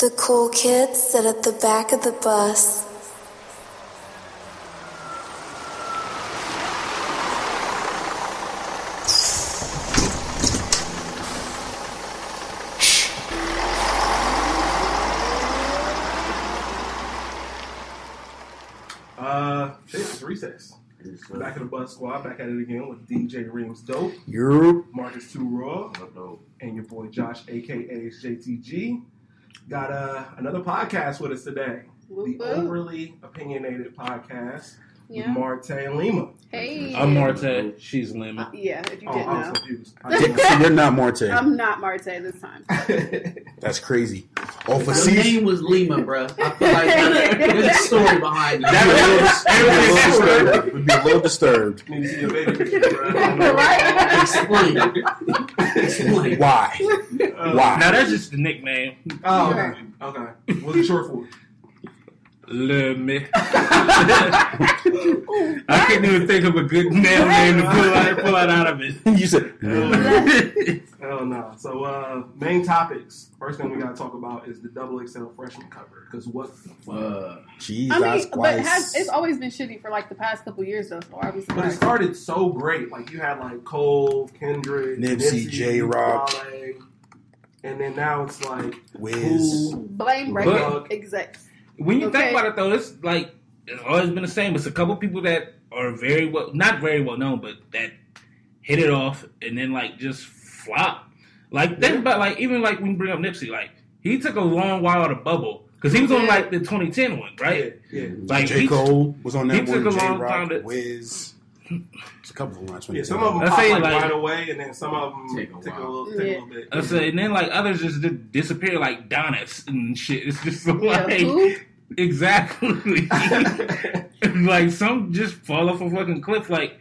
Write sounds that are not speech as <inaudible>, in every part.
The cool kids sit at the back of the bus. Uh, shit, it's recess. Back in the bus squad, back at it again with DJ Reams Dope, You're Marcus Two Raw, and your boy Josh, aka JTG. Got uh, another podcast with us today. Whoop, the whoop. overly opinionated podcast Yeah. with Marte and Lima. Hey. I'm Marte. She's Lemon. Yeah, if you Oh, didn't I was know. confused. <laughs> so you're not Marte. I'm not Marte this time. <laughs> That's crazy. Oh, for Her season. name was Lima, bro. I feel like there's <laughs> a story behind it. That would be a little disturbed. Need to see your baby picture, bro. I don't know. right? Explain. Explain. <laughs> Why? Uh, <laughs> Why? Now that's just the nickname. Oh, okay. okay. What's it short for? Lemon. <laughs> I couldn't even think of a good male name to pull out, pull out, out of it. <laughs> you said. Hell no. So, uh, main topics. First thing we got to talk about is the double XL freshman cover. Because what the fuck? Uh, Jesus I mean, but it has, it's always been shitty for like the past couple years though. So why are we But it started so great. Like, you had like Cole, Kendrick, Nipsey, Jay Rock. And then now it's like, Wiz. who? Blame But- record execs. When you Okay. think about it, though, it's like it's always been the same. It's a couple people that are very well, not very well known, but that hit it off and then like just flop. Like think Yeah. about like even like when you bring up Nipsey, like he took a long while to bubble because he was on like the 2010 one, right? Yeah. yeah. Like J. he- Cole was on he that took one. a J. long time Rock, to- Wiz. It's a couple of them. Yeah, some of them I pop say, like, like- right away, and then some of them Take take a a, while. little, take a little bit. I said, and then like others just did disappear, like Donnis and shit. It's just so, <laughs> Yeah, like who? Exactly. <laughs> like some just fall off a fucking cliff. Like,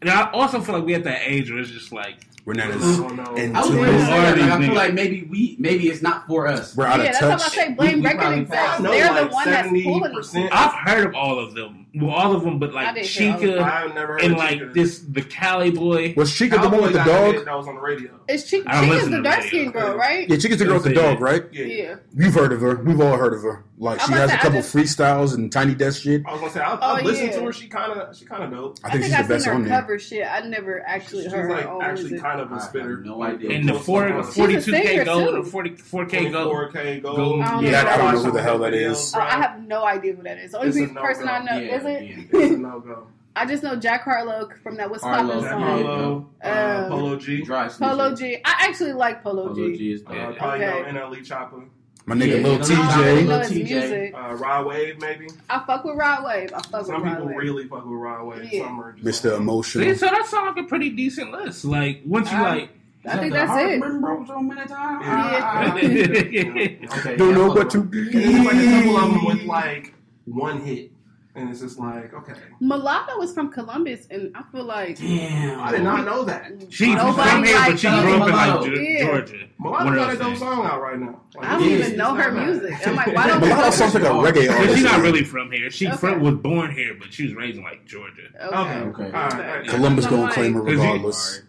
and I also feel like we at that age where it's just like We're not I as. don't. And I was two- going to say that. Like, I feel like maybe we, maybe it's not for us. We're out yeah, of that's touch. what I say. Blame We- we record probably execs. Know, They're like the one that's pulling it. I've heard of all of them. Well, all of them, but like didn't hear all of them. Chika I've never heard and of like Chika. this the Cali boy. Was Chika the one with the dog? That was on the radio. It's Chika. I don't Chika's the dark radio. skinned girl, right? Yeah, Chika's the girl with the dog, right? Yeah. Yeah. You've heard of her. We've all heard of her. Like she has to a couple just- freestyles and tiny desk shit. I was gonna say I, Oh, I listened yeah. to her. She kind of she kind of dope. I I think think she's I've the best her on there. cover shit. I never actually She's heard like her own actually music. Kind of I a have no idea. And the four, She's a 42k singer, gold too. or 40, 4k gold. 4K gold. Gold. I don't Yeah, know. I don't know who the hell that is. Videos. Oh. I have no idea who that is. The only It's a pe- person I no-go. know Yeah, is it. yeah. It's a <laughs> no go. I just know Jack Harlow from that What's Harlow. Poppin' song. Polo, uh, Um, Polo G, Dry. Polo G. I actually like Polo, Polo G. G is uh, bad. probably Okay. know NLE Choppa, My nigga Yeah, Lil you know, I don't really TJ. know Lil Tjay. uh, Rod Wave maybe. I fuck with Rod Wave. I fuck Some with Rod people Wave. really fuck with Rod Wave. Yeah. Some are just Mr. like- Emotional. See, so that sounds like a pretty decent list. Like once you I- like, I think that's it. Broke so many times. Yeah. yeah, ah, ah. <laughs> Okay, Don't know fuck what to with be. And then like a couple of them with like one hit, and it's just like okay, Mulatto is from Columbus, and I feel like Damn. I did not know that. she's Nobody from here, but she grew up in like Mulatto. Yeah. Georgia. Mulatto got a dope song out right now. Like, I don't Yeah, even it's know her bad. music. I'm like, why <laughs> don't Mulatto sounds like a reggae artist. she's not really from here. She Okay. from, was born here, but she was raised in like Georgia. Okay, Okay. all right. all right. Columbus I'm gonna claim her regardless.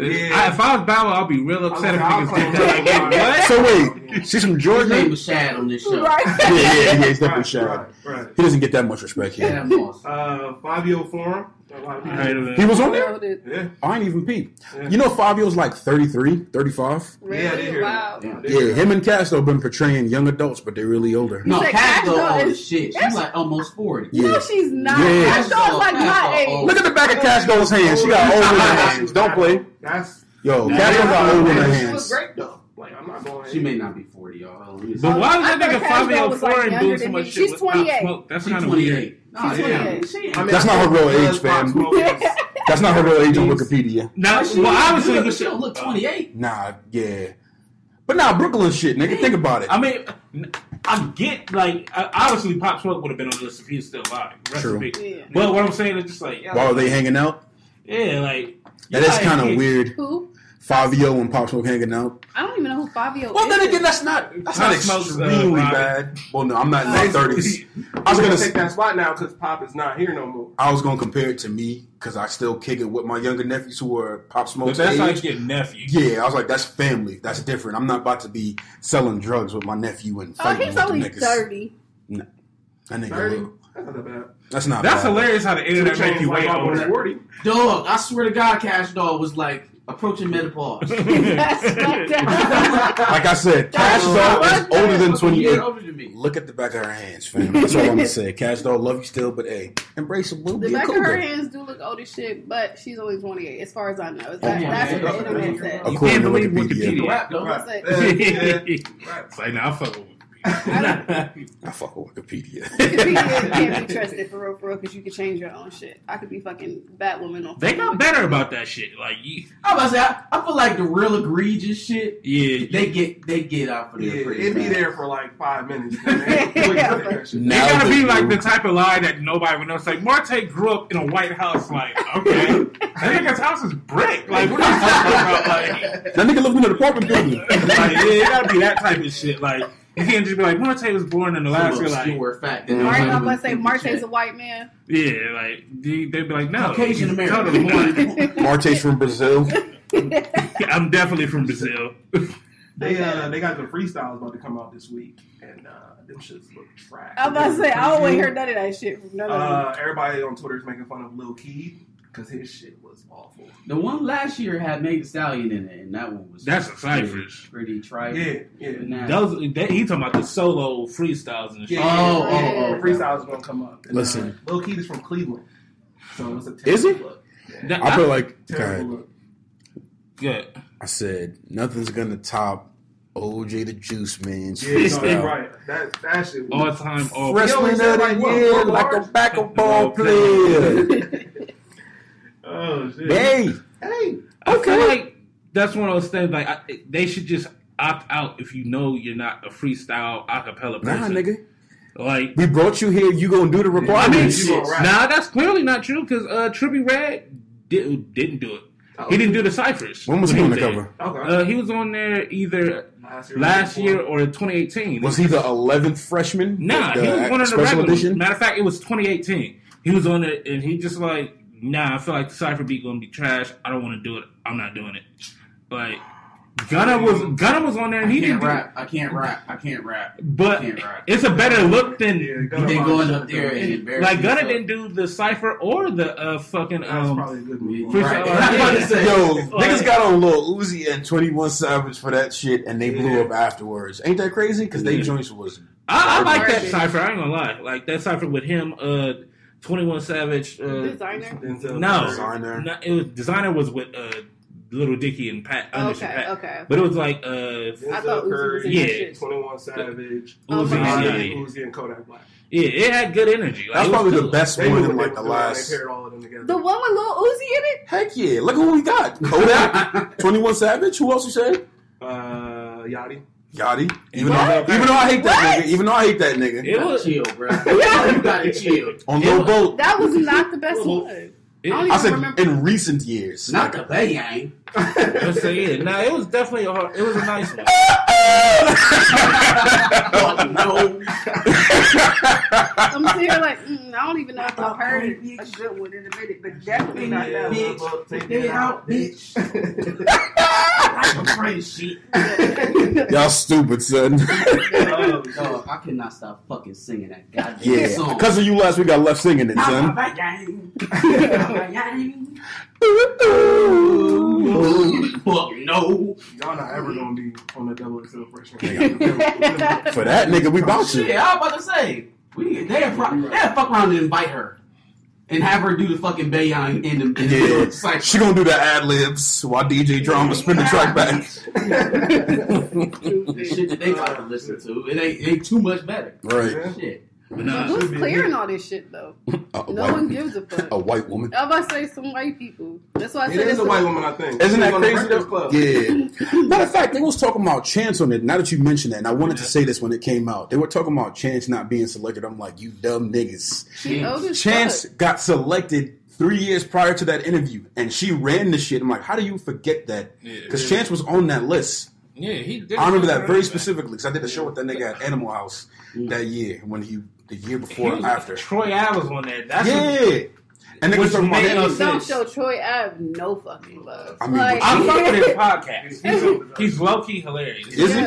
Yeah. I, if I was Bow I'd be real upset if niggas did that. Like, what? So wait, she's from His name was Shad on this show. Right. <laughs> yeah, yeah. He's definitely Right, shy. right, right. He doesn't get that much respect here. Shad Moss. Uh, Fivio Foreign. A lot of people- Alright, He was on there? Yeah, I ain't even peep. Yeah. You know Fivio's like 33, 35? Yeah, I Wow. Yeah. I Yeah, him and Castro have been portraying young adults, but they're really older. No, said Cash Kash Doll Doll old is- shit. She's like almost 40. Yeah. No, she's not. Yeah. Cash Doll's like my age. old. Look at the back of Castro's hand. She got old in her hands. Don't play. That's Yo, That Castro is got old in her She was hands. great though. Like I'm not going. She may not be 40, y'all. Hold on, let me see. But why um, was I that thought nigga Kash Doll Fivio was, like, Foreign younger doing so much shit She's with Pop 28. Smoke? That's kind of weird. 28. Nah, yeah. She- I mean, That's not her real age, fam. Pop Smoke is- That's not her real age on Wikipedia. Now, She, well, obviously, look, you she don't look 28. Nah, yeah. But nah, Brooklyn shit, nigga. Think about it. I mean, I get like obviously Pop Smoke would have been on the list if he was still alive. Rest True. Yeah. But what I'm saying is just like, yeah, While they hanging out, yeah, like that is kind of weird. Who? Fivio and Pop Smoke hanging out. I don't even know who Fivio Well, is. then again, that's not that's Pop not Smoke's, uh, extremely bad. Well, no, I'm not in my thirties. I was gonna gonna say, take that spot now because Pop is not here no more. I was gonna compare it to me because I still kick it with my younger nephews who are Pop But that's age. like your nephew. Yeah, I was like, that's family. That's different. I'm not about to be selling drugs with my nephew and Oh, fighting he's with the only niggas. thirty. That nigga, Thirty. look- That's not that bad. that's not. That's bad. hilarious how the internet Two make chains you like way forty. Dog, I swear to God, Cash Dog was like approaching menopause. That's fucked up. Like I said, Cash That's Doll is older than 28. year older than me. Look at the back of her hands, fam. That's all I'm gonna say. Kash Doll, love you still, but hey, embrace a boo. The Be a back of her hands do look old as shit, but she's only 28, as far as I know. Oh, that, Oh, that's man. what the internet said. You According can't to believe Wikipedia. Wikipedia. Rap, though. Right. That's Yeah, yeah. it's like, nah, I fuck with <laughs> I fuck with Wikipedia. <laughs> Wikipedia can't be trusted for real, for real, because you can change your own shit. I could be fucking Batwoman on. They got Wikipedia. better about that shit. Like, you, I was about to say, I, I feel like the real egregious shit, yeah, they get they get out for Yeah, their it'd be fast. there for like five minutes. <laughs> and then quick Yeah, to take that shit. It gotta be you- like the type of lie that nobody would know. It's like Marte grew up in a White House. Like, okay, that nigga's house is brick. Like, what are you talking about? Like, That nigga lived in an apartment building. like yeah, it gotta be that type of shit. Like, you can't just be like Marte was born in Some Alaska. Like, obscure fact. that Right, Right, nobody I'm would about to say think Marte's a white man. yeah, like they, they'd be like, no, Caucasian he's American. totally. <laughs> Marte's from Brazil. <laughs> I'm definitely from Brazil. They uh they got the freestyles about to come out this week, and uh them shits look trash. I'm about to say I always heard none of that shit from none of. Uh, everybody on Twitter is making fun of Lil Keed because his shit was awful. The one last year had Meg Thee Stallion in it, and that one was That's a pretty, Cyphers. pretty trite. Yeah, yeah. Nah. Those that, he talking about the solo freestyles and shit. Yeah, Oh, yeah, oh, oh. The freestyles gonna come up. And, Listen. uh, Lil Keed is from Cleveland, so it's a Is he? terrible look. Yeah, That- I feel like terrible God, look. yeah. I said nothing's gonna top OJ the Juice Man. Yeah, no, right. That that shit. all time, all Fresh- Freshman of the like, year, like a bars? backup Ball ball player. <laughs> oh shit. hey, Hey, I feel Okay. like that's one of those things. Like I, they should just opt out if you know you're not a freestyle acapella person. nah, nigga, Like, we brought you here. You gonna do the I mean, requirements? you nah, that's clearly not true because uh, Trippie Redd did, didn't do it. He didn't do the ciphers. when was he on the cover? Okay. Uh, he was on there either last year, last before. year or 2018. Was he the eleventh freshman? Nah, The he was one of the special edition. Matter of fact, it was 2018. He was on it, and he just like, nah, I feel like the cipher beat gonna be trash. I don't want to do it. I'm not doing it. Like Gunna was Gunna was on there, and I he can't didn't. Rap. I can't rap. I can't rap. but can't rap. it's a better look than Yeah, Gunna going up there and embarrassing like Gunna didn't do the cipher or the uh fucking That's um. probably a good movie. Freestyle- Right. <laughs> I was about say. Yo, niggas got on Lil Uzi and Twenty One Savage for that shit, and they blew Yeah. up afterwards. Ain't that crazy? Because they Yeah. joints was I, I like that cipher. I ain't gonna lie. Like that cipher with him, uh, Twenty One Savage. Uh, Desiigner. No. Desiigner. no, it was Desiigner was with uh, Little Dicky and Pat Anderson. Okay, Pat. okay. But it was like uh, I thought Uzi was Curry, Yeah. 21 Savage, Oh, Uzi, yeah, yeah, Uzi. Uzi, and Kodak Black. Yeah, it had good energy. Like, That's it was probably the best They one in like the was doing when last. They paired all of them together. The one with Lil Uzi in it? Heck yeah! Look who we got. Kodak, <laughs> Twenty One Savage. Who else you say? uh, Yachty. Yachty. Even What? though, even though I hate that What? nigga, even though I hate that nigga, It You gotta was- chill, bro. <laughs> you gotta chill. on It Lil Boat. That was not the best one. I don't I said remember. in recent years. Not Like, the bang. Let's say yeah. Nah, it was definitely a hard, it was a nice one. Fuck no. I'm sitting here like, mm, I don't even know if I've heard it. a good one in a minute, but definitely not that one. Bitch, Take get it out, out, bitch. bitch. I'm afraid of shit. Y'all stupid, son. <laughs> Oh, Dog, I cannot stop fucking singing that goddamn yeah, song. because of you last week, I left singing it, son. <laughs> my. Fuck no. Y'all not ever gonna be on the double XL freshman. <laughs> For that nigga, we bout Shit, you. I was about to say. We they had pro- they had fuck around and invite her. And have her do the fucking bayon in the in Yeah, the cypher. she gonna do the ad libs while DJ Drama spin the track back. the <laughs> shit that they like to listen to. It ain't, it ain't too much better. Right. Shit. But nah, Who's clearing all this shit though? <laughs> A, No one gives a fuck. a white woman. I'm about to say some white people. That's why I It said is it's a white woman, I think. Isn't She that was on the crazy? Breakfast though? Club. Yeah. <laughs> Matter of fact, they was talking about Chance on it. Now that you mentioned that, and I wanted to say this when it came out, they were talking about Chance not being selected. I'm like, you dumb niggas. She old as Chance fuck. got selected three years prior to that interview, and she ran the shit. I'm like, how do you forget that? Yeah. Because Chance was on that list. Yeah, he. Did I remember that very specifically because I did a show with that nigga at Animal House that year when he the year before was, or after. Troy Ave was on there. That's yeah, and niggas Which talking about made him. don't show Troy Ave no fucking love. I mean, like, but- I fuck with his <laughs> podcast. He's, he's low key hilarious. Is he?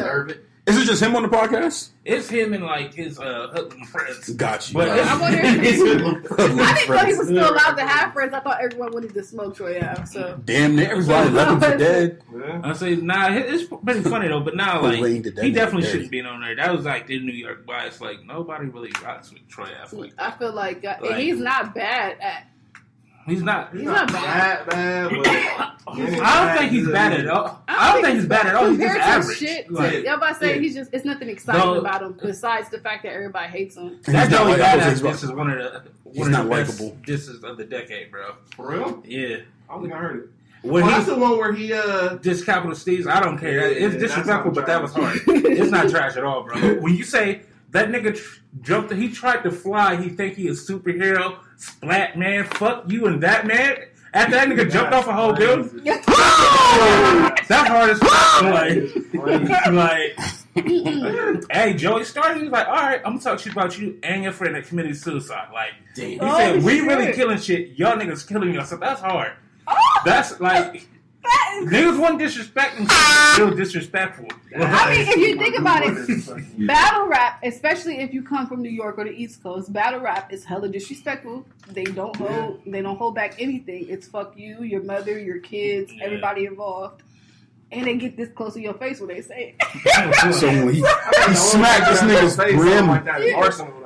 Deserve it. Is it just him on the podcast? It's him and like his uh Hoodlum friends. Got you. But Got I you. wonder It's if good. I didn't know he was still allowed to have friends. I thought everyone wanted to smoke Troy Ave. So Damn near everybody left him for <laughs> dead. Yeah. I say nah, it- it's pretty funny though. But now like Rained it that he definitely shouldn't be on there. That was like the New York bias. Like nobody really rocks with Troy Ave. Like, I feel like, uh, Like- he's not bad at. He's not. He's not bad. bad, bad, but I don't think he's bad at all. I don't think he's bad at all. He's just Compared average. Shit, to, Like, y'all about to say yeah. he's just. It's nothing exciting No. about him besides the fact that everybody hates him. And That's he's the not only like- bad I ass was about- diss is one of the one not of the best likable. disses of the decade, bro. for real. Yeah. I don't think I heard it. When well, he that's the one where he uh diss Capital Steez, I don't care. Yeah, it's disrespectful, but that was not hard. it's not trash at all, bro. <laughs> When you say that nigga tr- jumped, he tried to fly. He think he a superhero. Splat man, fuck you and that man. After that nigga jumped off a whole building, <laughs> that's hard as fuck. <laughs> Like, like, <laughs> hey, Joey started. He was like, all right, I'm gonna talk shit about you and your friend that committed suicide. Like, Damn. he Oh, said, we shit. really killing shit. Y'all niggas killing yourself. That's hard. Oh. That's like. That is- Niggas wasn't disrespecting, still disrespectful. I mean, if you think about it, battle rap, especially if you come from New York or the East Coast, battle rap is hella disrespectful. They don't hold, they don't hold back anything. It's fuck you, your mother, your kids, Yeah. everybody involved, and they get this close to your face when they say it. <laughs> So when he, he he <laughs> smacked this nigga's Like brim. that Yeah. Arsonal,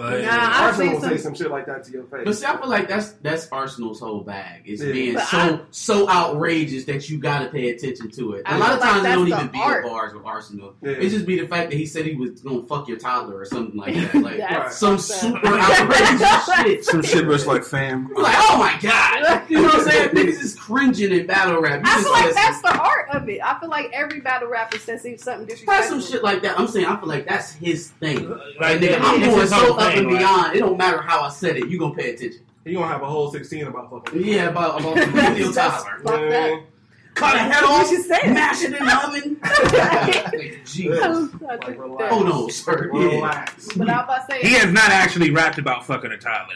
though. Like, Nah, I've Arsonal seen will say some- some shit like that to your face. But see, I feel like that's that's Arsonal's whole bag. It's Yeah. being But so I- so outrageous that you got to pay attention to it. I A lot feel of like times it don't that's even the be art. at bars with Arsonal. Yeah. It just be the fact that he said he was gonna fuck your toddler or something like that. <laughs> Like That's some super outrageous <laughs> shit. Some shit was like, fam. You're like, oh my god, you know what I'm saying? Niggas is cringing in battle rap. You I feel like said that's the art of it. I feel like every battle rapper says something That's disrespectful. some shit like that. I'm saying I feel like that's his thing. Like, Like, nigga, I'm it's going so up thing, and beyond. It don't matter how I said it. You gonna pay attention. He gonna have a whole sixteen about fucking. Yeah, about about <laughs> Steal Tyler. Fuck that. Cut a head off, should say mash it in the oven. <laughs> Oh, like, Jesus. Like, relax. Oh no, sir. Yeah. Relax. But I'm about to say, He has not actually rapped about fucking a toddler.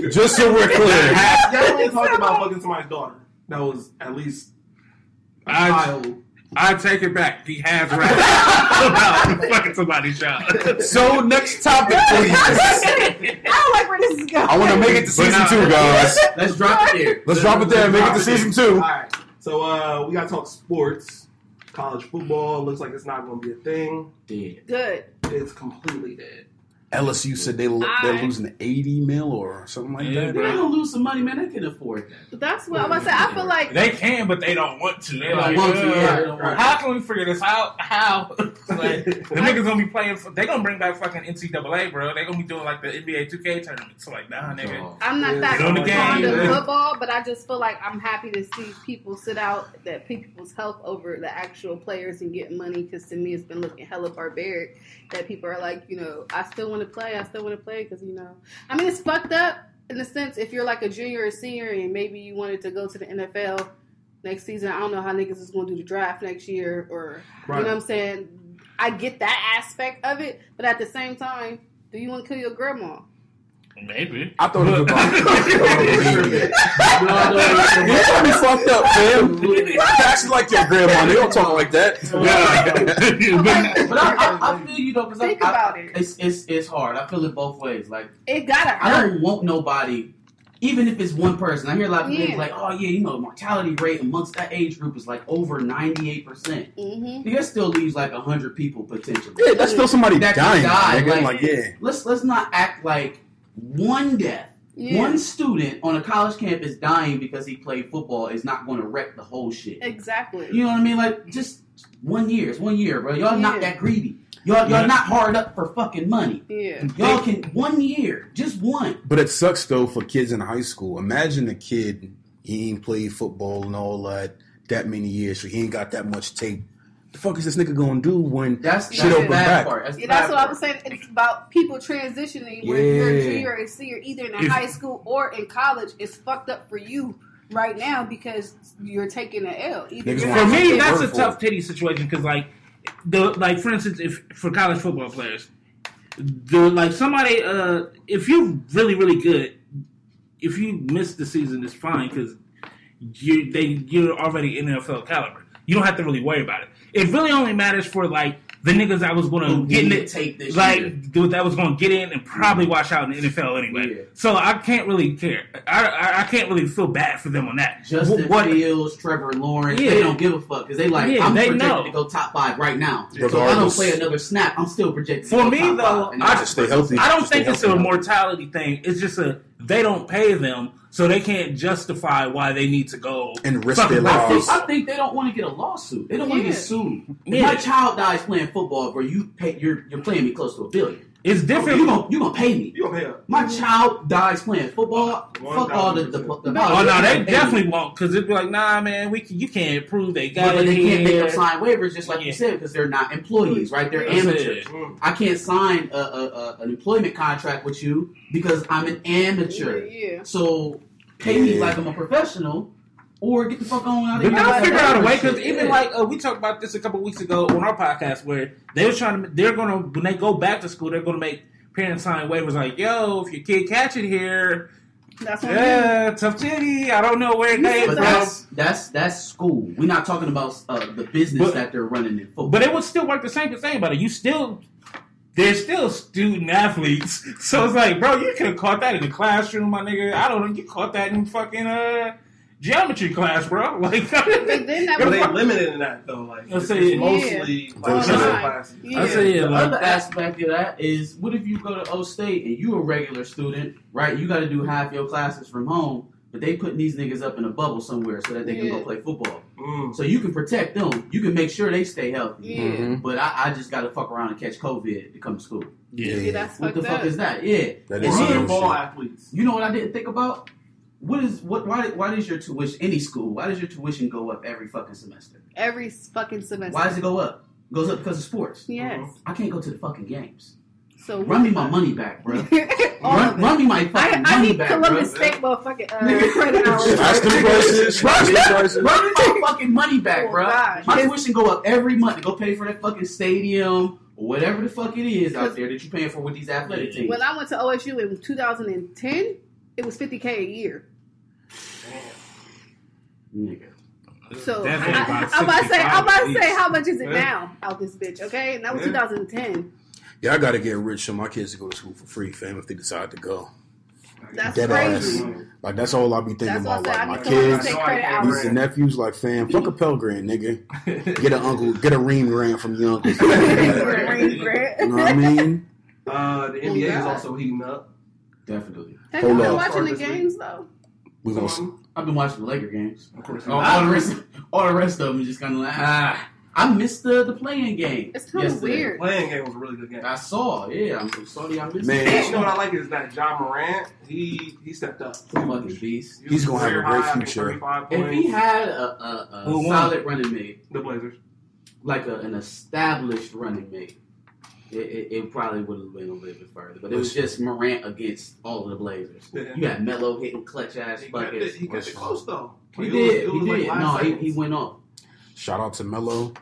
<laughs> Just so we're clear. Has definitely talked about fucking somebody's daughter. That was at least a I, child. I take it back. He has rapped <laughs> about fucking somebody's child. So next topic, please. <laughs> I don't like where this is going. I want to make it to season now- two, guys. Let's drop it there. Let's drop it there and make it to season two. All right. So uh, we gotta talk sports. College football looks like it's not gonna be a thing. Dead. Good. It's completely dead. LSU said they lo- they're losing 80 mil or something like Yeah, that. They're gonna lose some money, man. They can afford that. But that's what I'm about to say. I feel like They can, but they don't want to. They're like, don't want to, "Uh, yeah, they don't want how can we figure this out? How? <laughs> like, <laughs> the niggas gonna be playing. For, they gonna bring back fucking NCAA, bro. They gonna be doing like the NBA 2K tournament. So like, nah, nigga. Oh. I'm not Yeah, that get on the fond game, of football, but I just feel like I'm happy to see people sit out that people's health over the actual players and get money. Because to me, it's been looking hella barbaric. That people are like, you know, I still want to play. I still want to play because you know, I mean, it's fucked up in the sense if you're like a junior or senior and maybe you wanted to go to the NFL next season. I don't know how niggas is going to do the draft next year or Right. you know what I'm saying. I get that aspect of it, but at the same time, do you want to kill your grandma? Maybe. I thought it was about. You got me fucked up, fam. You actually like your grandma. They don't talk like that. But- But I, I, I feel you though, because Think I, about it. It's it's it's hard. I feel it both ways. Like It gotta I don't want nobody, even if it's one person. I hear a lot of Yeah. things like, oh yeah, you know, mortality rate amongst that age group is like over ninety eight percent. Mm-hmm. That still leaves like hundred people potentially. Yeah, that's still somebody That dying. die, nigga. like- Like, yeah. Let's let's not act like one death, Yeah. one student on a college campus dying because he played football is not going to wreck the whole shit. Exactly. You know what I mean? Like just one year. It's one year, bro. Y'all not that greedy. Y'all y'all not hard up for fucking money. Yeah. Y'all can one year, just one. But it sucks though for kids in high school. Imagine a kid he ain't played football and all that that many years, so he ain't got that much tape the fuck is this nigga gonna do when That's, shit that's the open bad back? part. That's Yeah, that's bad what I was saying. It's about people transitioning where you're a junior or a senior, either in If- high school or in college. It's fucked up for you right now because you're taking an L. Either Niggas you're want For me, that's a tough it. titty situation because, like, the like for instance, if for college football players, the like somebody, uh, if you're really really good, if you miss the season, it's fine because you they you're already NFL caliber. You don't have to really worry about it. It really only matters for like the niggas I was going to Who get in it, take this like year. dude that was going to get in and probably mm-hmm. wash out in the NFL anyway. Yeah. So I can't really care. I, I I can't really feel bad for them on that. Justin what Fields, Trevor Lawrence, Yeah. they don't give a fuck because they like Yeah, I'm they projected know. to go top five right now. So if I don't play another snap, I'm still projected. For to go me, top though, five. I just stay healthy. I don't Just think it's a mortality thing. It's just a they don't pay them, so they can't justify why they need to go And risk their lives. think. I think they don't want to get a lawsuit. They don't want to Yeah. get sued. If Yeah. my child dies playing football, bro, you pay, you're you're playing me close to a billion. It's You different. gonna you gonna pay me? You gonna pay up? My child dies playing football. One Fuck all the the, the, Oh no, they pay me. definitely won't because it'd be like, nah, man, we can, you can't prove they got But, but it they can't make here. them sign waivers, just like Yeah. you said, because they're not employees, right? They're That's amateurs. it. Mm. I can't sign a, a, a, an employment contract with you because I'm an amateur. Yeah. So pay me like I'm a professional, or get the fuck on out of But here. they'll Like figure out a way because even Yeah. like uh, we talked about this a couple weeks ago on our podcast where they were trying to they're gonna when they go back to school they're gonna make parents sign waivers like yo if your kid catch it here That's what yeah tough titty I don't know where it You came said But from that's that's that's school. We're not talking about uh, the business But- that they're running in football. But it would still work the same thing about it. You still, they're still student athletes. <laughs> So it's like, bro, you could have caught that in the classroom, my nigga. I don't know. You caught that in fucking uh, geometry class, bro. <laughs> Like, But then that <laughs> But was they limited in that though. Like Let's it's, say- it's mostly like Online. classes. Yeah. I say, yeah, the like, other aspect of that is, what if you go to O State and you a regular student, right? You got to do half your classes from home, but they putting these niggas up in a bubble somewhere so that they can go play football. Mm. So you can protect them. You can make sure they stay healthy. Yeah. Mhm. But I, I just got to fuck around and catch COVID to come to school. yeah. Yeah, that's What fucked the fuck up. is that? Yeah. That And is Or some then- real ball athletes. You know what I didn't think about? What is what? Why? Why does your tuition any school? Why does your tuition go up every fucking semester? Every fucking semester. Why does it go up? It goes up because of sports. Yes. I can't go to the fucking games. So Run me my money back, bro. <laughs> Run, of it. run me my I, fucking I money need back, Columbus bro. State motherfucking uh, Nigga. credit <laughs> hours. Slash them prices. Slash them prices. Run me my fucking money back, Oh, bro. gosh. My Yes. tuition go up every month to go pay for that fucking stadium or whatever the fuck it is out there that you're paying for with these athletic teams. When I went to OSU in 2010, it was 50k a year. Nigga. So I, am about to say, I'm about to say, how much is it Yeah. now out this bitch? Okay, and that was Yeah. 2010. Yeah, I gotta get rich so my kids to go to school for free, fam, if they decide to go. That's Dead crazy. ass. Like that's all I be thinking That's about. Like my kids, State nieces and nephews. Like fam, fuck a Pell Grant, nigga. Get an uncle, get a ream grant from your uncle. <laughs> you Grant, grant. know what I mean? Uh, the Oh, NBA is also heating up. Definitely. Have you been watching the Start this games though? We gonna see. I've been watching the Laker games. of course, All, all the rest, all the rest of them just kind of like ah. I missed the the playing game. It's kind of yesterday. weird. playing game was a really good game. I saw, yeah. I'm so sorry I missed Man. it. You know what I like is that Ja Morant. He he stepped up. Fucking beast. He He's gonna have a great high, I think, future. If he had a, a, a solid running mate, the Blazers. like a, an established running mate, it, it, it probably would have been a little bit further. But it was just Morant against all of the Blazers. You had Melo hitting clutch ass He kept it, buckets. he kept it close though. He It did. was- he was like did. no, he, he went up. Shout out to Melo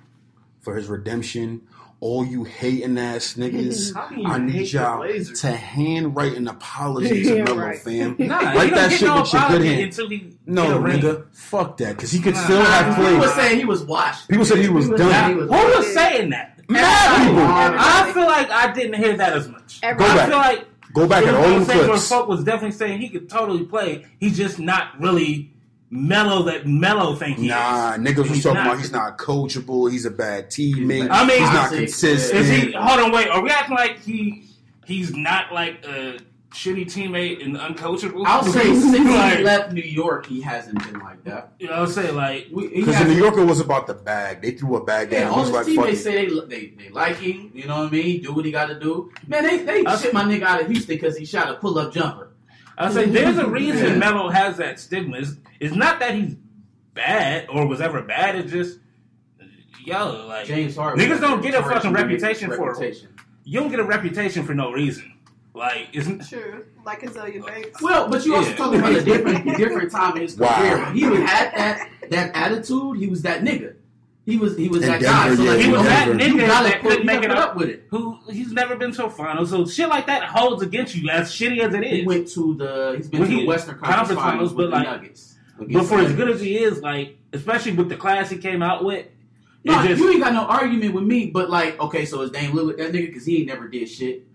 for his redemption. All you hating ass niggas, <laughs> How can you I need y'all to handwrite an apology <laughs> to Yeah, Melo, right. fam. <laughs> Nah, Write don't that get shit no with your good hand. until he get No, a ring. nigga, fuck that, because he could Nah. still have played. People were saying he was washed. People said he was People done. said who was was saying that? Mad people. I feel like I didn't hear that as much. Go I back. feel like Go back it at was all one them where clips. folk was definitely saying he could totally play. He's just not really mellow that mellow think he Nah, is. niggas was He's talking not. about he's not coachable. He's a bad teammate. I mean, he's not consistent. Is he? Hold on, wait. Are we acting like he he's not like a shitty teammate and uncoachable? I'll say <laughs> since like, he left New York, he hasn't been like that. You know, I'll say like Because the New Yorker was about the bag. They threw a bag Yeah, down. all He his like, teammates say they, they they like him. You know what I mean? Do what he got to do. Man, they they I- shit my nigga out of Houston because he shot a pull up jumper. I say, there's a reason Yeah. Melo has that stigma. It's, it's not that he's bad or was ever bad. It's just yo, like James Harden. Niggas don't get a fucking nigga reputation for- reputation. you don't get a reputation for no reason. Like, <laughs> isn't True. Like Azealia Banks. Well, but you also Yeah. talking about a different <laughs> different time in his Wow. career. When he would had that that attitude, he was that nigga. He was he was In that guy. Denver, So like he was that Denver. you nigga gotta that put, couldn't you make it up. up with it. who he's never been to a final, so shit like that holds against you as shitty as it He went to the he's been Well, to the Western Conference, Conference Finals Finals, with but the like- Nuggets. But for as good as he is, like especially with the class he came out with, No, just you ain't got no argument with me, but like, okay, so is Dame Lillard that nigga because he ain't never did shit.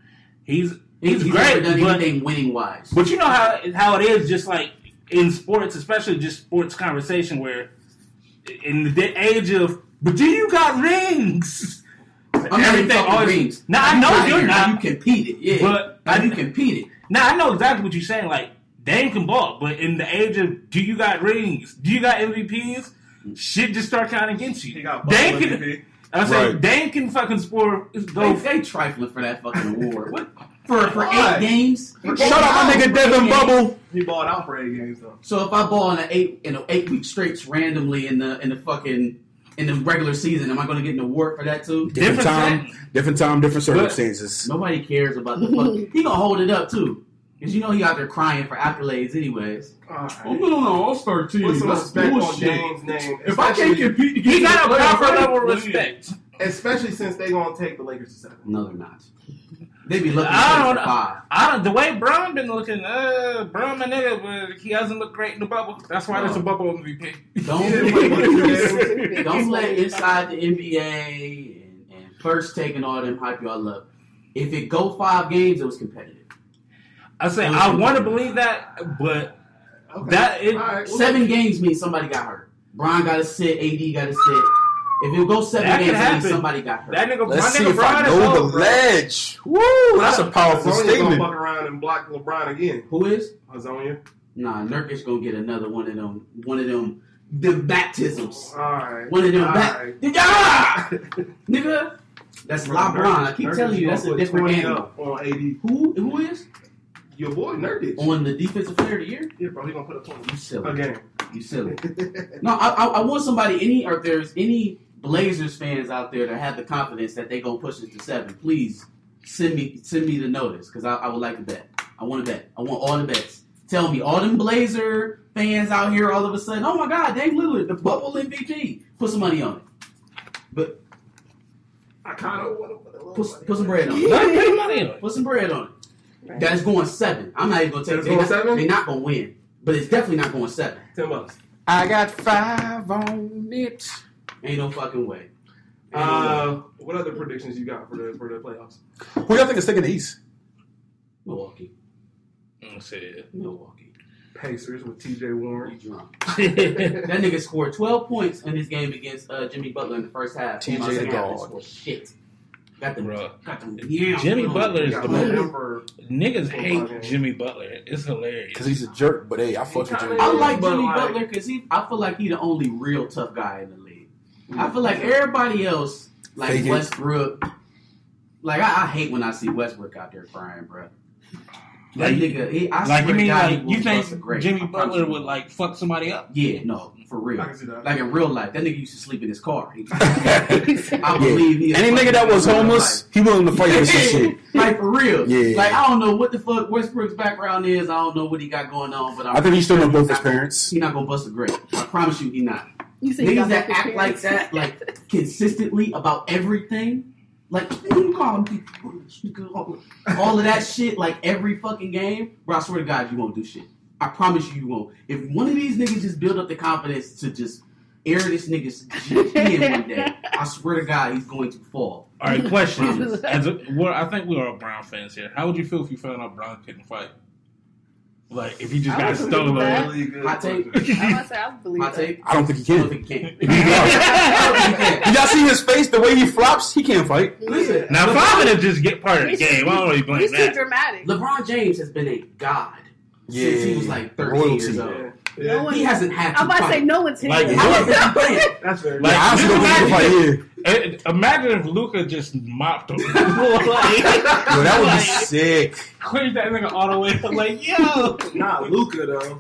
he's He's, he's, never great. done But, anything winning wise. but you know how how it is, just like in sports, especially just sports conversation, where in the day- age of but do you got rings? I'm Everything talking always- rings. Nah, I you know you're here, not. You competed, yeah. But how I- you competed. Now I know exactly what you're saying. Like Dame can ball, but in the age of do you got rings? Do you got MVPs? Shit just start counting against you. He got Dame Buffalo can. MVP. I say Right. Dame can fucking score. They, Go. they trifling for that fucking award. What for for eight games? For Shout eight my nigga Devin Bubble. He balled out for eight games though. So if I ball in an eight in an eight week straight randomly in the in the fucking in the regular season, am I going to get an award for that too? Different, Different time, set. different time, different circumstances. Nobody cares about the fuck. <laughs> he gonna hold it up too, because you know he out there crying for accolades anyways. All right. on an All Star team. Put some respect on Dame's name. If I can't especially- compete, He got a proper level of respect. especially since they gonna take the Lakers to seven. No, they're not. They be looking I don't know. I don't. The way Brown been looking, uh, Brown my nigga, but he hasn't looked great in the bubble. That's why there's a bubble MVP. Don't <laughs> don't let inside the NBA and, and first taking all them hype y'all love. If it go five games, it was competitive. I say I want to believe that, but Okay. that it, All right, well, Seven games means somebody got hurt. Brown got to sit. AD got to sit. If it goes seven That games, it somebody got hurt. that nigga, Let's my see nigga if I know the bro. ledge. Woo, that's a powerful Hazonia's gonna statement. fuck around and block LeBron again. Who is? Hazonia. Nah, Nurkic gonna get another one of them. One of them. The baptisms. All right. One of them All back. right. Ah! <laughs> Nigga, that's LeBron. I keep Nurkic telling you, that's a different 20 game. on AD. Who? Who is Your boy Nurkic. on the defensive player of the year? Yeah, bro, he gonna put up twenty You silly. again. You silly. No, I, I, I want somebody. Any or if there's any Blazers fans out there that have the confidence that they gonna push it to seven, please send me send me the notice because I, I would like to bet. I want to bet. I want all the bets. Tell me all them Blazer fans out here all of a sudden. Oh my God, Dame Lillard, the bubble MVP. Put some money on it. But I kind of want to put. Put, put some bread on it. Let him put money on it. Put some bread on it. That's going seven. I'm not even gonna take. That's They're going not, seven? They're not gonna win, but it's definitely not going seven. ten bucks. I got five on it. Ain't no fucking way. Ain't no way. Uh, what other predictions you got for the for the playoffs? Who y'all think is taking the East? Milwaukee. Mm, shit. Milwaukee. Pacers with T.J. Warren. You drunk. <laughs> That nigga scored 12 points in his game against uh, Jimmy Butler in the first half. Came out TJ second dog. Shit. Got them. Bruh. Got them. Yeah. Jimmy Butler is the to most. Niggas hate. Jimmy Butler. It's hilarious. Because he's a jerk, but hey, I fuck with Jimmy. I like Jimmy Butler because he. I feel like he the only real tough guy in the league. I feel like everybody else, like Fake it. Westbrook, like I, I hate when I see Westbrook out there crying, bro. That Like- nigga, he, I like swear you to mean God, like you think. Jimmy Butler would like fuck somebody up? Yeah, no, for real. I can see that. Like in real life, that nigga used to sleep in his car. He- <laughs> I believe he. Any nigga that was fucking in real homeless, he willing to fight for some <laughs> shit. like for real. Yeah. Like I don't know what the fuck Westbrook's background is. I don't know what he got going on, but I'm I think he still know both his not gonna- parents. He not gonna bust a grape. I promise you, he not. You say you Niggas that act like that, like <laughs> consistently about everything, like you call him people, all of that shit, like every fucking game, bro. I swear to God, you won't do shit. I promise you, you won't. If one of these niggas just build up the confidence to just air this nigga's in one <laughs> day, I swear to God, he's going to fall. All right, question. As a, well, I think we're all Brown fans here. How would you feel if you found out Brown couldn't fight? Like if he just I got would believe stolen? Really good. Hot take. I'm <laughs> say I believe My that. take. I don't think he can. think he can. He can't. I don't think he can. <laughs> Did <laughs> y'all see his face? The way he flops, he can't fight. Listen, Now, if I'm gonna just get part of the game, I don't really blame He's too dramatic. LeBron James has been a god since he was like 13 Royalty. years old. Yeah. No one- He hasn't had to I'm about to say no one's Like, hitting. How long has he been? That's very Like, Yeah, I honestly don't think he can fight. Yeah, Eh, Imagine if Luka just mopped him. <laughs> like, yo, <laughs> that would be sick. cleared that nigga all the way. Like, yo, not Luka though.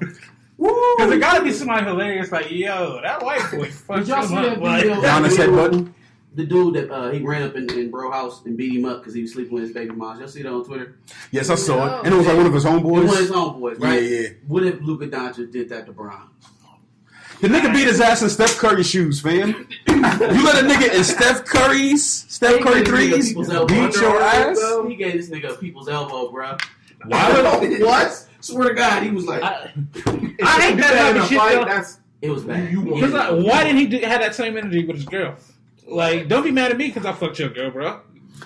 because there gotta be somebody hilarious. Like, yo, that white boy fucked Did y'all see up. that Like, video? Down his head button. The dude that uh, he ran up in, in bro house and beat him up because he was sleeping with his baby mom. Y'all see that on Twitter? Yes, I saw No. it, and it was like one of his It was one of his homeboys. homeboys, Yeah, right? yeah. What if Luka Doncic did that to Bron? The nigga beat his ass in Steph Curry shoes, fam. <laughs> you let a nigga in Steph Curry's Steph He Curry gave this nigga threes people's elbow. beat your ass. He gave this nigga a people's elbow, bro. Why would what? Swear to God, he was like, I, If I <laughs> you hate that that type in of a shit, fight, that's it was bad. You- you Cause like, why didn't he do, have that same energy with his girl? Like, don't be mad at me because I fucked your girl, bro.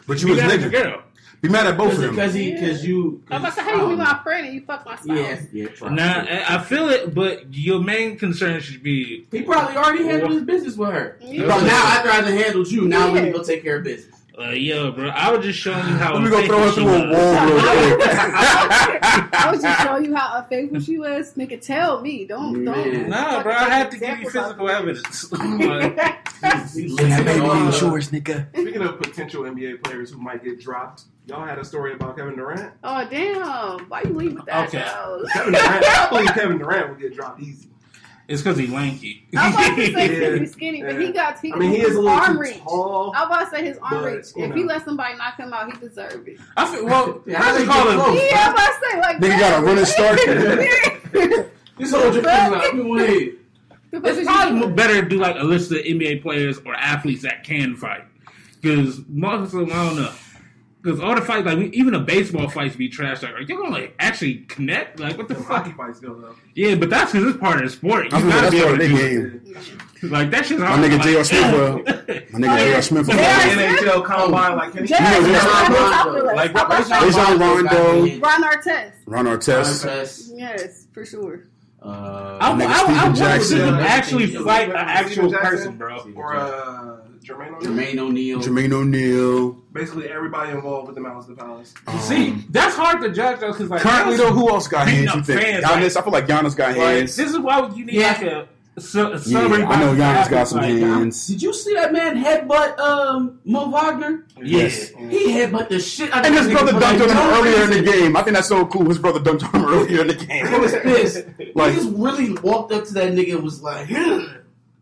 But you Be was mad at your nigga. girl. Be mad at both of them. Because he, because you. I'm about to say, how you be my friend and you fuck my spouse? Yeah, yeah. probably. Nah, I I feel it, but your main concern should be He probably already handled his business with her. Yeah. But now after I done handled you, now let me Yeah. go take care of business. Uh, yo, bro, I was just showing you how. Let me go throw her unfaithful through a wall real quick. <laughs> I was just showing you how unfaithful she was. Nigga, tell me. Don't, don't. Man. Nah, bro, I had to give you physical evidence. <laughs> Like, <laughs> He's Yeah, living baby, on- insurance, nigga. Speaking of potential NBA players who might get dropped, y'all had a story about Kevin Durant. Oh, damn. Why you leave with that? Okay. though? Kevin Durant, I believe Kevin Durant will get dropped easy. It's because he's lanky. I'm about to say Yeah. he's <laughs> skinny, but he got he, I mean, he is a little arm too reach. tall. I'm about to say his arm But, reach. you If he know. let somebody knock him out, he deserve it. I feel, well, <laughs> Yeah, how just they call him. close? Yeah, I'm about to say like Nigga got a running start. <laughs> This whole just like, people hate. It's probably better to do like a list of NBA players or athletes that can fight. Because most of them, I don't know. Because all the fights, like even the baseball fights, be trash. Like, are you gonna like actually connect? Like, what the The fuck? hockey fights go though. Yeah, but that's because it's part of the sport. You I mean, gotta that's be able to the do game. it. Like that shit's My nigga like, J.R. Smith, well, <laughs> My nigga J.R. Smith. was Yeah. like- The NHL combine like Kenny. Jay- You know, Jay- Rondo. Jay- Like, How about Rajon Rondo. Ron Artest. Ron Artest. Yes, for sure. I, Uh, I, Nigga I, I Steven want Jackson. them to actually fight an actual person, bro. Or uh, Jermaine O'Neal. Jermaine O'Neal. Jermaine O'Neal. Basically, everybody involved with the Malice the Palace. Um, See, that's hard to judge though, because like currently though, who else got hands? You think? fans, Giannis. like- I feel like Giannis got Like, hands. this is why you need Yeah. like a, ce- a Yeah. I know Giannis got some like, hands. Did you see that man headbutt um, Mo Wagner? Yes. He headbutt the shit out of And his brother dunked on him no earlier in the game. I think that's so cool. His brother dunked on him earlier in the game. I was pissed. <laughs> Like- he just really walked up to that nigga and was like, "Ugh."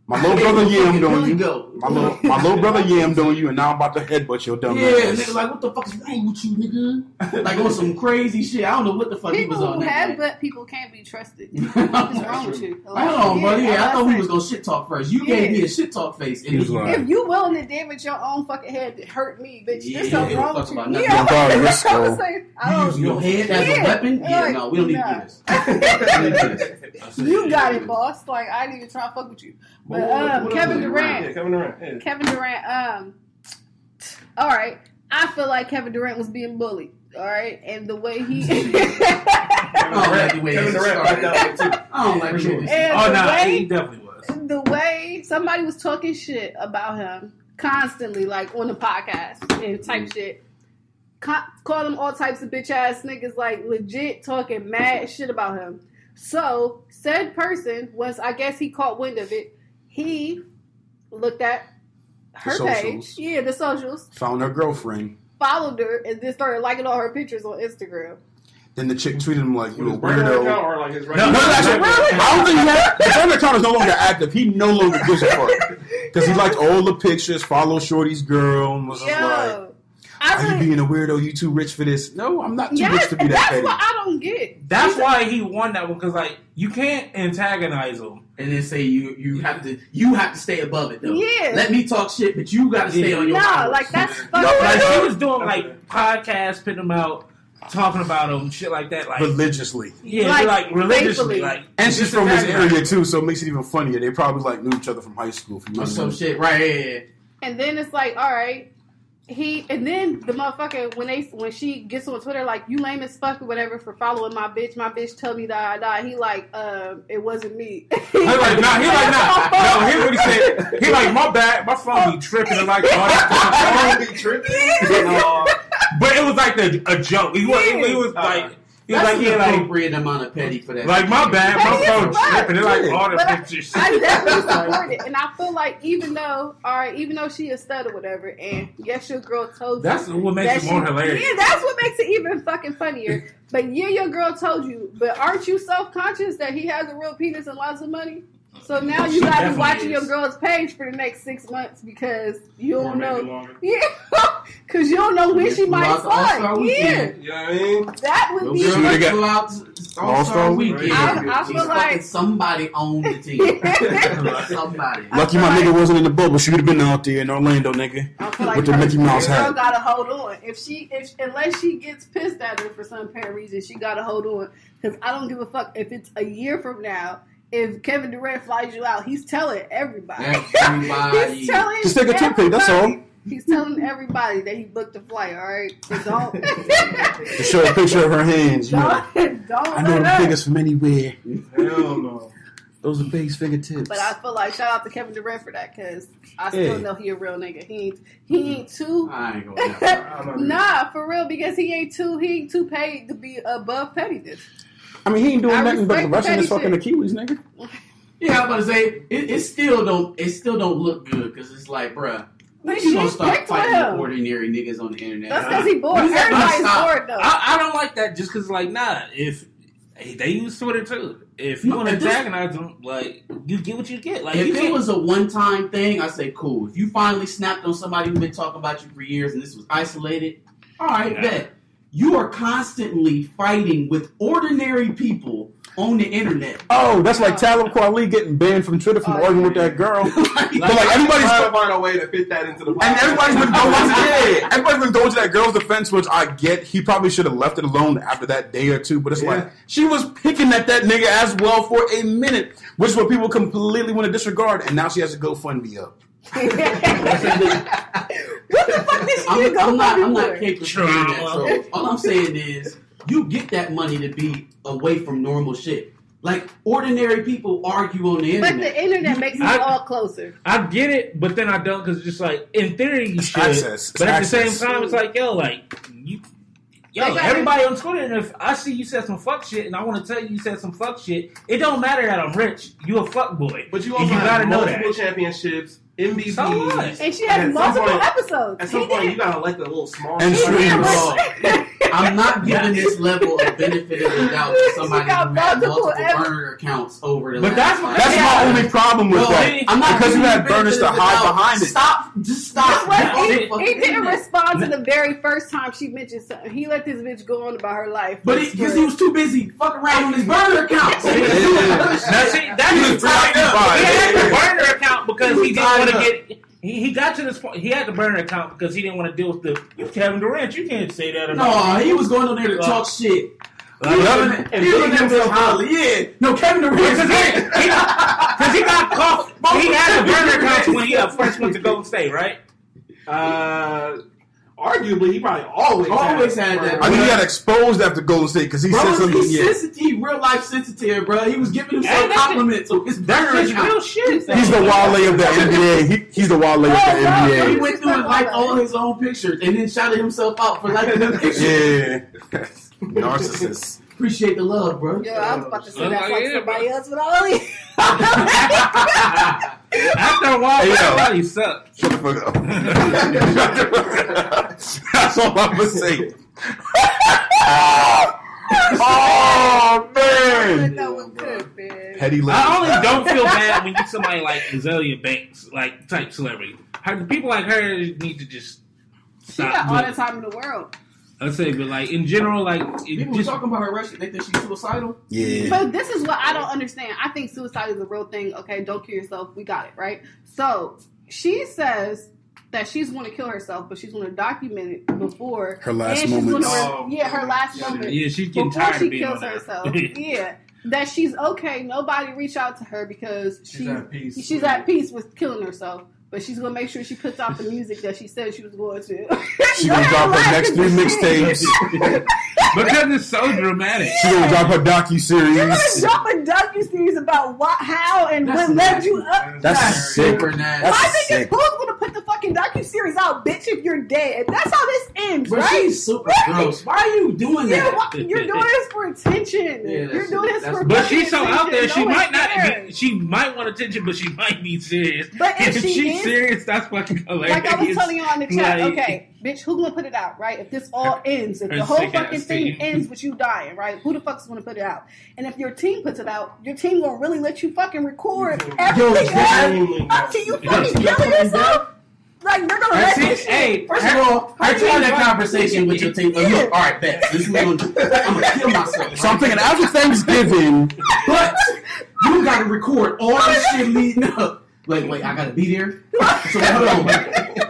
My little brother yammed on Really you. go. My little, my little brother yammed on you, and now I'm about to headbutt your dumb Yeah, ass. nigga, like, what the fuck is wrong with you, nigga? Like, on some crazy shit. I don't know what the fuck he was on who that have day. but people can't be trusted. <laughs> What's wrong with you? Hold on, buddy. Yeah, I thought we was gonna shit talk first. You Yeah. gave me a shit talk face. He was you- If you willing to damage your own fucking head to hurt me, bitch, Yeah, there's something wrong fuck with you. about nothing. Yeah, About your <laughs> I skull. was saying, I You don't- use oh, your head as a weapon? Yeah, no, we don't need nah. to do this. <laughs> We don't need to do this. You got it, boss. Like I didn't even try to fuck with you. But What- what- um, Kevin? Durant, Yeah, Kevin Durant. Yeah. Kevin Durant. Um, all right. I feel like Kevin Durant was being bullied. All right, and the way he <laughs> <laughs> <laughs> I don't like the Kevin Durant started. backed too. I don't like For sure. way this and Oh no, way he definitely was. the way somebody was talking shit about him constantly, like on the podcast and type shit. Con- call him all types of bitch ass niggas, like legit talking mad shit about him. So said person, once I guess he caught wind of it, he looked at her page, yeah, the socials, Found her girlfriend. followed her, and then started liking all her pictures on Instagram. Then the chick tweeted him like, "You a His burner account weirdo." or like his No, No, that's account? actually, I don't think he had, the burner account is no longer active. He no longer gives a fuck because he liked all the pictures, followed Shorty's girl, and was just like, Yo, I "Are you being a weirdo? You too rich for this?" No, I'm not too yes, rich to be and that that's petty. what I don't get. That's why he won that one because like you can't antagonize him. and then say you you have to you have to stay above it though. Yeah. Let me talk shit, but you got to stay Yeah. on your. Nah, hours. like that's No, fucking. Like no. she was doing like podcasts, putting him out, talking about them, shit like that. Like religiously. yeah, Like, like, religiously, like And she's from this area too, so it makes it even funnier. They probably like knew each other from high school. From or some shit, right? Yeah, yeah. And then it's like, all right, he and then the motherfucker when they when she gets on Twitter like you lame as fuck or whatever for following my bitch. My bitch told me that I died. He like, um, it wasn't me. <laughs> He like, nah, he like, nah, no, here's what he said. He like, my bad, my phone be tripping and like, all that. <laughs> Don't be tripping. Uh, but it was like the, a joke. He was, he, he was like, he was That's like, an yeah, like, appropriate amount of petty for that. like my bad, my Petty phone as tripping. They're like all the But I- pictures. I definitely <laughs> support it, and I feel like even though, all right, even though she a stud or whatever, and yes, your girl told you. That's what makes that it more she- hilarious. Yeah, that's what makes it even fucking funnier. But yeah, your girl told you. But aren't you self conscious that he has a real penis and lots of money? So now you got to be watching is. your girl's page for the next six months because you Or don't maybe know. longer. Yeah, <laughs> because you don't know when she might Throughout the All-Star slide. Yeah. You know what I mean? that would be. girl Should've got- flew out All-Star All-Star weekend. weekend. I- I feel like- somebody on the team. <laughs> somebody. <laughs> Lucky my like- nigga wasn't in the bubble. She would have been out there in Orlando, nigga. I feel like With the Mickey Mouse her girl hat. gotta hold on. If she, if unless she gets pissed at her for some apparent reason, she gotta hold on. Because I don't give a fuck if it's a year from now. If Kevin Durant flies you out, he's telling everybody. Everybody. <laughs> he's telling Just take a toothpick, that's all. Everybody. He's telling everybody that he booked a flight. All right, so don't. <laughs> To show a picture of her hands. You know, don't, don't I know let the up. figures from anywhere. Hell no. Those are base fingertips. But I feel like shout out to Kevin Durant for that because I still Yeah. know he a real nigga. He ain't he ain't too I ain't going that not nah for real because he ain't too he ain't too paid to be above pettiness. I mean, he ain't doing I nothing but respect rushing his fucking shit. Achilles, nigga. Yeah, I'm about to say it, it still don't it still don't look good because it's like, bruh, But you gonna stop fighting ordinary niggas on the internet? That's because he bored. Everybody's bored though. I, I, don't like that just because, like, nah. If hey, they use Twitter too. If you no, want to antagonize them, like, you get what you get. Like, if it was a one-time thing, I say cool. If you finally snapped on somebody who's been talking about you for years and this was isolated, all right, yeah. bet. You are constantly fighting with ordinary people on the internet. Oh, that's like oh. Talib Kweli getting banned from Twitter from Oh, arguing yeah. with that girl. <laughs> Like, but like everybody's trying to find a way to fit that into the and everybody's been going <laughs> to yeah, everybody's been going to that girl's defense, which I get. He probably should have left it alone after that day or two. But it's Yeah. like she was picking at that nigga as well for a minute, which is what people completely want to disregard. And now she has to go fund me up. <laughs> what the fuck did she I'm, go I'm not. I'm not for? capable of that. All I'm saying is, you get that money to be away from normal shit. Like ordinary people argue on the internet. But the internet makes I- it all closer. I get it, but then I don't because it's just like in theory you should, access. It's but at access. the same time it's like yo, like you, yo, They got- everybody on Twitter. And if I see you said some fuck shit, and I want to tell you you said some fuck shit, it don't matter that I'm rich. You a fuck boy, But you also you have gotta know multiple that. championships, MVPs. So what? And she And has at some multiple point- episodes. At some He point, did. you gotta like a little small. And He streams. <laughs> <laughs> what- I'm not <laughs> giving this level of benefit of the doubt to <laughs> somebody who had multiple multiple burner accounts over the But last that's five what- That's years. my only problem with No, that. I'm not because you giving had burners to benefit of the hide doubt. behind it. Stop. Just stop. But Get he, he didn't internet. respond to the very first time she mentioned something. He let this bitch go on about her life. But because he was too busy fucking around on his burner account. <laughs> now see that's He was his tied up. preoccupied. He had Yeah. the burner account because He he didn't want to get. He, he got to this point. He had to burn burner account because he didn't want to deal with the. You Kevin Durant. You can't say that. No, About he was going on there to talk shit. Like, He was other on than- he was on there. Yeah. No, Kevin Durant. Because he, <laughs> he, 'cause he got caught. He had the burner accounts when he uh, first went to Golden State, right? Uh, arguably, he probably always Always had that. I mean, he got exposed after Golden State because he Bro, said something. he's Yeah. sensitive, real life sensitive, bro. He was giving himself Hey, compliments on his That's burner real shit. He's the Wale of the NBA. He, he's the Wale of the Oh, He went through and liked all his own pictures and then shouted himself out for liking the <laughs> picture. Yeah. <laughs> Narcissist. Appreciate the love, bro. Yo, I was about to say Oh, that like yeah, somebody bro. else, but I only. After a while, Hey, yo. everybody sucked. Shut the fuck up. Shut the fuck up. That's all I'm gonna say. <laughs> oh man. that was. Petty I only don't feel bad when you somebody like Azealia Banks, like type celebrity. Her, people like her need to just She stop. got all the time in the world. I say, but like in general, like it People just talking about her Russian. They think she's suicidal. Yeah. But this is what I don't understand. I think suicide is a real thing. Okay, don't kill yourself. We got it, right? So she says that she's going to kill herself, but she's going to document it before Her last and she's moments. Gonna, Oh, yeah, her last yeah, moment. yeah, she's getting before tired she of being kills on herself. <laughs> yeah, that she's okay. Nobody reach out to her because She's she's at peace. she's at peace with killing herself. But she's gonna make sure she puts out the music that she said she was going to. <laughs> She gonna drop her next three mixtapes. <laughs> because it's so dramatic. She gonna drop her docu You're gonna drop a docu series about what, how, and That's what led you up. That's That's sick. super nasty. That's My thing is, sick. who's gonna put the fucking fucking docu series out, bitch. If you're dead, that's how this ends, But right? she's super Right. gross. Why are you doing Yeah, that? why- you're doing this for attention. Yeah, you're doing this that's- for. But she's so out there. She No might not. Be, she might want attention, but she might be serious. But if she she's is- serious, that's fucking hilarious. Like I was telling you on the chat, Like- okay, bitch, who gonna put it out, right? If this all <laughs> ends, if the whole fucking thing team. <laughs> ends with you dying, right? Who the fuck's gonna put it out? And if your team puts it out, your team gonna really let you fucking record everything extremely else up to you fucking killing yourself? Like they're gonna let team- this hey, First of all, I her tried that might- conversation with your team. Oh, like, Yeah. look, all right, bet. This is what we're gonna do. I'm gonna kill myself. So I'm thinking after Thanksgiving, <laughs> But you gotta record all this shit leading up. Like, wait, I gotta be there. So hold on.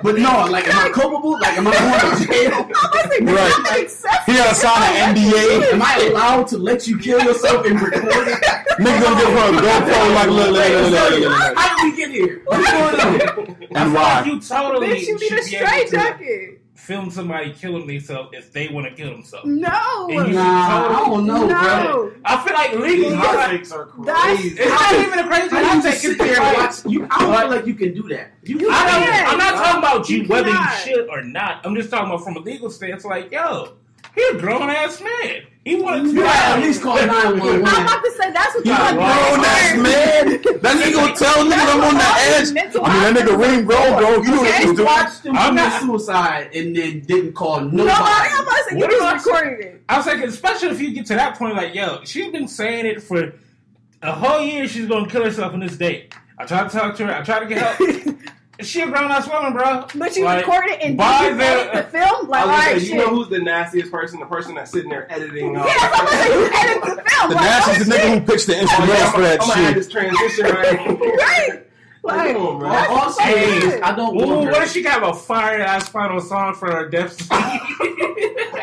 But no, like, am I culpable? Like, am I going to jail? <laughs> Right. That makes sense. he gotta sign an NDA. Am I allowed to let you kill yourself and record it? Nigga gonna give her a GoPro like look, look, look, look, look, look. How did we get here? What's going on? And why? you totally Bitch, you need a be able straight jacket. Film somebody killing themselves if they want to kill themselves. No. And you- Nah, I don't know, bro. I feel like legally, These it's hot like- takes are That's- crazy. it's not even a crazy How do hot just take. sit there and watch? You, I don't feel like you can do that. You, You I don't, can. I'm not talking about you, You whether cannot. you should or not. I'm just talking about from a legal stance. Like, yo, he a grown ass man. He wanted to. You at least call I'm about to say that's what He's you a want. grown ass man. That nigga gonna tell niggas I'm on the edge. I mean, that nigga ring grown, bro. You know what Okay, he's doing. watched him I'm commit suicide and then didn't call nobody. Nobody, I'm about to say you What just recorded it. I was thinking, especially if you get to that point, like, yo, she's been saying it for a whole year. She's gonna kill herself on this date. I tried to talk to her. I tried to get help. <laughs> she a grown ass woman, bro. But you Like, recorded it and by did the- the film? Like, I was gonna right, say, you know who's the nastiest person? The person that's sitting there editing. yeah, uh, I'm about to say you <laughs> edit the film. The like, nastiest oh, the nigga who picks the Oh, yeah, instrumentals I'm, for that I'm gonna shit. this transition right. <laughs> Right. Like, Come on, bro. that's All I'm so saying is, good. I don't Ooh, want what if she got a fire ass final song for her death scene? It's <laughs>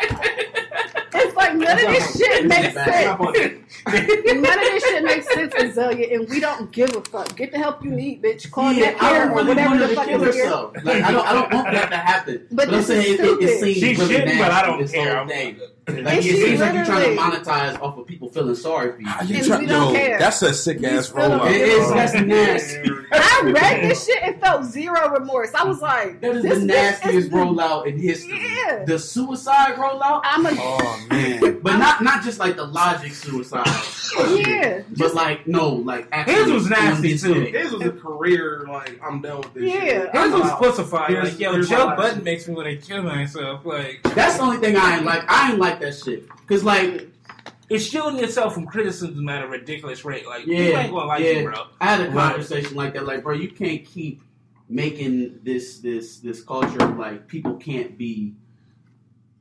like none of this shit makes sense. Stop on. <laughs> None of this shit makes sense, Azealia, and we don't give a fuck. Get the help you need, bitch. Call Yeah, Nick I Care don't or really whatever want her the to fuck kill is here. herself. Like, I don't, I don't want that to happen. But I'm this saying is it, it, it stupid. seems She really should, nasty but I don't care. Whole I'm- thing. And Like, it seems like you're trying to monetize off of people feeling sorry for you. How you try- we don't Yo, care. that's a sick We ass still don't rollout. It a That's fuck. nasty. I read this <laughs> shit and felt zero remorse. I was like, That is this the nastiest is the- rollout in history. Yeah. The suicide rollout, I'm a Oh man. <laughs> but not not just like the logic suicide. yeah. But like no, like actually His was nasty, on this too. His was a career, like, I'm done with this Yeah. shit. His was Wow. pussified. Here's- Like, yo, Joe Budden makes me want to kill myself. Like, That's the only thing I ain't like. I ain't like that shit. Cause like it's shielding yourself from criticism at a ridiculous rate. Like, Yeah, you ain't gonna like yeah. you, bro. I had a conversation like that. Like, bro, you can't keep making this this this culture of like people can't be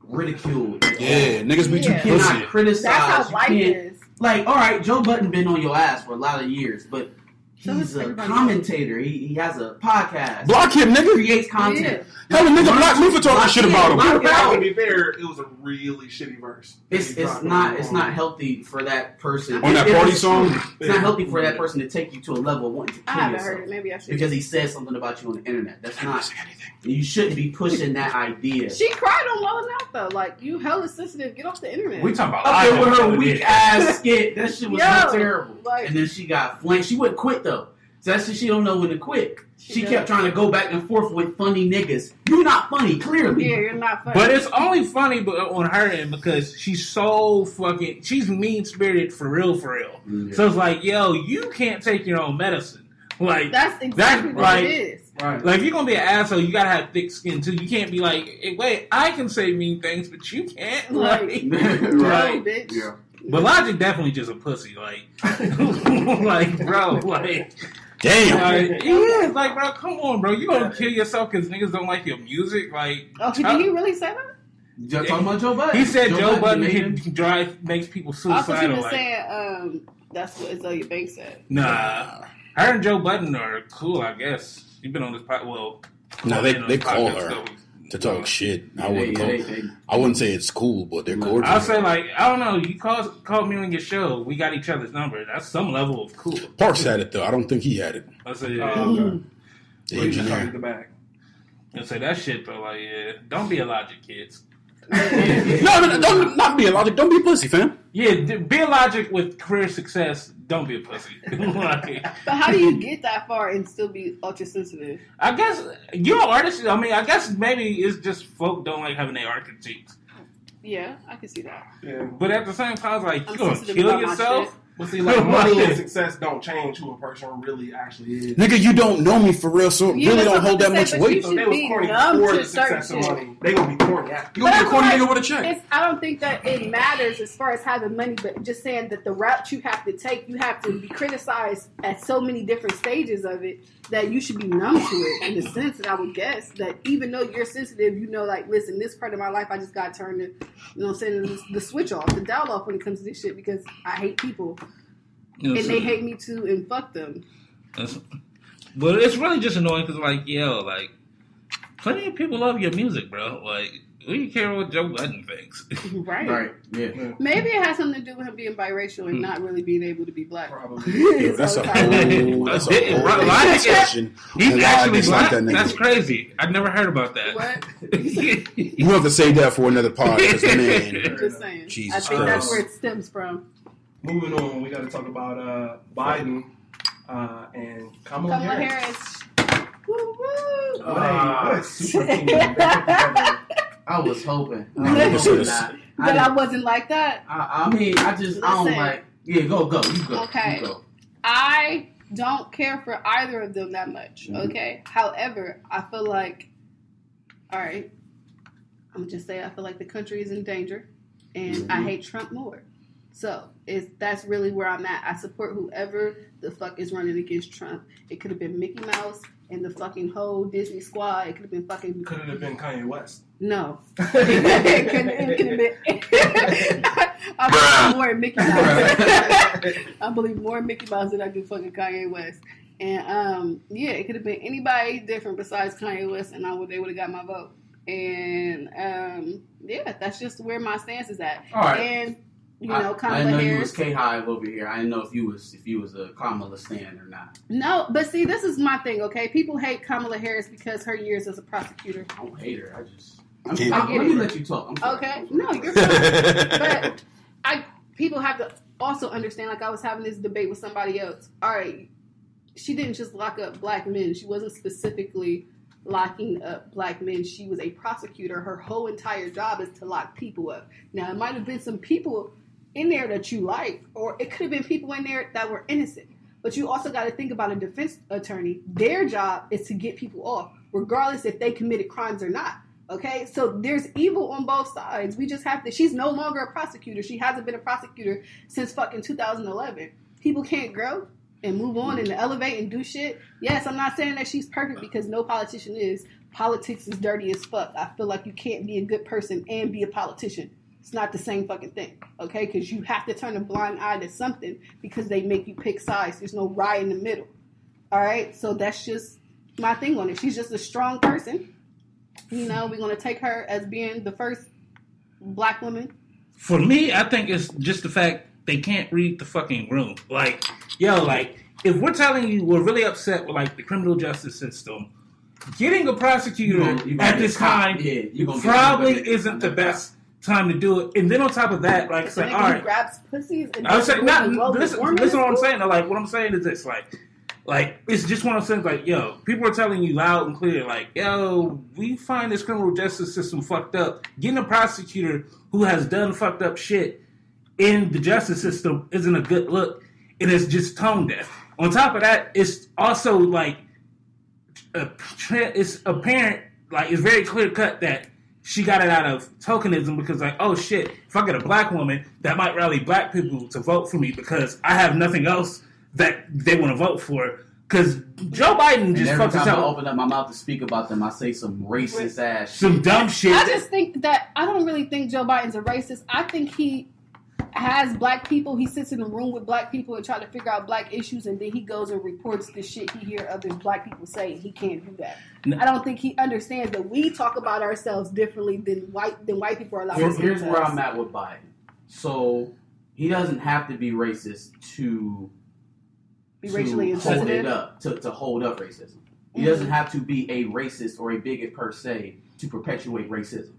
ridiculed. Yeah, niggas be too Yeah. You cannot pussy. criticize. That's how you life can't- is. Like, all right, Joe Budden been on your ass for a lot of years, but he's a commentator. He, he has a podcast. Block him, He nigga. creates content. Hell, the nigga Black Luther talking Block shit about him. Block him. To be fair, it was a really shitty verse. It's it's not it's not healthy for that person On that party song? It's not healthy for that person to take you to a level of wanting to kill haven't yourself heard it. Maybe I should. because he said something about you on the internet. That's I didn't anything. You shouldn't be pushing that idea. She cried on Low and Out though. Like you hella sensitive. Get off the internet. We talking about Up there live with her on weak ass skit, that shit was Yo, terrible. like- and then she got flamed. She wouldn't quit though. So that's she don't know when to quit. She She kept trying to go back and forth with funny niggas. You're not funny, clearly. yeah, you're not funny. But it's only funny on her end because she's so fucking. She's mean spirited for real, for real. Mm, So it's like, yo, you can't take your own medicine. Like, that's exactly what like- it is. Right. like if you're gonna be an asshole, you gotta have thick skin too. You can't be like, hey, wait, I can say mean things, but you can't. <laughs> Like- <laughs> Like, No, right. bitch. Yeah. But Logic definitely just a pussy. Like, <laughs> like, bro, like. Damn. Like, yeah, it's like, bro, come on, bro. You gonna kill yourself because niggas don't like your music? Like, Oh, did he really say that? You're talking about Joe Budden. he said Joe, Budden made can drive makes people I thought you suicidal. were Like, saying um, that's what Azealia Banks said. nah, her and Joe Budden are cool, I guess. You've been on this pod. Well, No, they they call her couple- to talk shit. I Yeah, wouldn't yeah, call. they- they- I wouldn't say it's cool, but they're cordial. I'll say like I don't know. You called called me on your show. We got each other's number. That's some level of cool. Parks had it though. I don't think he had it. I say, Oh, yeah. Uh, <laughs> okay. The just engineer. talked the back. I say that shit though. Like, yeah, don't be a logic, kids. <laughs> No, no, no, don't not be a logic. Don't be a pussy, fam. Yeah, be a logic with career success. Don't be a pussy. <laughs> Like, But how do you <laughs> get that far and still be ultra sensitive? I guess you're an artist. I mean, I guess maybe it's just folk don't like having their art critiques. Yeah, I can see that. Yeah. But at the same time, it's like I'm you gonna kill yourself. Shit. But see, like <laughs> money and success don't change who a person really actually is. Nigga, you don't know me for real, so You really don't hold that about much weight. So they was corny numb before the success certain of money. They gonna be corny after. You gonna be a corny I'm nigga with a check. It's, I don't think that it matters as far as having money, but just saying that the route you have to take, you have to be criticized at so many different stages of it that you should be numb to it. In the sense that I would guess that even though you're sensitive, you know, like, listen, this part of my life, I just got to turn you know, what I'm saying the, the switch off, the dial off when it comes to this shit because I hate people You know, and so- they hate me too, and fuck them. But it's really just annoying because, like, yo, like, plenty of people love your music, bro. Like, what do you care what Joe Budden thinks? <laughs> Right. Right. Yeah. Maybe it has something to do with him being biracial and hmm. not really being able to be black. Probably. Yeah, <laughs> that's a So, kind of- whole, that's a Did- whole right, other like- discussion. He's And uh, actually dislike black. that nigga. That's crazy. I've never heard about that. What? <laughs> You have to say that for another pod, 'cause, man. Just saying. Jesus I think that's where it stems from. Moving on, we got to talk about uh, Biden uh, and Kamala, Kamala Harris. Harris. Woo woo. What a, what a super team they put together. I was hoping. But I was hoping not. But I, I wasn't like that. I, I mean, I just, I don't like. Yeah, go, go. You go. Okay. You go. I don't care for either of them that much. Mhm. Okay. However, I feel like, all right, I'm gonna just say I feel like the country is in danger, and I Mhm. hate Trump more. So it's that's really where I'm at. I support whoever the fuck is running against Trump. It could have been Mickey Mouse and the fucking whole Disney squad. It could have been fucking Could it have been Kanye West? no. it could it could have been. I believe more in Mickey Mouse. <laughs> I believe more in Mickey Mouse than I do fucking Kanye West. And um, yeah, it could have been anybody different besides Kanye West, and I would they would have got my vote. And um, yeah, that's just where my stance is at. All right. And you I- know, I, Kamala didn't know you was K Hive over here. I didn't know if you was if you was a Kamala stan or not. No, but see, this is my thing. Okay, people hate Kamala Harris because her years as a prosecutor. I don't hate her. I just. I'm, Can't- I, I get let me let you talk. I'm sorry. Okay, no, you're fine. <laughs> but I people have to also understand. Like I was having this debate with somebody else. All right, she didn't just lock up black men. She wasn't specifically locking up black men. She was a prosecutor. Her whole entire job is to lock people up. Now it might have been some people in there that you like, or it could have been people in there that were innocent. But you also got to think about a defense attorney. Their job is to get people off, regardless if they committed crimes or not. Okay, so there's evil on both sides. We just have to. She's no longer a prosecutor. She hasn't been a prosecutor since fucking 2011. People can't grow and move on and elevate and do shit. Yes, I'm not saying that she's perfect because no politician is. Politics is dirty as fuck. I feel like you can't be a good person and be a politician. It's not the same fucking thing, okay? Because you have to turn a blind eye to something because they make you pick sides. There's no right in the middle. All right, so that's just my thing on it. She's just a strong person. You know, we're gonna take her as being the first black woman. For me, I think it's just the fact they can't read the fucking room. Like, yo, like, if we're telling you we're really upset with like the criminal justice system, getting a prosecutor You gonna- you gonna at this time Yeah, you gonna probably isn't the best time to do it. And then on top of that, like, say, nigga all right, grabs pussies and I was saying, not, listen, listen what I'm saying. Like, what I'm saying is this, like, like it's just one of those things. Like, yo, people are telling you loud and clear, like, yo, we find this criminal justice system fucked up. Getting a prosecutor who has done fucked up shit in the justice system isn't a good look. It is just tone deaf. On top of that, it's also like a, it's apparent, like it's very clear cut that she got it out of tokenism because, like, oh shit, if I get a black woman, that might rally black people to vote for me because I have nothing else that they want to vote for. Because Joe Biden And just every fucks time I open up my mouth to speak about them, I say some racist ass shit. some dumb shit. I just think that I don't really think Joe Biden's a racist. I think he has black people. He sits in a room with black people and try to figure out black issues, and then he goes and reports the shit he hear other black people say. He can't do that. I don't think he understands that we talk about ourselves differently than white than white people are allowed Here's, to. here's where. I'm at with Biden. So he doesn't have to be racist to Be to racially hold it up to, to hold up racism. He Mhm. doesn't have to be a racist or a bigot per se to perpetuate racism.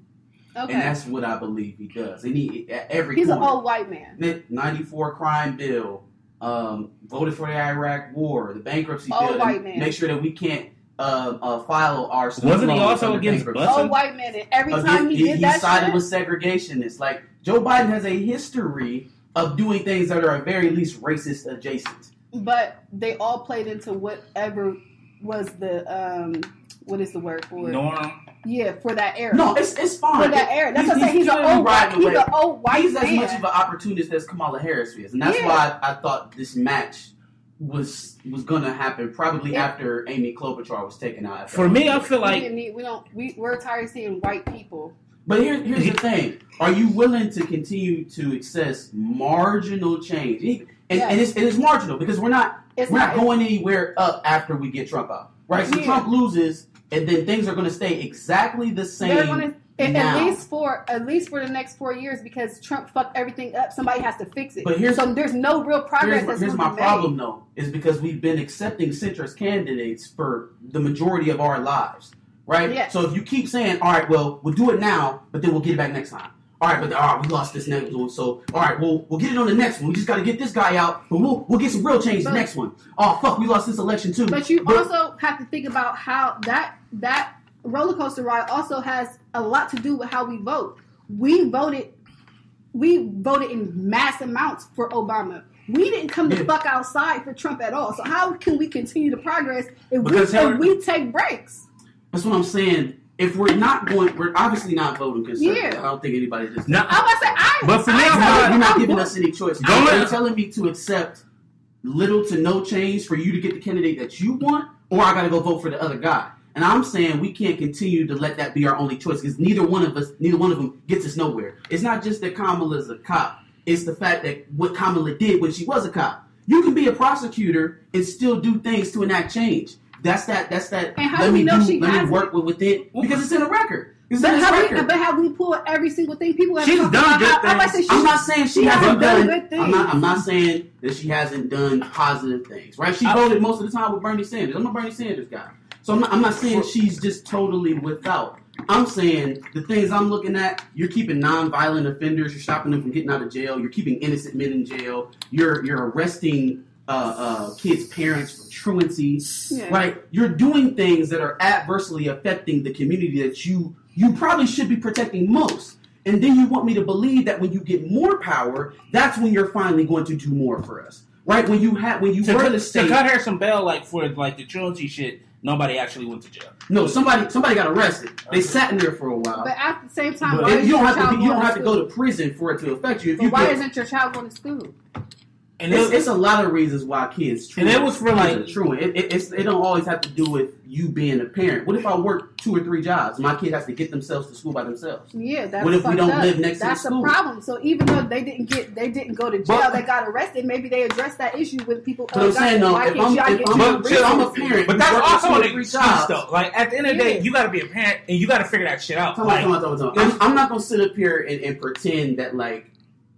Okay. and that's what I believe he does. And he every He's an corner. old white man. 94 crime bill, um, voted for the Iraq war, the bankruptcy Old bill, white man. make sure that we can't uh, uh, file our student Wasn't he also against bankruptcy. busing? Old white man, and every time he, he, did he that he sided shit, with segregationists. Like Joe Biden has a history of doing things that are at very least racist adjacent. but they all played into whatever was the um, what is the word for it? Norm. Yeah, for that era. No, it's it's fine. for that era. That's He's- what I'm saying. He's, he's an old white. riding He's an old white He's as man. much of an opportunist as Kamala Harris is, and that's Yeah. why I, I thought this match was was going to happen probably Yeah. after Amy Klobuchar was taken out. For me, I feel like didn't need, we don't. We, we're tired of seeing white people. But here, here's the thing: Are you willing to continue to access marginal change? And, and it's, it is marginal because we're not It's we're not, not. going anywhere up after we get Trump out, right? So Yeah. Trump loses, and then things are going to stay exactly the same. At, now. at least for at least for the next four years because Trump fucked everything up. Somebody has to fix it. But here's- so there's no real progress. Here's, here's my be problem, though, is because we've been accepting centrist candidates for the majority of our lives, right? Yes. So if you keep saying, "All right, well, we'll do it now, but then we'll get it back next time." All right, but all right, we lost this next one, so all right, well, we'll get it on the next one. We just got to get this guy out, but we'll we'll get some real change the next one. Oh fuck, we lost this election too. But you also have to think about how that that roller coaster ride also has a lot to do with how we vote. We voted, we voted in mass amounts for Obama. We didn't come the Yeah. fuck outside for Trump at all. So how can we continue to progress if we, Hillary- if we take breaks? That's what I'm saying. If we're not going, we're obviously not voting conservative. Yeah. I don't think anybody just. No, I'm about to say I. But for me, I I'm tell not- you, You're not I'm giving going- us any choice. Don't Are you let- telling me to accept little to no change for you to get the candidate that you want, or I got to go vote for the other guy? And I'm saying we can't continue to let that be our only choice because neither one of us, neither one of them gets us nowhere. It's not just that Kamala's a cop; it's the fact that what Kamala did when she was a cop. You can be a prosecutor and still do things to enact change. That's that. That's that. And how let do we me know do. she Let me hasn't? work with, with it because it's in a record. It's But in his have, we, record. but have we pulled every single thing people have She's done about? good how- I'm about to things. say I'm not saying she, she hasn't hasn't done done. good things. I'm not. I'm not saying that she hasn't done positive things. Right? She I- voted most of the time with Bernie Sanders. I'm a Bernie Sanders guy, so I'm not, I'm not saying she's just totally without. I'm saying the things I'm looking at. You're keeping non-violent offenders. You're stopping them from getting out of jail. You're keeping innocent men in jail. You're you're arresting uh, uh, kids' parents for truancy. Yeah. Right? You're doing things that are adversely affecting the community that you you probably should be protecting most. And then you want me to believe that when you get more power, that's when you're finally going to do more for us. Right? When you have when you to, were cut, the to cut her some bail, like for like the truancy shit, nobody actually went to jail. No, somebody somebody got arrested. They sat in there for a while. But at the same time, But why And is you don't have to you don't have to go to prison for it to affect you. If But you why get- isn't your child going to school? And it's, it, it's a lot of reasons why kids. Truant. And it was for, like- kids are truant. It, it, it's, it don't always have to do with you being a parent. What if I work two or three jobs? My kid has to get themselves to school by themselves. Yeah, that's What if we don't up. live next to the That's school? problem. So even though they didn't get, they didn't go to jail, But- they got arrested. Maybe they addressed that issue with people. But oh, I'm saying though, why if I'm, if I'm, your a, if I'm a parent, but that's works also two an or excuse, jobs, though. Like at the end of the day, you got to be a parent and you got to figure that shit out. Like, on, on, on. I'm, I'm not gonna sit up here and, and pretend that like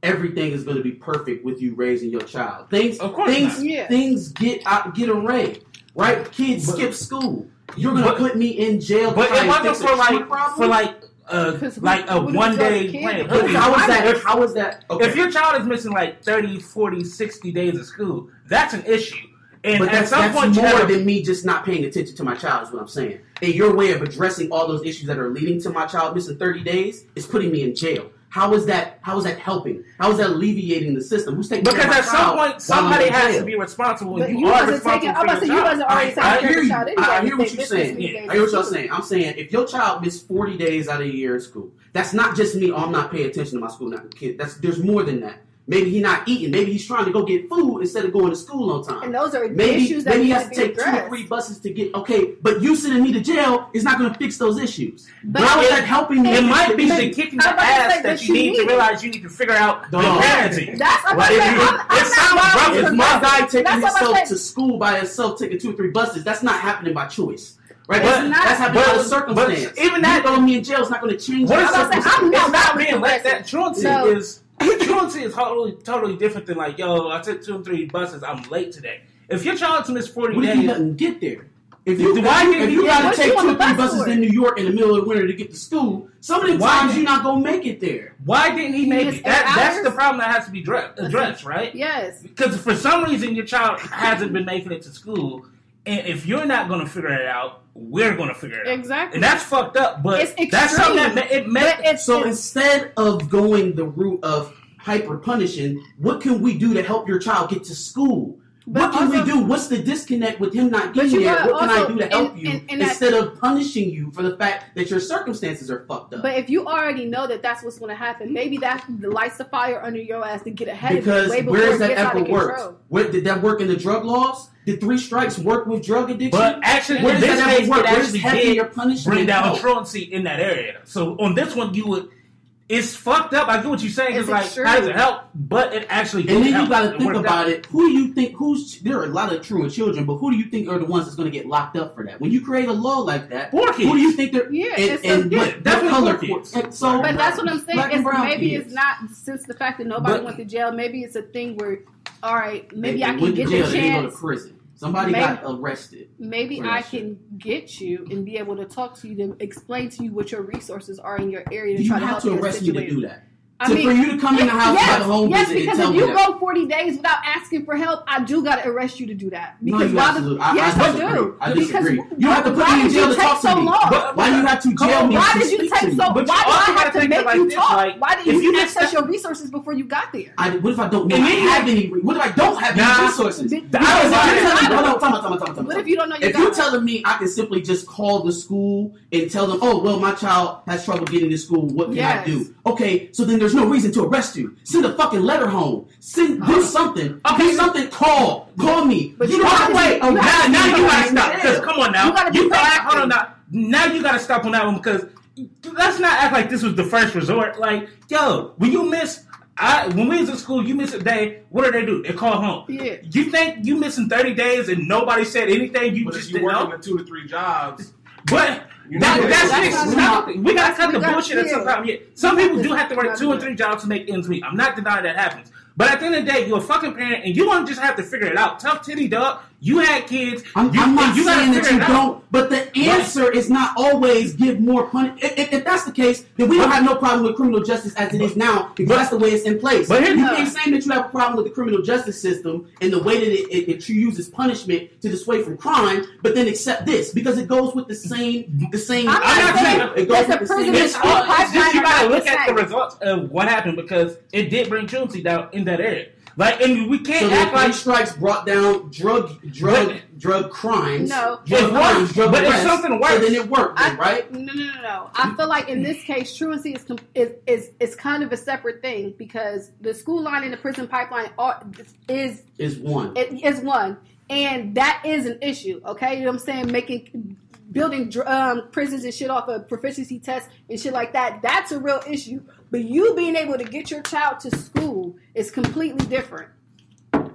everything is gonna be perfect with you raising your child. Things, Of course things, not. Yeah. things get out, get arrayed. Right? Kids But- skip school. You're gonna put me in jail. but it wasn't for like problem? for like uh 'Cause who- like a one day the kid? plan. But how is that? would- How is that? Okay. If your child is missing like 30, 40, 60 days of school, that's an issue. And but at that's, some that's point, you more gotta- than me just not paying attention to my child, is what I'm saying. And your way of addressing all those issues that are leading to my child missing 30 days is putting me in jail. How is that? How is that helping? How is that alleviating the system? Who's taking because care of my at some point somebody has jail? to be responsible. But you you are wasn't responsible taking. I'm for about to say your you child. wasn't already I, taking I hear you. child anyway. I, I hear what you're saying. this many days I hear what y'all school. saying. I'm saying if your child missed 40 days out of a year of school, that's not just me. Oh, I'm not paying attention to my school. Not kid. That's there's more than that. Maybe he's not eating. Maybe he's trying to go get food instead of going to school on time. And those are Maybe, issues that maybe he has to to be take two or three buses to get okay, but you sending me to jail is not going to fix those issues. But How is it- that helping me? It might be issue? the kick in the about to say ass that that you you need to realize you need to figure out your Dog. parenting. That's I'm Like, about to say, it- I'm, it I'm sounds not rough If my guy taking That's what I'm himself to school by himself, taking two or three buses, that's not happening by choice. Right? It's That's, not. that's happening But- out of but circumstance. even You that- throwing me in jail is not going to change What that is I'm about to. I'm not it's not violent being like that. Truancy No. is truancy is totally totally different than like, yo, I took two and three buses, I'm late today. If your child missed forty What if he doesn't get there? If you, Why if you, didn't if you Yeah, gotta take you two or three buses in New York in the middle of winter to get to school, some of the Why times did- you're not gonna make it there. Why didn't he make it? That, that's the problem that has to be addressed, right? Yes. Because for some reason your child hasn't been making it to school, and if you're not going to figure it out, we're going to figure it out. Exactly. And that's fucked up. But It's that's something that it meant. But it's So it's- instead of going the route of hyper punishing, what can we do to help your child get to school? But what can also- we do? What's the disconnect with him not getting there? What can I do to help and- you and- and that- instead of punishing you for the fact that your circumstances are fucked up? But if you already know that that's what's going to happen, maybe that lights the fire under your ass to get ahead because of it before where it that ever worked? Where, did that work in the drug laws? Did three strikes work with drug addiction? but actually, where does this that ever work? Where's actually heavier punishment? bring down truancy in that area. So on this one, you would. It's fucked up. I get what you're saying. It's, It's like extreme. how does it help? But it actually. And did then you got to think about out. it. Who do you think? Who's there are a lot of truant children, but who do you think are the ones that's going to get locked up for that? When you create a law like that, Poor kids. who do you think they're? Yeah, and, it's and a- what, yeah, what definitely color? poor kids. and so, But that's what I'm saying. Black and Is brown maybe kids. it's not since the fact that nobody But- went to jail. Maybe it's a thing where, all right, maybe They- I can get jail, the they didn't go to chance. prison. Somebody Maybe- got arrested. Maybe I can get you and be able to talk to you to explain to you what your resources are in your area to You try to help to you have to arrest me to do that. I to, mean, for you to come in the house yes, have a home yes, because if me you that. go 40 days without asking for help, I do got to arrest you to do that. No, Because why absolutely- the, I- I yes, I, disagree. do. I Because disagree. You have to put me in jail to talk to so me. long? But- Why do you have to jail me? why did you take so? me? Why do I have to make of it like you talk? why did you, access your resources before you got there? What if I don't know? I have any? What if I don't have any resources? Did- I if was you're like- telling me, hold on, time out, time out, time What if you don't know If you're telling me I can simply just call the school and tell them, oh, well, my child has trouble getting to school, what can I do? Okay, so then there's no reason to arrest you. Send a fucking letter home. Send, do something. Okay. Do something. Call. Call me. But you you don't have have to- to wait. you Oh, have now, now you gotta stop. Because come on now, You gotta be you gotta hold on now. Now you gotta stop on that one because let's not act like this was the first resort. Like, yo, when you miss, I when we was in school, you miss a day. What do they do? They call home. Yeah. You think you missing thirty days and nobody said anything? You But just if you didn't working know. in two to three jobs, But You that, know that's it. That's Stop. not- We gotta cut we the got- bullshit at some time. Yeah. Some people do have to work two do and three jobs to make ends meet. I'm not denying that happens. But at the end of the day, you're a fucking parent and you don't just have to figure it out. Tough titty dog. You had kids. I'm, you, I'm not you saying that you don't, but the answer is not always give more punishment. If, if, if that's the case, then we don't have no problem with criminal justice as it is now because that's the way it's in place. But here's you the- can't say that you have a problem with the criminal justice system and the way that it, it, it uses punishment to dissuade from crime, but then accept this because it goes with the same the same. I'm not saying it goes with the the same. It's is all, all it's just you gotta look at the the results of what happened because it did bring truancy down in that area. Like, and we can't So act three like strikes brought down drug drug drug crimes. No. drug It crimes, drug but it's arrests. something So worse. then it worked, then, I- right? No, no, no, no. I feel like in this case, truancy is com- is, is is kind of a separate thing because the school line and the prison pipeline are, is Is one. it is one, and that is an issue. Okay, you know what I'm saying? Making building dr- um, prisons and shit off of proficiency tests and shit like that. That's a real issue. But you being able to get your child to school is completely different.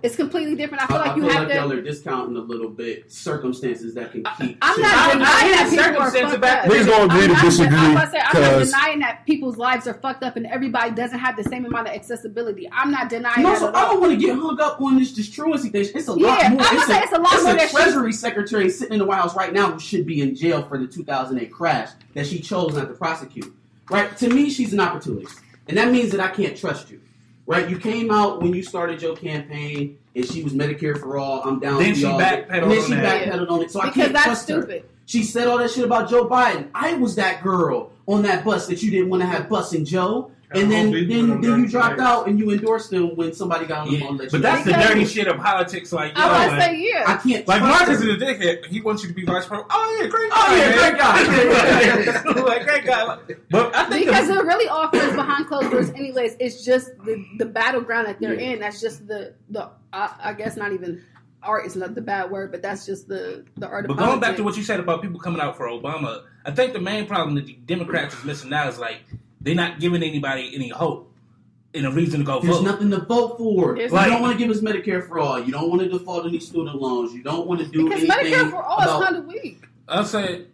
It's completely different. I feel like you feel have like to. y'all are discounting a little bit circumstances that can keep. I'm shit- not I- I denying that people are circumstances fucked back up. Niggas gonna agree I'm to not- disagree, I'm, about say, I'm not 'cause- denying that people's lives are fucked up and everybody doesn't have the same amount of accessibility. I'm not denying No, that so at I don't want to get hung up on this just truancy thing. It's a lot Yeah, more. I'm gonna say it's a lot it's more a that she- Treasury Secretary sitting in the White House right now who should be in jail for the 2008 crash that she chose not to prosecute. Right? To me, she's an opportunist, and that means that I can't trust you. Right? You came out when you started your campaign, and she was Medicare for all. I'm down. Then with she y'all. backpedaled And then she backpedaled on it. So I can't that's trust her. She said all that shit about Joe Biden. I was that girl on that bus that you didn't want to have busing Joe. And then, I hope he put then, then you dropped out and you endorsed him when somebody got on the Yeah, phone. but you that's the dirty shit of politics. Like, yo, I like, gonna say I can't like trust Marcus is a dickhead. He wants you to be vice president. Oh yeah, great oh, guy. Oh, yeah, man. great guy. <laughs> like great guy. <laughs> But I think Because the, they're really offers behind closed doors, anyways. It's just the the battleground that they're Yeah. in. That's just the the I, I guess not even art is not the bad word, but that's just the the art of But going back to what you said about people coming out for Obama, I think the main problem that the Democrats is missing now is like they're not giving anybody any hope and a reason to go There's vote. nothing to vote for. There's you Like- don't want to give us Medicare for all. You don't want to default any student loans. You don't want to do because anything Medicare for all about is kind of weak. I say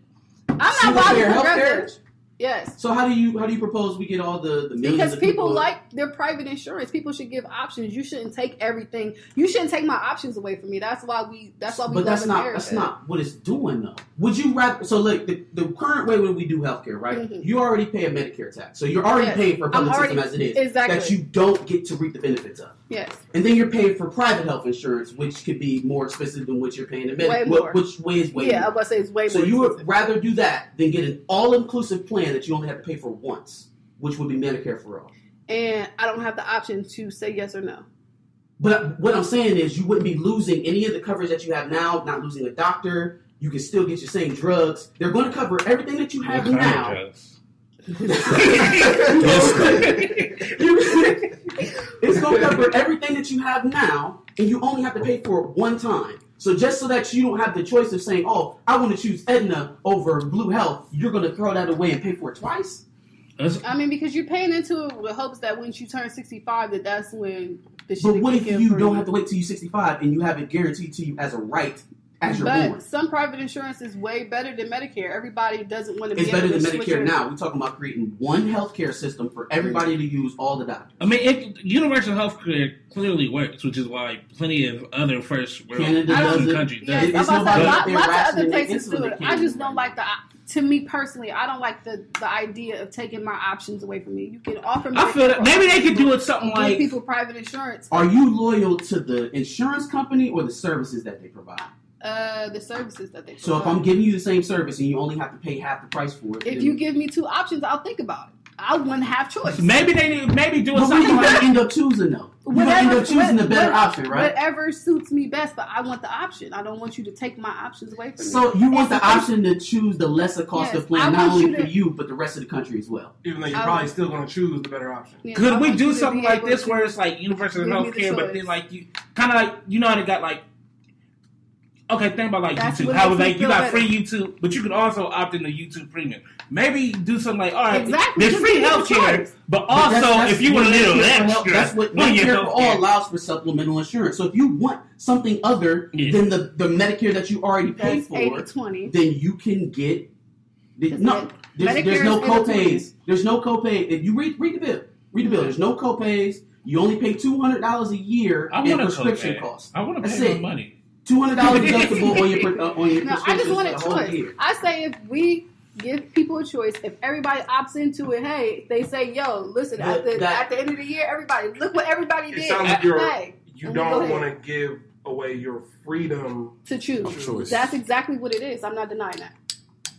I'm not single bothered payer with progressive. Yes. So how do you how do you propose we get all the the millions Because of people like their private insurance. People should give options. You shouldn't take everything. You shouldn't take my options away from me. That's why we. That's why we. But that's not America. that's not what it's doing though. Would you rather? So like the, the current way when we do healthcare, right? Mhm. You already pay a Medicare tax, so you're already Yes. paying for a public already system as it is. exactly. That you don't get to reap the benefits of, Yes. and then you're paying for private health insurance, which could be more expensive than what you're paying in Way Medicare, more. which way is way yeah, I more. was about to say it's way So more. So you would rather do that than get an all-inclusive plan that you only have to pay for once, which would be Medicare for all. and I don't have the option to say yes or no. But what I'm saying is, you wouldn't be losing any of the coverage that you have now. Not losing a doctor. You can still get your same drugs. They're going to cover everything that you have What kind of now. Drugs? it's going to cover everything that you have now, and you only have to pay for it one time. So just so that you don't have the choice of saying, "Oh, I want to choose Aetna over Blue Health," you're going to throw that away and pay for it twice. That's- I mean, because you're paying into it with hopes that once you turn 65, that that's when the shit But what if you don't have to wait till you're 65 and you have it guaranteed to you as a right as you're But born? some private insurance is way better than Medicare. Everybody doesn't want to be It's better able than to Medicare your- now. We're talking about creating one healthcare system for everybody to use, all the doctors. I mean, it, universal health care clearly works, which is why plenty of other first world Canada I does it. countries Yes, do. It's about to lot- lots of other places do it. I just do don't like the. To me personally, I don't like the the idea of taking my options away from me. You can offer me. I feel that maybe they could do it something give like people private insurance. Are you loyal to the insurance company or the services that they provide? Uh, the services that they. So if. I'm giving you the same service and you only have to pay half the price for it, if you give me two options, I'll think about it. I wouldn't have choice. maybe they need maybe do it but what something you gonna end up choosing though? You're gonna end up choosing the better what- option, right? Whatever suits me best, but I want the option. I don't want you to take my options away from me. So you want It's the option to choose the lesser cost Yes, of plan, not only you for you but the rest of the country as well. Even though you're I probably would- still going to choose the better option. Yeah, I Could we do something like this where it's like universal health care, but then like you kind of like you know how they got like okay, think about like That's YouTube. How makes me like you got better. free YouTube, but you can also opt into YouTube Premium. Maybe do something like all right, Exactly, there's free give me the health care, but But also that's- that's if you want a what little Medicare for extra, that's what on Medicare for all allows for supplemental insurance. So if you want something other Yeah. than the, the Medicare that you already paid for, 80-20. then you can get the, no. There's, there's no is in copays. There's no copay. If you read read the bill, read the bill. Mhm. There's no copays. You only pay two hundred dollars a year I in want prescription costs. I want to pay it. my money. Two hundred dollars deductible on your pre- uh, on your No, I just want a for the whole choice. year. I say if we give people a choice, if everybody opts into it, hey, they say, yo, listen, at the, that- at the end of the year, everybody, look what everybody It did. sounds like you're- Hey, You Let me go don't want to give away your freedom, to choose. Of choice. That's exactly what it is. I'm not denying that.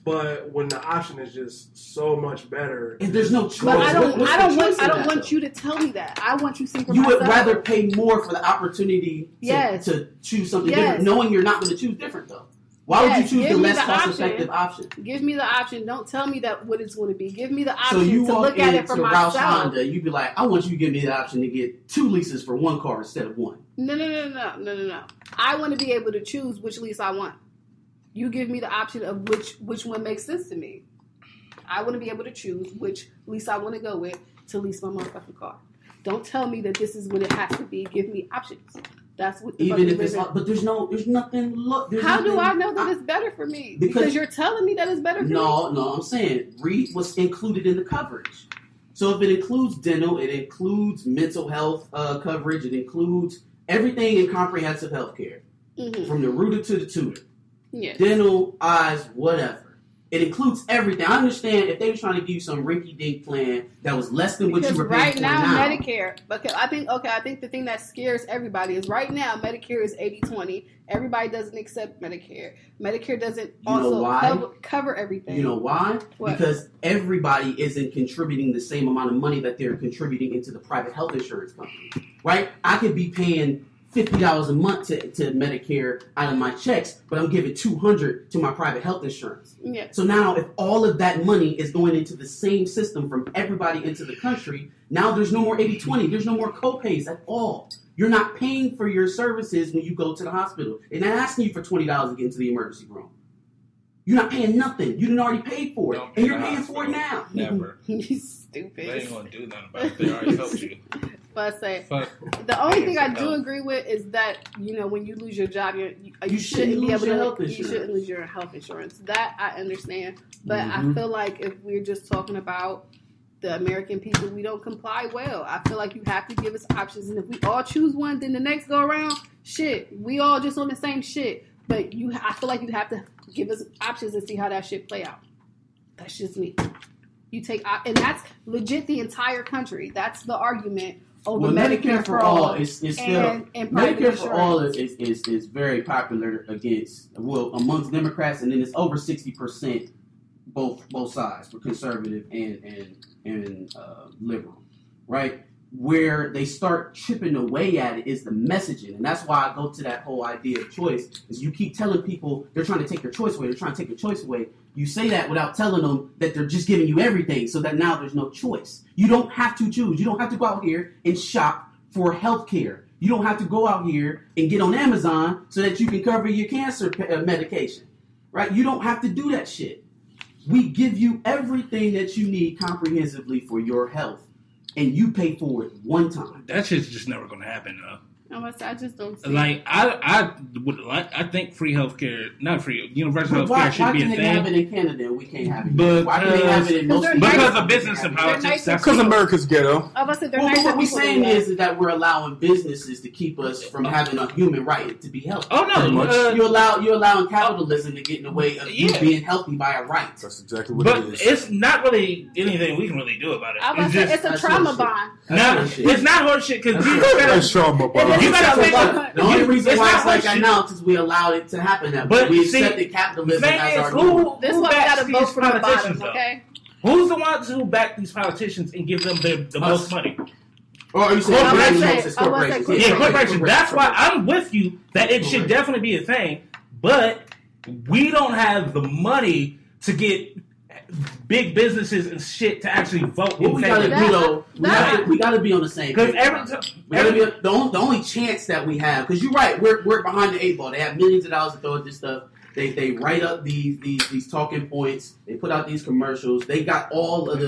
But when the option is just so much better, and there's no choice, But I don't. what's I don't want. I don't that, want though? you to tell me that. I want you to see for You would myself. rather pay more for the opportunity to, Yes. to choose something Yes. different, knowing you're not going to choose different though. Why would you choose give the less the cost option. effective option? give me the option. Don't tell me that what it's going to be. Give me the So option you to look at it for into Roush myself. Honda, you'd be like, I want you to give me the option to get two leases for one car instead of one. No, no, no, no, no, no, no. I want to be able to choose which lease I want. You give me the option of which which one makes sense to me. I want to be able to choose which lease I want to go with to lease my motherfucking car. Don't tell me that this is what it has to be. Give me options. That's what Even if it's, live but there's no, there's nothing. Look, there's How do I know that it's better for me? Because- Because, you're telling me that it's better for me. No, no, I'm saying read what's included in the coverage. So if it includes dental, it includes mental health uh, coverage, it includes everything in comprehensive health care, Mhm. from the rooter to the tutor. Yes. dental, eyes, whatever. It includes everything. I understand if they were trying to give you some rinky dink plan that was less than what Because you were paying right for now, now. Medicare, because I think okay, I think the thing that scares everybody is right now Medicare is 80-20. Everybody doesn't accept Medicare. Medicare doesn't You know also why? cover, cover everything. You know why? What? Because everybody isn't contributing the same amount of money that they're contributing into the private health insurance company. Right? I could be paying fifty dollars a month to, to Medicare out of my checks, but I'm giving two hundred to my private health insurance. yeah. So now, if all of that money is going into the same system from everybody into the country, now there's no more 80 20. There's no more copays at all. You're not paying for your services when you go to the hospital. They're not asking you for $20 to get into the emergency room. You're not paying nothing. You didn't already pay for it. Don't and you're the paying for it now. Never. <laughs> you They stupid. ain't gonna do nothing about it. They already helped you. <laughs> But I say Fuck. the only thing I do no. agree with is that you know when you lose your job, you're, you, you, You shouldn't, shouldn't be lose able your to. health you insurance. shouldn't lose your health insurance. That I understand, but I Mhm. feel like if we're just talking about the American people, we don't comply well. I feel like you have to give us options, and if we all choose one, then the next go around, shit, we all just on the same shit. But you, I feel like you have to give us options and see how that shit play out. That's just me. You take, op- and that's legit the entire country. That's the argument over Well, Medicare, for all. is, is still and, and Medicare for all is, is, is, is very popular against well amongst Democrats, and then it's over sixty percent both both sides for conservative and and and uh, liberal, right? Where they start chipping away at it is the messaging, and that's why I go to that whole idea of choice. Is you keep telling people they're trying to take their choice away, they're trying to take your choice away. You say that without telling them that they're just giving you everything, so that now there's no choice. You don't have to choose. You don't have to go out here and shop for health care. You don't have to go out here and get on Amazon so that you can cover your cancer uh, medication, right? You don't have to do that shit. We give you everything that you need comprehensively for your health, and you pay for it one time. That shit's just never gonna happen though. I must say, I just don't see. Like I, I would like. I think free healthcare, not free, universal But why, healthcare should why be can a they have it in Canada we can't have it? But, why can they have it in most? Because Because nice- of business and They're politics, nice that's Because America's ghetto. I was say they're Well, nice. what we're saying that. is, is that we're allowing businesses to keep us from having a human right to be healthy. Oh no, uh, you allow you're allowing capitalism to get in the way of you being healthy by a right. That's exactly what but it is. it's not really anything we can really do about it. I was It's say just it's a trauma bond. That's not. bullshit. It's not horseshit because That's you horseshit. gotta trauma, bro. It is You gotta think trauma. The only reason It's why not it's like horseshit. announced is we allowed it to happen that way. But we see, accepted capitalism thing as our who, new. This who one we backs gotta these vote from the politicians, bottom, okay? Who's the ones who back these politicians and give them the, the most money? Or are you saying I would corporations say- versus I would say corporations? corporations. Yeah, corporations. That's why I'm with you that it should definitely be a thing, but we don't have the money to get big businesses and shit to actually vote What we gotta it. though, we that- gotta, we gotta be on the same. Because page. every time, We gotta be the only, the only chance that we have. Because you're right, we're, we're behind the eight ball. They have millions of dollars to throw at this stuff. They they write up these these these talking points. They put out these commercials. They got all of the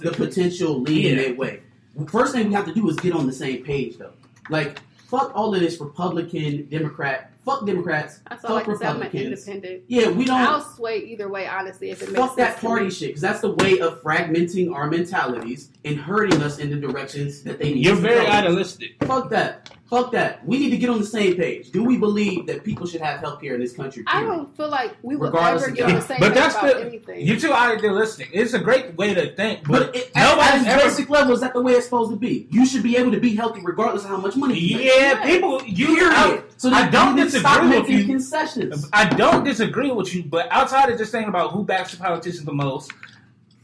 the potential leading Yeah. their way. First thing we have to do is get on the same page, though. Like, fuck all of this Republican, Democrat. Fuck Democrats. That's all I fuck can say. I'm an Republicans. independent. Yeah, we don't. I'll sway either way, honestly, if it makes Fuck that sense to party me. shit, because that's the way of fragmenting our mentalities and hurting us in the directions that they need. You're to very go. idealistic. Fuck that. Fuck that. We need to get on the same page. Do we believe that people should have health care in this country? I don't feel like we would Regardless ever get on the same But page that's about the- anything. You're too idealistic. It's a great way to think, but, But it, at, nobody's at its basic level, is that the way it's supposed to be? You should be able to be healthy regardless of how much money you make. Yeah, people. You. Period. I, so I then don't you need disagree stop with making you. concessions. I don't disagree with you, but outside of just saying about who backs the politicians the most,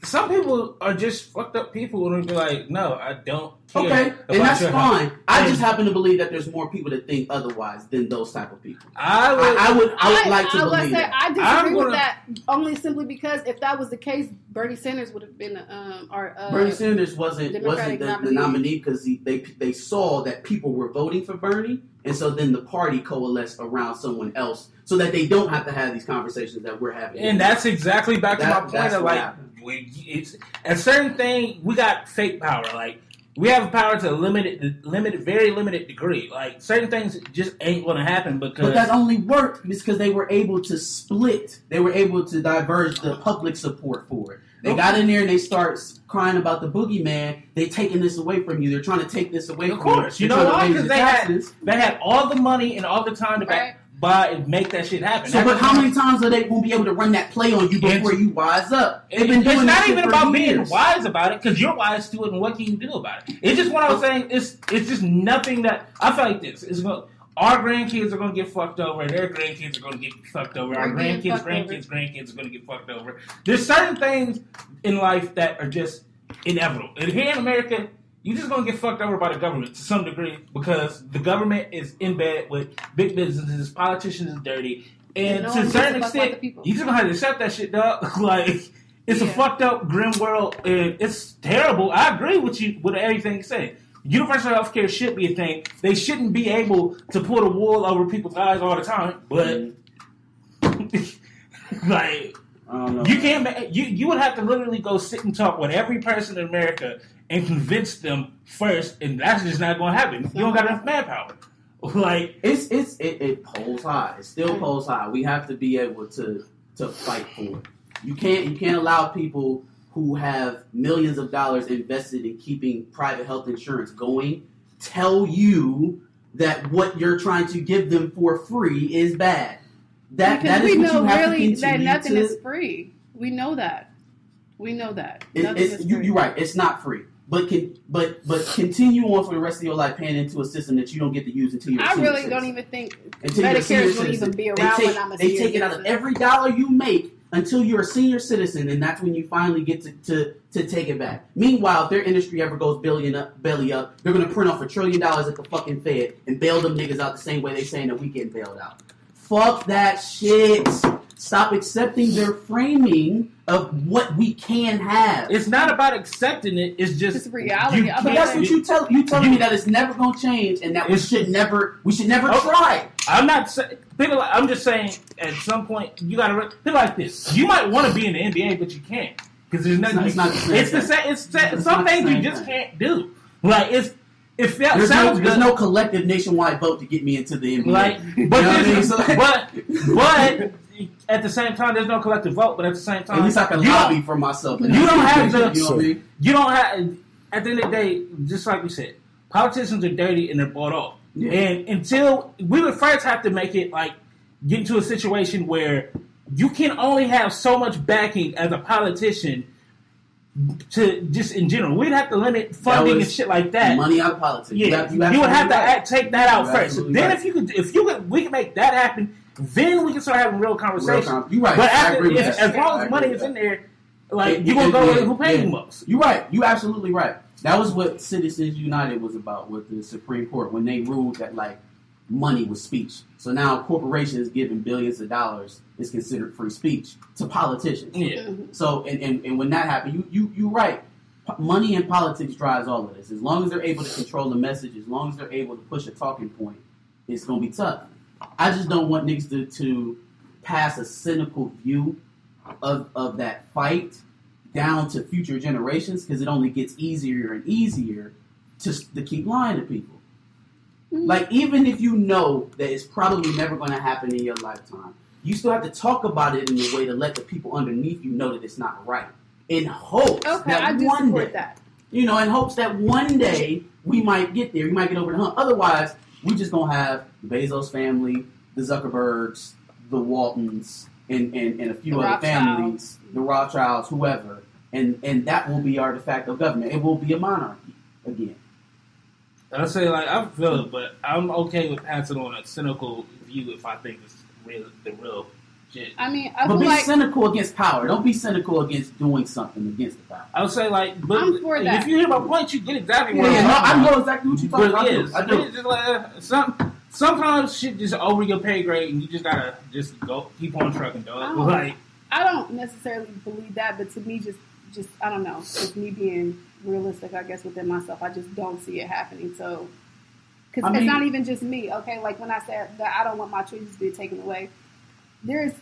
some people are just fucked up people and be like, no, I don't care. Okay, about and that's your health." fine. I just happen to believe that there's more people that think otherwise than those type of people. I would. I, I would, I would like to I, would believe say that. I disagree I'm with that only simply because if that was the case, Bernie Sanders would have been um our uh, Bernie Sanders wasn't Democratic wasn't the, the nominee. nominee because they they saw that people were voting for Bernie, and so then the party coalesced around someone else, so that they don't have to have these conversations that we're having. and that's exactly back to my point that's of what like, happened. we, it's a certain thing. We got fake power. Like we have power to a limited, limited, very limited degree. Like certain things just ain't going to happen because But that only worked because they were able to split. They were able to diverge the public support for it. They got in there and they start crying about the boogeyman. They taking this away from you. They're trying to take this away Of from course. you. You They're know trying to why? raise 'Cause your they had- they had all the money and all the time to back, buy and make that shit happen. So, That's but how many times are they going to be able to run that play on you before you wise up? They've been it's doing not even about for being years. wise about it because you're wise to it, and what can you do about it? It's just what I was saying. It's it's just nothing that I feel like this. It's going our grandkids are going to get fucked over, and their grandkids are going to get fucked over. Our We're grandkids, fucked grandkids, grandkids are going to get fucked over. There's certain things in life that are just inevitable. And here in America, you're just going to get fucked over by the government to some degree because the government is in bed with big businesses, politicians is dirty, and, And no to a certain a fuck about extent, you just gonna have to accept that shit, dog. <laughs> like it's a fucked up, grim world, and it's terrible. I agree with you with everything you said. Universal health care should be a thing. They shouldn't be able to put a wool over people's eyes all the time, but mm-hmm. <laughs> like I don't know. you can't. You you would have to literally go sit and talk with every person in America and convince them first, and that's just not going to happen. You don't got enough manpower. <laughs> Like It's it's it, it polls high. It still polls high. We have to be able to to fight for it. You can't you can't allow people who have millions of dollars invested in keeping private health insurance going tell you that what you're trying to give them for free is bad. That because that is we what know you have really to that continue nothing to. is free. We know that. We know that. It, it's, you, you're right. It's not free. But can but but continue on for the rest of your life paying into a system that you don't get to use until you're. a I really citizen. don't even think until Medicare is going to even be around take, when I'm a senior. they take it out of every dollar you make until you're a senior citizen, and that's when you finally get to, to, to take it back. Meanwhile, if their industry ever goes billion up, belly up, they're going to print off a trillion dollars at the fucking Fed and bail them niggas out the same way they saying that we getting bailed out. Fuck that shit. Stop accepting their framing of what we can have. it's not about accepting it. It's just It's reality. you But that's what you tell you telling me that it's never gonna change and that we should never we should never Okay. try. I'm not saying people. I'm just saying at some point you got to feel like this. You might want to be in the NBA, but you can't because there's nothing. It's not- it's not the same It's the same. It's, sa- It's some things you just thing. can't do. Like it's it felt, There's no, sounds there's no collective nationwide vote to get me into the NBA. Like, <laughs> You but know what I mean? So- but but <laughs> at the same time, there's no collective vote. But at the same time, At least I can lobby for myself. You don't have to- You know I mean? You don't have. At the end of the day, just like we said, politicians are dirty and they're bought off. Yeah. And until we would first have to make it like get into a situation where you can only have so much backing as a politician to just in general. We'd have to limit funding and shit like that. Money out of politics. Yeah, have- you, would have to act, take that out first. Then, right. if you could, if you could, we can make that happen. Then we can start having real Real conversations. com- You right. But I after, if, as long as money is in there, like It- you gonna it- go with who pays yeah. the most. You're right. You absolutely right. That was what Citizens United was about with the Supreme Court when they ruled that like money with speech. So now corporations giving billions of dollars is considered free speech to politicians. Yeah, mm-hmm. So and, and, and when that happened, you you you right. P- Money and politics drives all of this. As long as they're able to control the message, as long as they're able to push a talking point, it's gonna be tough. I just don't want niggas to, to pass a cynical view of of that fight down to future generations because it only gets easier and easier to, to keep lying to people. Mm. Like even if you know that it's probably never going to happen in your lifetime, you still have to talk about it in a way to let the people underneath you know that it's not right. In hopes Okay, that I do one day, that. you know, in hopes that one day we might get there, we might get over the hump. Otherwise, we just gonna have the Bezos family, the Zuckerbergs, the Waltons, and, and, and a few The other families, the Rothschilds, whoever, and and that will be our de facto government. It will be a monarchy again. I say like I feel it, but I'm okay with passing on a cynical view if I think it's real, the real shit. I mean, I But feel be like cynical against power. Don't be cynical against doing something against the power. I would say like, but I'm for that. if you hear my point, you get exactly Yeah, what yeah, I'm no, talking I about. know exactly what you're talking But about. I do. yes, I do. just like, uh, some sometimes shit just over your pay grade, and you just gotta just go keep on trucking, dog. Oh. Like I don't necessarily believe that, but to me, just just I don't know. It's me being realistic, I guess, within myself. I just don't see it happening. So, because I mean- it's not even just me. Okay, like when I said that I don't want my choices to be taken away. There's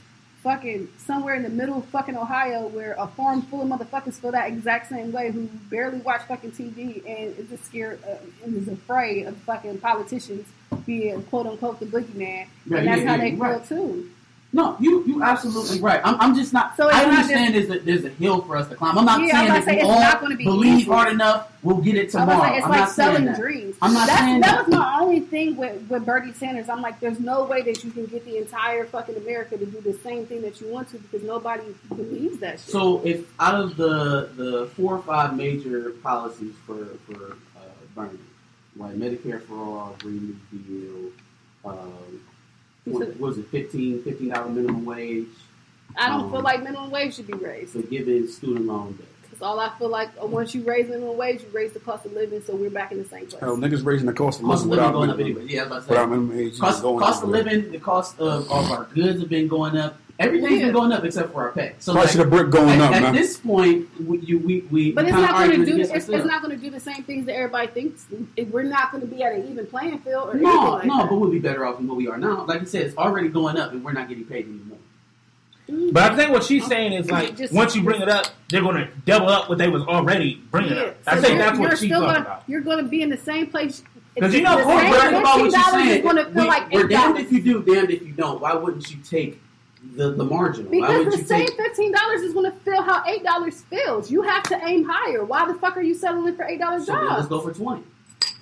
fucking somewhere in the middle of fucking Ohio where a farm full of motherfuckers feel that exact same way who barely watch fucking TV and is just scared uh, and is afraid of fucking politicians being quote unquote the boogeyman. Yeah, and that's yeah, how yeah, they feel right. too. No, you you absolutely right. I'm, I'm just not. So I understand there's a there's a hill for us to climb. I'm not Yeah, I'm saying that say we it's all be believe easy. hard enough. We'll get it tomorrow. like, it's I'm like selling dreams. I'm not That's, saying that that. was my only thing with, with Bernie Sanders. I'm like, there's no way that you can get the entire fucking America to do the same thing that you want to because nobody believes that shit. So if out of the the four or five major policies for for uh, Bernie, like Medicare for all, Green New Deal, um, what, what was it, 15 dollar minimum wage, I don't um, feel like minimum wage should be raised. forgiving student loan debt. Because all I feel like uh, once you raise minimum wage, you raise the cost of living, so we're back in the same place. Hell, niggas raising the cost of Cost of living living without going up minimum, anyway. Yeah, I was about without minimum age. Cost, just going cost of living, the cost of, of our goods have been going up. Everything's Yeah. been going up except for our pay. So Price like, of the brick going at, up, at man. this point, we, you, we, we But it's not going to do. against It's, it's not going to do the same things that everybody thinks. It- We're not going to be at an even playing field or No, like no, that. but we'll be better off than what we are now. Like I said, it's already going up, and we're not getting paid anymore. Mm-hmm. But I think what she's saying is like Just- once you bring it up, they're going to double up what they was already bringing Yeah. up. I So think you're- that's what she's talking gonna, about. You're going to be in the same place. Because you know, the Corey, same But think about what you're saying. going to feel We- like we're damned if you do, damned if you don't. Why wouldn't you take the, the marginal? Because the same take fifteen dollars is going to feel how eight dollars feels. You have to aim higher. Why the fuck are you settling for eight dollars So let's jobs? go for twenty.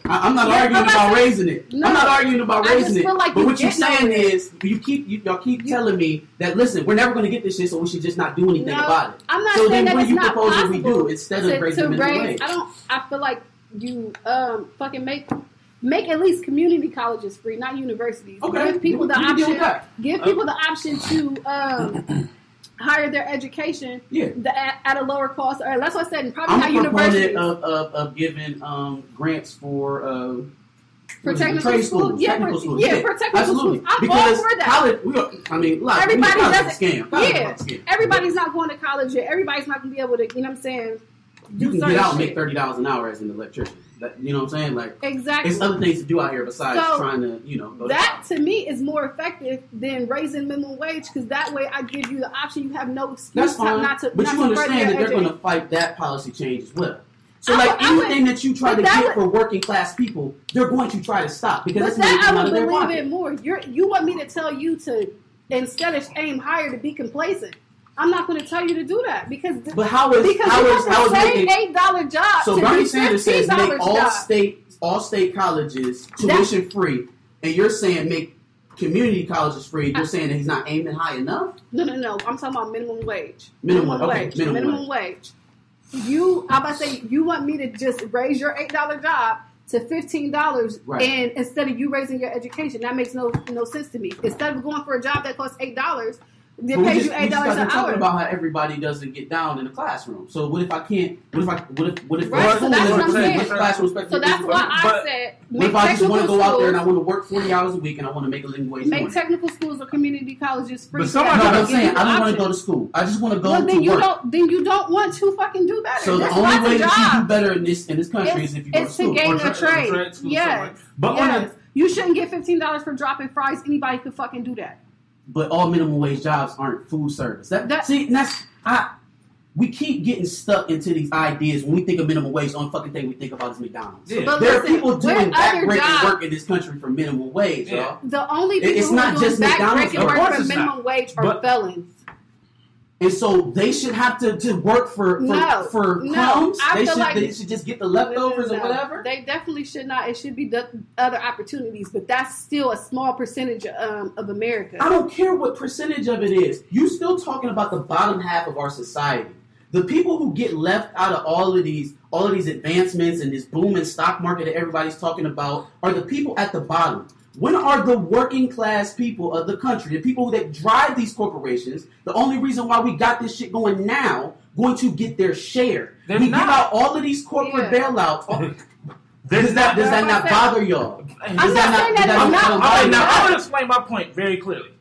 I, I'm not Yeah, arguing about saying- raising it. No. I'm not arguing about raising it. like but what you're saying nowhere. is you keep you, y'all keep telling me that listen, we're never going to get this shit, so we should just not do anything No, about it. I'm not so saying then that what you not propose we do instead to, of raising to raise. I don't. I feel like you um fucking make make at least community colleges free, not universities. Okay, Give people the we can deal with option. Give people the option to um hire their education Yeah. the, at, at a lower cost. Or that's what I said. And probably I'm a universities. of, of, of giving um, grants for uh, For what is it, technical trade schools? Yeah, technical for- schools. yeah, for technical absolutely. schools. I'm all because for that. college, we are, I mean, like, Everybody doesn't. scam. College Yeah, scam. everybody's not going to college yet. Everybody's not going to be able to. You know what I'm saying? Do you can get out and make thirty dollars an hour as an electrician. That, you know what I'm saying? Like, Exactly. it's other things to do out here besides So, trying to, you know, go to that college. to me is more effective than raising minimum wage because that way I give you the option. You have no excuse not to. but not you to understand that they're going to fight that policy change as well. So, I like would- I would- anything that you try to get would- for working class people, they're going to try to stop because But that's that I would believe it more. You're you want me to tell you to instead of aim higher to be complacent. I'm not going to tell you to do that because But how is because how is how is making eight dollar job. So Bernie Sanders says make all job. state all state colleges tuition free, and you're saying make community colleges free. You're saying that he's not aiming high enough. No, no, no. I'm talking about minimum wage. Minimum, okay, wage. minimum Minimum wage. You, I'm about to say, you want me to just raise your eight dollar job to fifteen dollars, Right. and instead of you raising your education, that makes no no sense to me. Instead of going for a job that costs eight dollars, that But we pays just, you we eight just dollars got an done talking hour. about how everybody doesn't get down in the classroom. So what if I can't? What if I? What if? What if? Right, so that's what I'm saying. Classroom so that's why I But- said What if I just want to go out there and I want to work forty hours a week and I want to make a living wage? make technical schools or community colleges free. But so somebody No, I'm can saying I don't the want to go to school. I just want to go Well, to then you work. don't. Then you don't want to fucking do better. So the only way of that you do better in this in this country is if you go to school. it's to school. gain a trade. trade school, yes. But on yes. you shouldn't get fifteen dollars for dropping fries. Anybody could fucking do that. But all minimum wage jobs aren't food service. That, That- see, and that's I. We keep getting stuck into these ideas when we think of minimum wage. The only fucking thing we think about is McDonald's. Yeah. But there are people doing with other backbreaking jobs- work in this country for minimum wage, Yeah. y'all. The only It- people it's who not are doing just McDonald's. backbreaking work for minimum not. wage are But- felons. And so they should have to, to work for for, No, for no. crumbs. I they feel should like- they should just get the leftovers No, or no, no. whatever. They definitely should not. It should be the other opportunities, but that's still a small percentage um, of America. I don't care what percentage of it is. You're still talking about the bottom half of our society. The people who get left out of all of these all of these advancements and this booming stock market that everybody's talking about are the people at the bottom. When are the working class people of the country, the people that drive these corporations, the only reason why we got this shit going now, going to get their share? They're we not. give out all of these corporate Yeah. bailouts. Oh, <laughs> does that does that not bother y'all? I'm Does not saying that does it's not does All bother right, now y'all? I want to explain my point very clearly.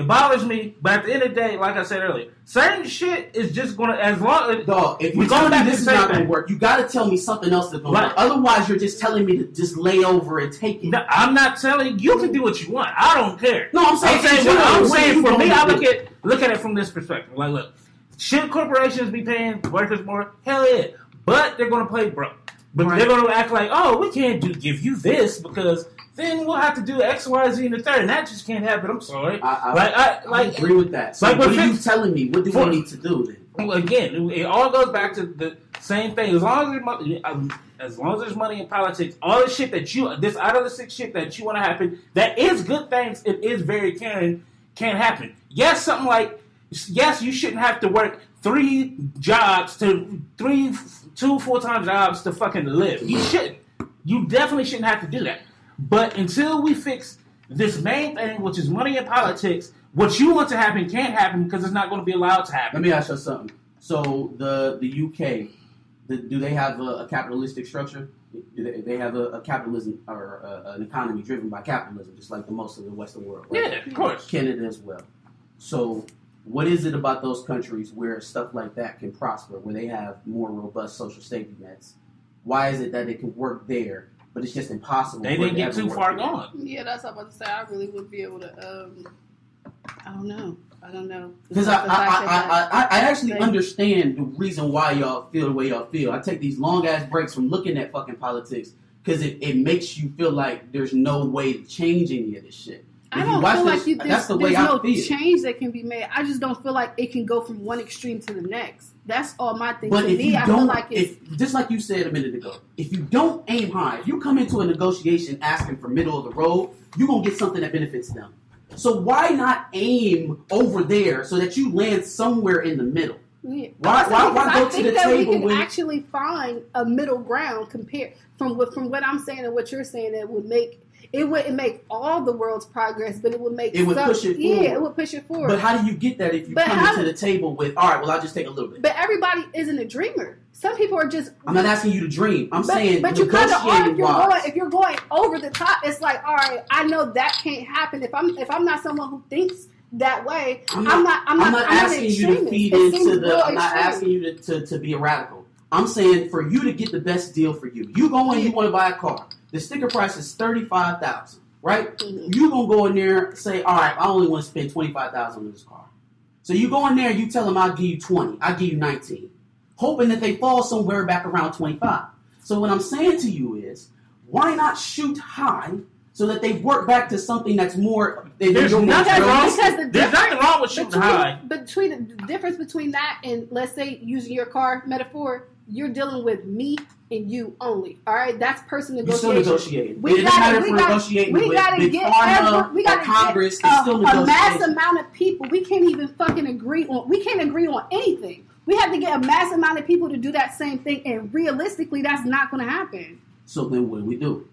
It bothers me, but at the end of the day, like I said earlier, certain shit is just gonna as long as Dog, if you tell me to this is same not thing. work, you got to tell me something else that's Right. to work. Otherwise, you're just telling me to just lay over and take it. No, I'm not telling you can do what you want. I don't care. No, I'm saying, I'm saying, what I'm saying for me, I look at look at it from this perspective. Like, look, should corporations be paying workers more? Hell yeah, but they're gonna play broke. But Right. they're gonna act like, oh, we can't do give you this because then we'll have to do X, Y, Z, and the third, and that just can't happen. I'm sorry. I, I, like, I I agree with that. So like what are you telling me? What do for- we need to do then? Well, again, it all goes back to the same thing. As long as there's money, um, as long as there's money in politics, all the shit that you this out of the six shit that you want to happen, that is good things. It is very caring, can happen. Yes, something like yes, you shouldn't have to work three jobs to three two full time jobs to fucking live. You shouldn't. You definitely shouldn't have to do that. But until we fix this main thing, which is money in politics, what you want to happen can't happen because it's not going to be allowed to happen. Let me ask you something. So the the UK, the, do they have a, a capitalistic structure? Do they, they have a, a capitalism or a, an economy driven by capitalism, just like the most of the Western world? right? Yeah, of course. Canada as well. So, what is it about those countries where stuff like that can prosper, where they have more robust social safety nets? Why is it that it can work there, but it's just impossible? They for it didn't get too far gone. Yeah, that's what I'm about to say. I really would be able to. Um, I don't know. I don't know. Because I, I, I, I, I, I actually Like- understand the reason why y'all feel the way y'all feel. I take these long ass breaks from looking at fucking politics because it, it makes you feel like there's no way to change any of this shit. I don't feel this- like you, there's, that's the way there's I no feel. change that can be made. I just don't feel like it can go from one extreme to the next. That's all my thing. But to if me, you I feel don't, like if just like you said a minute ago, if you don't aim high, if you come into a negotiation asking for middle of the road, you're gonna get something that benefits them. So why not aim over there so that you land somewhere in the middle? Yeah. Why- why- why go I to the that table we can when- actually find a middle ground compared from what from what I'm saying and what you're saying that would make it wouldn't make all the world's progress, but it would make It would some, push it forward. Yeah, it would push it forward. But how do you get that if you But come how- into the table with, all right, well, I'll just take a little bit? But everybody isn't a dreamer. Some people are just. I'm not asking you to dream. I'm but, saying but you kind of are if you're wise. going if you're going over the top. It's like, all right, I know that can't happen. If I'm if I'm not someone who thinks that way, I'm I'm not, not. I'm not. I'm not I'm asking you to feed into the. real I'm not extreme. asking you to, to, to be a radical. I'm saying for you to get the best deal for you. You go in, you want to buy a car. The sticker price is thirty five thousand, right? Mhm. You gonna go in there and say, all right, I only want to spend twenty five thousand on this car. So you go in there, you tell them I'll give you twenty, I'll give you nineteen, hoping that they fall somewhere back around twenty five. So what I'm saying to you is, why not shoot high so that they work back to something that's more. They, There's you're more nothing wrong. realistic. Because the There's nothing wrong with shooting between, high. between the difference between that and let's say using your car metaphor, you're dealing with me and you only. All right, that's person You still negotiation. negotiating. We it doesn't gotta- matter if we we're gotta- negotiating We with gotta Big get Pharma every, we gotta Congress. get it's still a, a mass amount of people. We can't even fucking agree on. We can't agree on anything. We have to get a mass amount of people to do that same thing, and realistically, that's not going to happen. So then, what do we do?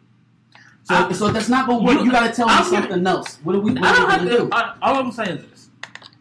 So, I- so that's not going. to work. You got to tell me I'm gonna- something else. What do we? What I are we don't have to to. do? I, all I'm saying is this: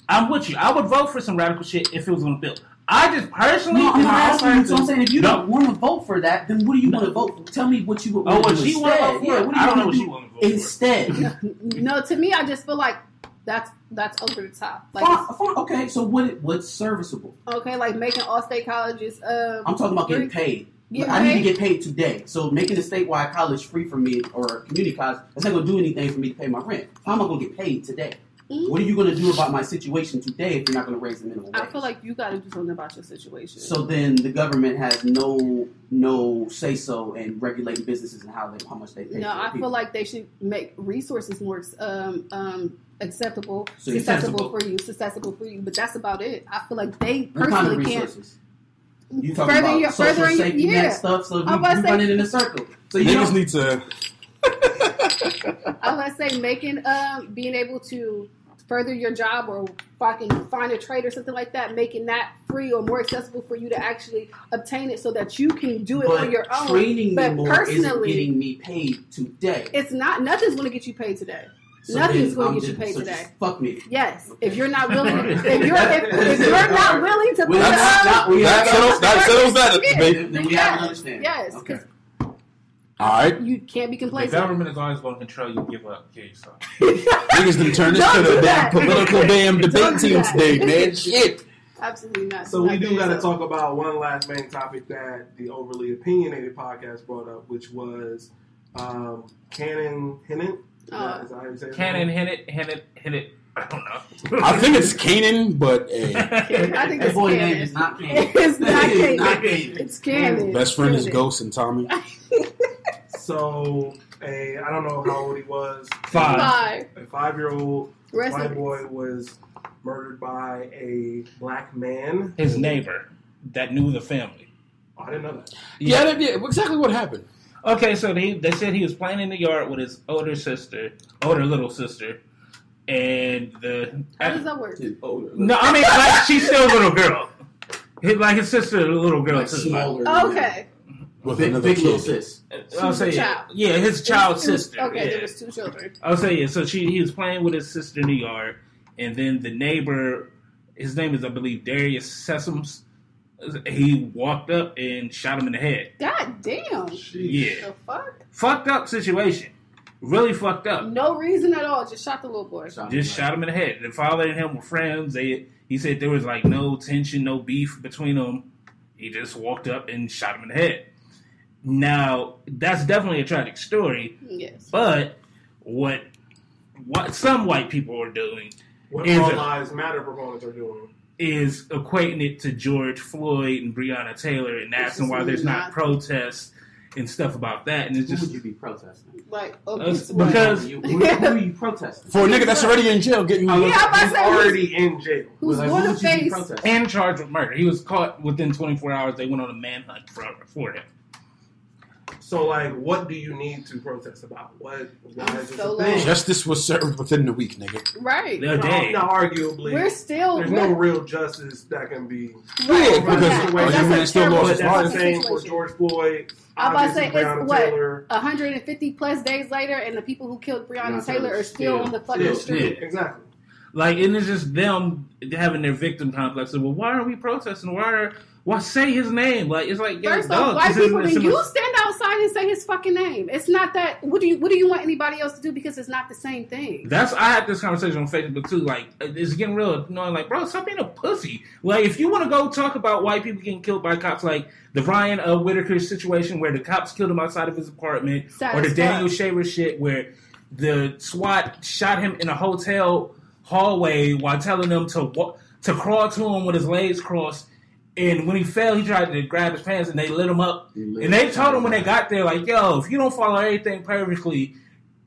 I'm with you. I would vote for some radical shit if it was on the bill. I just personally, No, I'm not asking you. So I'm saying, if you No. don't want to vote for that, then what do you No. want to vote for? Tell me what you would Oh, want what to do she want to instead. vote for? Yeah, what do you I don't know what do she want to vote for. instead? <laughs> No, to me, I just feel like that's that's over the top. Like, fine, fine, okay, so what? What's serviceable? okay, like making all state colleges. Um, I'm talking about getting paid. Getting I need to get paid today. So making a statewide college free for me or community college, that's not going to do anything for me to pay my rent. How am I going to get paid today? Mhm. What are you going to do about my situation today if you're not going to raise the minimum wage? I feel like you got to do something about your situation. so then the government has no no say so in regulating businesses and how they how much they pay. No, I people. feel like they should make resources more um, um, acceptable, So accessible for you, accessible for you. But that's about it. I feel like they what kind of personally can't. You talking Further about your- social further your- safety yeah. net stuff? So we, I'm about to we say- running in a circle. So you Niggas don't, need to. I let's say making um, being able to further your job or fucking find a trade or something like that, making that free or more accessible for you to actually obtain it so that you can do it but on your own. training me But more isn't personally- getting me paid today. It's not. Nothing's going to get you paid today. So nothing's gonna I'm get you paid so today. just fuck me. Yes, if you're not willing, <laughs> if you're if, if you're not willing to put Well, that's up, not- we That have- settles that, settles that debate. Then, then we Yes, have an understanding. yes, Okay. 'Cause All right. you can't be The complacent. government is always going to control you. Give up. Okay, so <laughs> Niggas done turned this Don't to do the damn political damn debate team that. today, man. Shit. Absolutely not. So we do got to talk about one last main topic that the overly opinionated podcast brought up, which was um, Cannon Hinnant. Is that- Uh, is that how you I don't know. I think it's Canaan, but hey, eh. <laughs> I think That it's boy Cannon. name is not Canaan. <laughs> It's not It is Cannon. not Canaan. It's Cannon. Mm. best friend is Ghost and Tommy. <laughs> So a I don't know how old he was. Five. Five. A five year old white boy was murdered by a black man. His neighbor that knew the family. Oh, I didn't know that. Yeah, that, yeah, exactly what happened. Okay, so they they said he was playing in the yard with his older sister, older little sister, and the How does that work? No, I mean like she's still a little girl. Like his sister, a little girl like too. smaller. Oh, okay. With Big, another big little kid. sis. I'll say yeah, child. yeah, his child was- sister. Okay, yeah. there was two children. I'll say yeah. So she he was playing with his sister in the yard, and then the neighbor, his name is I believe Darius Sessoms. He walked up and shot him in the head. God damn. Yeah, The fuck? fucked up situation. Really fucked up. No reason at all. Just shot the little boy. Just shot him in the head. The father and him were friends. They he said there was like no tension, no beef between them. He just walked up and shot him in the head. Now that's definitely a tragic story, Yes. but what what some white people are doing What Is All it- Lives Matter proponents are doing. is equating it to George Floyd and Breonna Taylor and asking why there's not not- protests and stuff about that. And it's Who would just you be protesting? Like, Uh, because- You, who, who are you protesting? For a nigga that's already in jail getting Yeah, I'm about to He's say, who's, already in jail. who's Like, going who to would you be face? protesting? and charged with murder. He was caught within 24 hours. They went on a manhunt for, for him. So, like, what do you need to protest about? What? Why is this So a thing? Justice was served within the week, nigga. Right. A No, day. no, arguably, We're still. there's we're, no real justice that can be. right, Yeah, because right. oh, you That's man still terrible- lost But that's the same for. George Floyd. I'm about to obviously say, it's Breonna what? Taylor. 150 plus days later, and the people who killed Breonna Breonna Taylor Taylor are still still- on the fucking Yeah, street. exactly. Like, and it's just them having their victim complex. Of, well, why are we protesting? Why are why say his name? Like, it's like, First off, white people, in you stand outside and say his fucking name. It's not that. What do you What do you want anybody else to do? Because it's not the same thing. That's I had this conversation on Facebook too. Like it's getting real. You know, like bro, stop being a pussy. Like if you want to go talk about white people getting killed by cops, like the Ryan uh, Whitaker situation where the cops killed him outside of his apartment, Sad or the Daniel. Shaver shit where the SWAT shot him in a hotel hallway while telling him to to crawl to him with his legs crossed. And when he fell, he tried to grab his pants, and they lit him up. And they told him when they got there, like, "Yo, if you don't follow everything perfectly,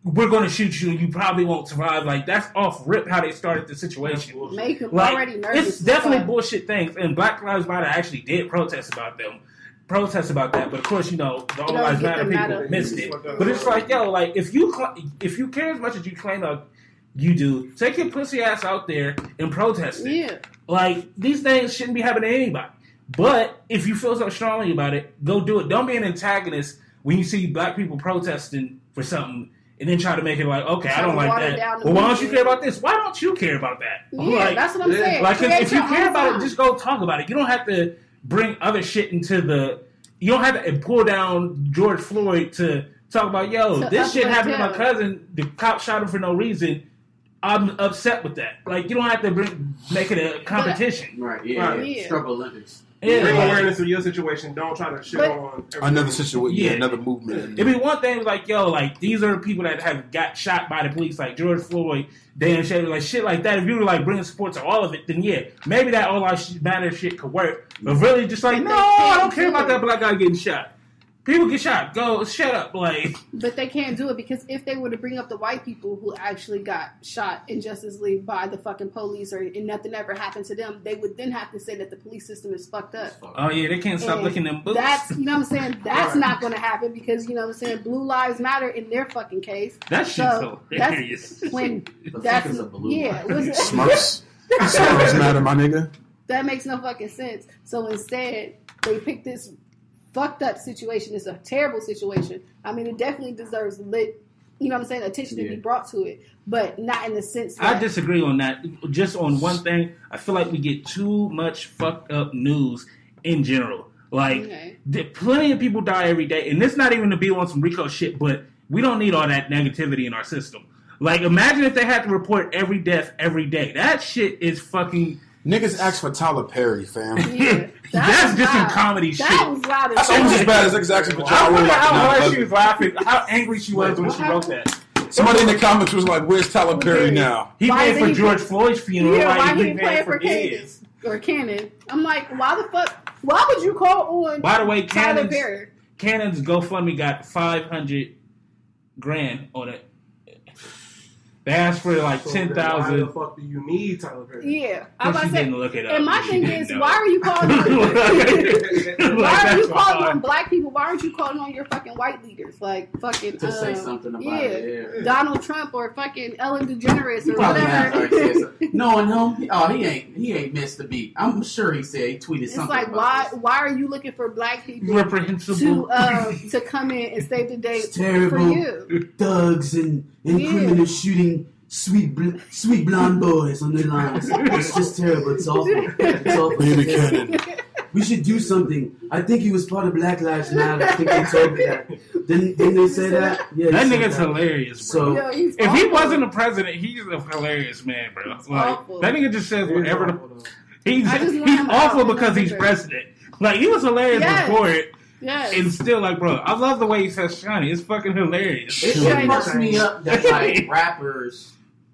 we're going to shoot you, and you probably won't survive." Like that's off rip how they started the situation. Make him Like already nervous. it's definitely fuck. bullshit things, and Black Lives Matter actually did protest about them, protest about that. But of course, you know, the All Lives Matter people mad at- missed it. But it's like, yo, like if you cl- if you care as much as you claim uh, you do, take your pussy ass out there and protest it. Yeah. Like these things shouldn't be happening to anybody. But if you feel so strongly about it, go do it. Don't be an antagonist when you see black people protesting for something and then try to make it like, okay, I don't like that. Well, why don't you care about this? Why don't you care about that? Yeah, like, that's what I'm saying. like if, Create if you care own about it, just go talk about it. You don't have to bring other shit into the. You don't have to pull down George Floyd to talk about yo. To this shit uplift happened to my cousin. The cop shot him for no reason. I'm upset with that. Like you don't have to bring make it a competition. Right, yeah, Right. yeah. Yeah. Struggle Olympics. Yeah, Bring awareness of your situation. Don't try to shit But- on everything. Another situation, yeah, Yeah. another movement. It'd be one thing like, yo, like these are people that have got shot by the police, like George Floyd, Dan Shaver, like shit like that. If you were like bringing support to all of it, then yeah, maybe that all lives matter shit could work. But really, just like, no, I don't care about that black guy getting shot. People get shot. Go shut up. Like, But they can't do it because if they were to bring up the white people who actually got shot in Justice League by the fucking police or and nothing ever happened to them, they would then have to say that the police system is fucked up. oh yeah, they can't stop And licking them boots. That's you know what I'm saying. <laughs> That's Right. not going to happen because you know what I'm saying. Blue lives matter in their fucking case. that shit's So, hilarious. <laughs> When The fuck that's is a blue yeah, line? what's- Smurfs. <laughs> Smurfs matter, my nigga. that makes no fucking sense. So instead, they picked this fucked up situation. It's a terrible situation. I mean, it definitely deserves lit. You know what I'm saying? Attention to be brought to it, but not in the sense that I disagree on that. Just on one thing, I feel like we get too much fucked up news in general. Like, Okay. plenty of people die every day, and it's not even to be on some Rico shit, but we don't need all that negativity in our system. Like, imagine if they had to report every death every day. That shit is fucking. Niggas ask for Tyler Perry, fam. Yeah, <laughs> That's just some comedy That shit. That was loud. as That's almost as bad as niggas asking for I Ja Rule wonder how hard 9/11. she was laughing, how angry she was when she wrote that. <laughs> Somebody in the comments was like, "Where's Tyler Perry now?" He Why paid for George Floyd's funeral. Yeah, like why he he ain't paid playing for for Cannon his. or Cannon? I'm like, why the fuck? Why would you call on By the way, Tyler Cannon's, Perry? Cannon's GoFundMe got 500 grand on it. They asked for like So ten then Why the fuck do you need Tyler Perry? Yeah, I'm She about to say. didn't look it up. And my thing is, know. why are you calling? <laughs> Like, <laughs> why are you calling on black people? Why aren't you calling on your fucking white leaders, like fucking To say um, something about yeah, it. Yeah. Donald Trump or fucking Ellen DeGeneres He or probably has already said whatever? something. Knowing him, oh, he ain't he ain't missed a beat. I'm sure he said he tweeted It's something. like about why this. why are you looking for black people Reprehensible. to um, to come in and save the day It's for you? thugs and, and Yeah. criminals shooting sweet bl- sweet blonde boys on their lawns. It's just terrible. It's awful. It's awful. Baby It's terrible. Cannon. We should do something. I think he was part of Black Lives Matter. I think they told me that. Didn't, didn't they say that? Yeah. that they said nigga's hilarious, bro. So- Yo, he's if he wasn't a president, he's a hilarious man, bro. Like awful. that nigga just says He's whatever. awful, The, though. he's I just want he's awful because he's president. Like he was hilarious Yes. before it, yes. and still like, bro, I love the way he says shiny. It's fucking hilarious. It, it fucks me up <laughs> that like rappers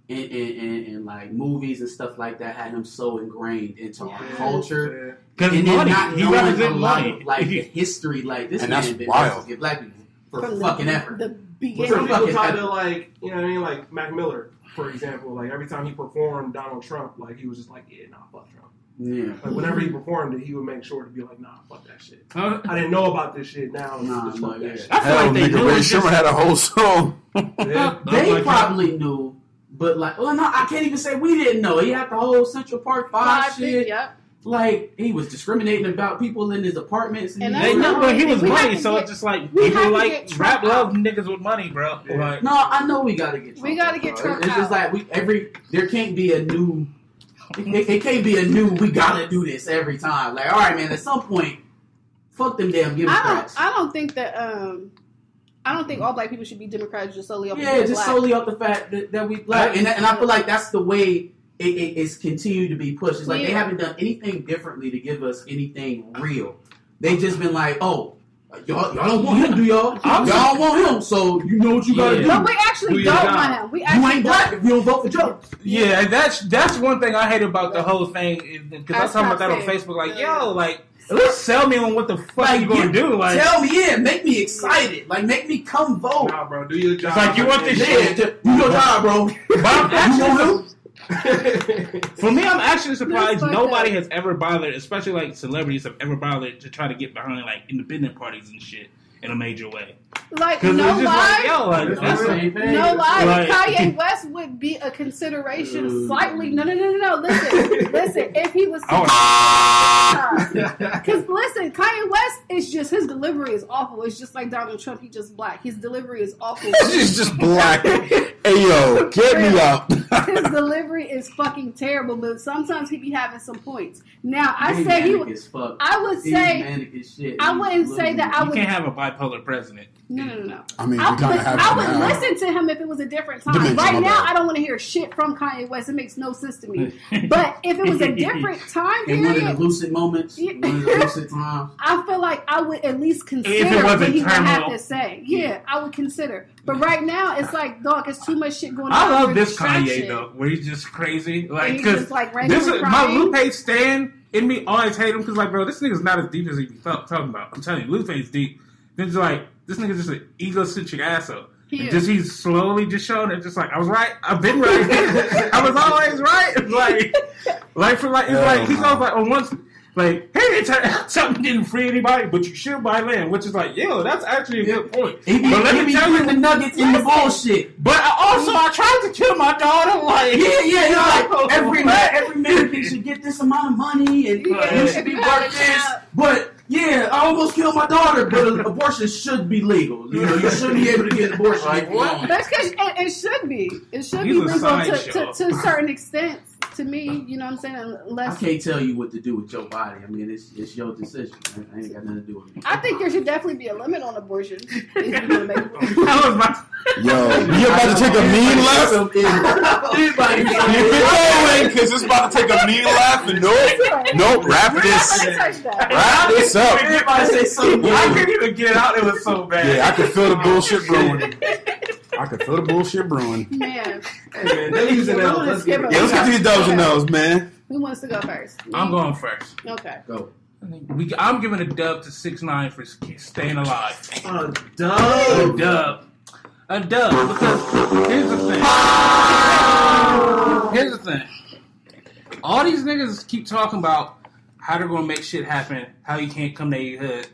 and, in, in, in like movies and stuff like that had him so ingrained into our culture. Because and then money, not he knowing a lot of like the <laughs> history, like this And man that's been wild. get black people for From fucking the, ever. The beginning. some people fucking try to like, you know what I mean? Like Mac Miller, for example, like every time he performed Donald Trump, like he was just like, yeah, nah, fuck Trump. Yeah. Like whenever he performed it, he would make sure to be like, nah, fuck that shit. Huh? I didn't know about this shit. Now, Nah, just no, fuck yeah. that shit. I feel Hell, like they nigga, do Rae Sremmurd had a whole song. Yeah. They Like, probably knew, but like, oh no, I can't even say we didn't know. He had the whole Central Park Five, Five, shit. Yep. Like he was discriminating about people in his apartments. And he- that's They know, but he was We money, so get- it's just like we have people like rap love niggas with money, bro. Yeah. Like, no, I know we gotta get. Trump We gotta out, get bro. Trump It's just like we every there can't be a new. It, it can't be a new. We gotta do this every time. Like, all right, man. At some point, fuck them damn Democrats. I don't. I don't think that. Um, I don't think all black people should be Democrats just solely off. Yeah, just black. solely off the fact that, that we black, and, that- and I feel like that's the way it, it, it's continued to be pushed. It's like they haven't done anything differently to give us anything real. They've just been like, oh, y'all, y'all don't want him, do y'all? I'm- y'all don't want him, so you know what you gotta Yeah. do. But we actually Do your don't want him. We actually You ain't black if you don't vote for Joe. Yeah, and that's that's one thing I hate about the whole thing because I was talking about that on. Facebook. Like, Yeah. yo, like at least sell me on what the fuck Like, you gonna get- do. Like, Tell me, yeah, make me excited. Like, make me come vote. Nah, bro, do your job. It's like, you want this Yeah, shit? do your job, bro. but I'm You actually, want him? <laughs> for me, I'm actually surprised fucked nobody up. has ever bothered, especially like celebrities, have ever bothered to try to get behind like independent parties and shit in a major way. Like no lie. like, yo, like That's that's real. a, Same thing. No lie, Like- Kanye <laughs> West would be a consideration Ooh. slightly. No, no, no, no, no. Listen, <laughs> listen. If he was, oh. I because listen, Kanye West is just his delivery is awful. It's just like Donald Trump. He just black. His delivery is awful. She's just black. hey yo, get me out. <laughs> his delivery is fucking terrible. But sometimes he be having some points. Now I He's say he. manic would- as fuck. I would He's say. shit. I He's wouldn't say that I you would. can't have a bipolar president. No, no, no, no. I mean, I we would, have I would now. listen to him if it was a different time. Dimension, right now, bad. I don't want to hear shit from Kanye West. It makes no sense to me. But if it was a <laughs> different time in one of the lucid moments, Yeah. one of the lucid times. <laughs> I feel like I would at least consider If it wasn't what he would have to say. Yeah, I would consider. But right now, it's like, dog, it's too much shit going on. I love We're this Kanye though, where he's just crazy. Like, he's because just, like, randomly this is my crying. Lupe stand in me always hate him because like, bro, this nigga's not as deep as he be talking about. I'm telling you, Lupe's deep. Then it's like this nigga's just an egocentric asshole. He And just he's slowly just showing it, just like I was right, I've been right, <laughs> I was always right. It's <laughs> like, <laughs> like for like, it's Hell like he no. goes like on once. Like, hey, it turned <laughs> something didn't free anybody, but you should buy land, which is like, yo, that's actually a good point. He be, But let he me be tell you, the nuggets in the bullshit. but I also I tried to kill my daughter. Like, Yeah, yeah, yeah. Like Oh, <laughs> every man. man, every American should get this amount of money, and Yeah, you should be if worth this. But yeah, I almost killed my daughter, but <laughs> abortion should be legal. You know, you shouldn't be able to get an abortion. Like, what? That's because it, it should be. It should He's be legal to, to, to a certain extent. To me, you know what I'm saying? I can't tell you what to do with your body. I mean, it's it's your decision. I ain't got nothing to do with it. I think there should definitely be a limit on abortion. <laughs> if you're gonna make abortion. <laughs> that was my. Yo, you about to take a mean left? Anybody Keep it going, because it's about to take a mean left. And nope, nope, wrap this. gonna touch that. Wrap this up. Everybody say something. I couldn't even get it out. It was so bad. Yeah, I could feel the bullshit <laughs> brewing. I can feel the bullshit brewing. <laughs> Man, Hey, man, they using that. Let's get it. Yeah, let's get to these W's and O's, man. who wants to go first? I'm going first. Okay. Go. We, I'm giving a dub to six nine for staying alive. A dub. A dub. A dub. Because here's the thing. Here's the thing. All these niggas keep talking about how they're gonna make shit happen, how you can't come to your hood,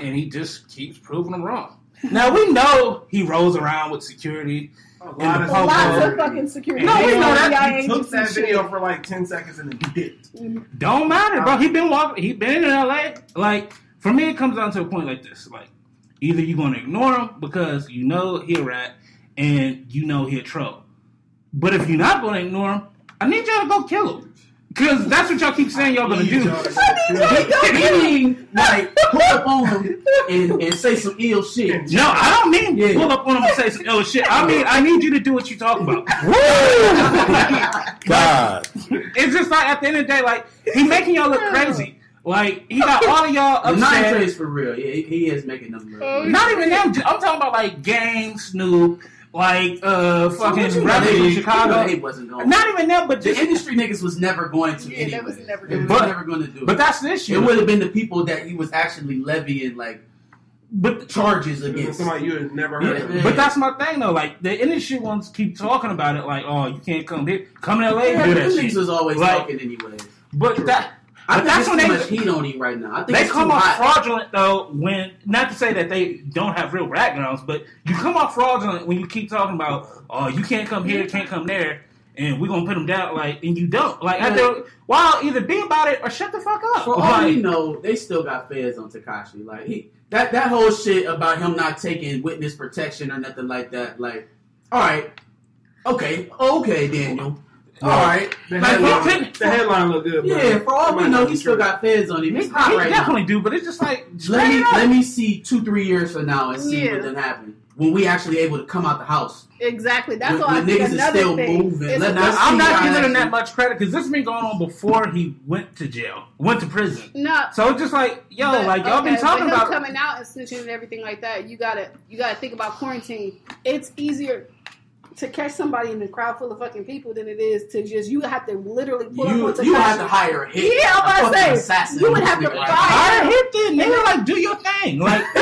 and he just keeps proving them wrong. Now we know he rolls around with security. A In lot the of pub- Lots of fucking security. No, we know that. FBI He took agents that and shit. video for like ten seconds and then dipped. Mm-hmm. Don't matter, bro. He been walking. He been in LA. Like for me, it comes down to a point like this: like either you're gonna ignore him because you know he a rat and you know he a troll. But if you're not gonna ignore him, I need y'all to go kill him because that's what y'all keep saying y'all gonna do. Meaning, like, pull up on him and, and say some ill shit. No, I don't mean Yeah. pull up on him and say some ill shit. I mean I need you to do what you talking about. <laughs> God. It's just like at the end of the day, like he making y'all look crazy. Like he got <laughs> all of y'all The upset. nine trace for real. Yeah, he, he is making them. Oh, real. Not even them. I'm talking about like Game, Snoop, like uh fucking what you know, rappers in Chicago. know wasn't going. Not even that, but the just industry niggas was never going to Yeah, anyway. that was never They gonna was But- never going to do It. but that's the issue. It would have been the people that he was actually levying like but the charges against. somebody you had never heard Yeah. of. But that's my thing though. Like the industry wants to keep talking about it. Like, oh, you can't come here, come to LA, Yeah, and do that niggas shit. was always Like- talking anyways. But that, I think that's when they much heat on him right now. I think they come off hot. fraudulent though. When not to say that they don't have real backgrounds, but you come off fraudulent when you keep talking about, oh, you can't come here, can't come there. And we're gonna put them down, like, and you don't. Like, I Yeah. don't. Well, either be about it or shut the fuck up. For all Like, we know, they still got feds on Tekashi. Like he that that whole shit about him not taking witness protection or nothing like that. Like, all right, okay, okay, Daniel, all right. The Like, headline, the headline look good. but Yeah, for all we know, not he still got feds on him. he, It's hot he right now. definitely do, but it's just like Let me up. let me see two three years from now and see Yeah. what then happen when we actually able to come out the house. Exactly. That's When- why I when think niggas is another still thing. moving. is- Let- Now, I'm not giving him that much credit because this has been going on before he went to jail, went to prison. no, So it's just like, yo, But, like y'all been talking about. coming out and snitching and everything like that. You gotta you gotta think about quarantine. It's easier to catch somebody in a crowd full of fucking people than it is to just you have to literally pull You up on you have to hire a hit. Yeah, I'm about to fucking say, assassin you would have to nigga right fire- now. Hit them. They were like, do your thing. <laughs> Like,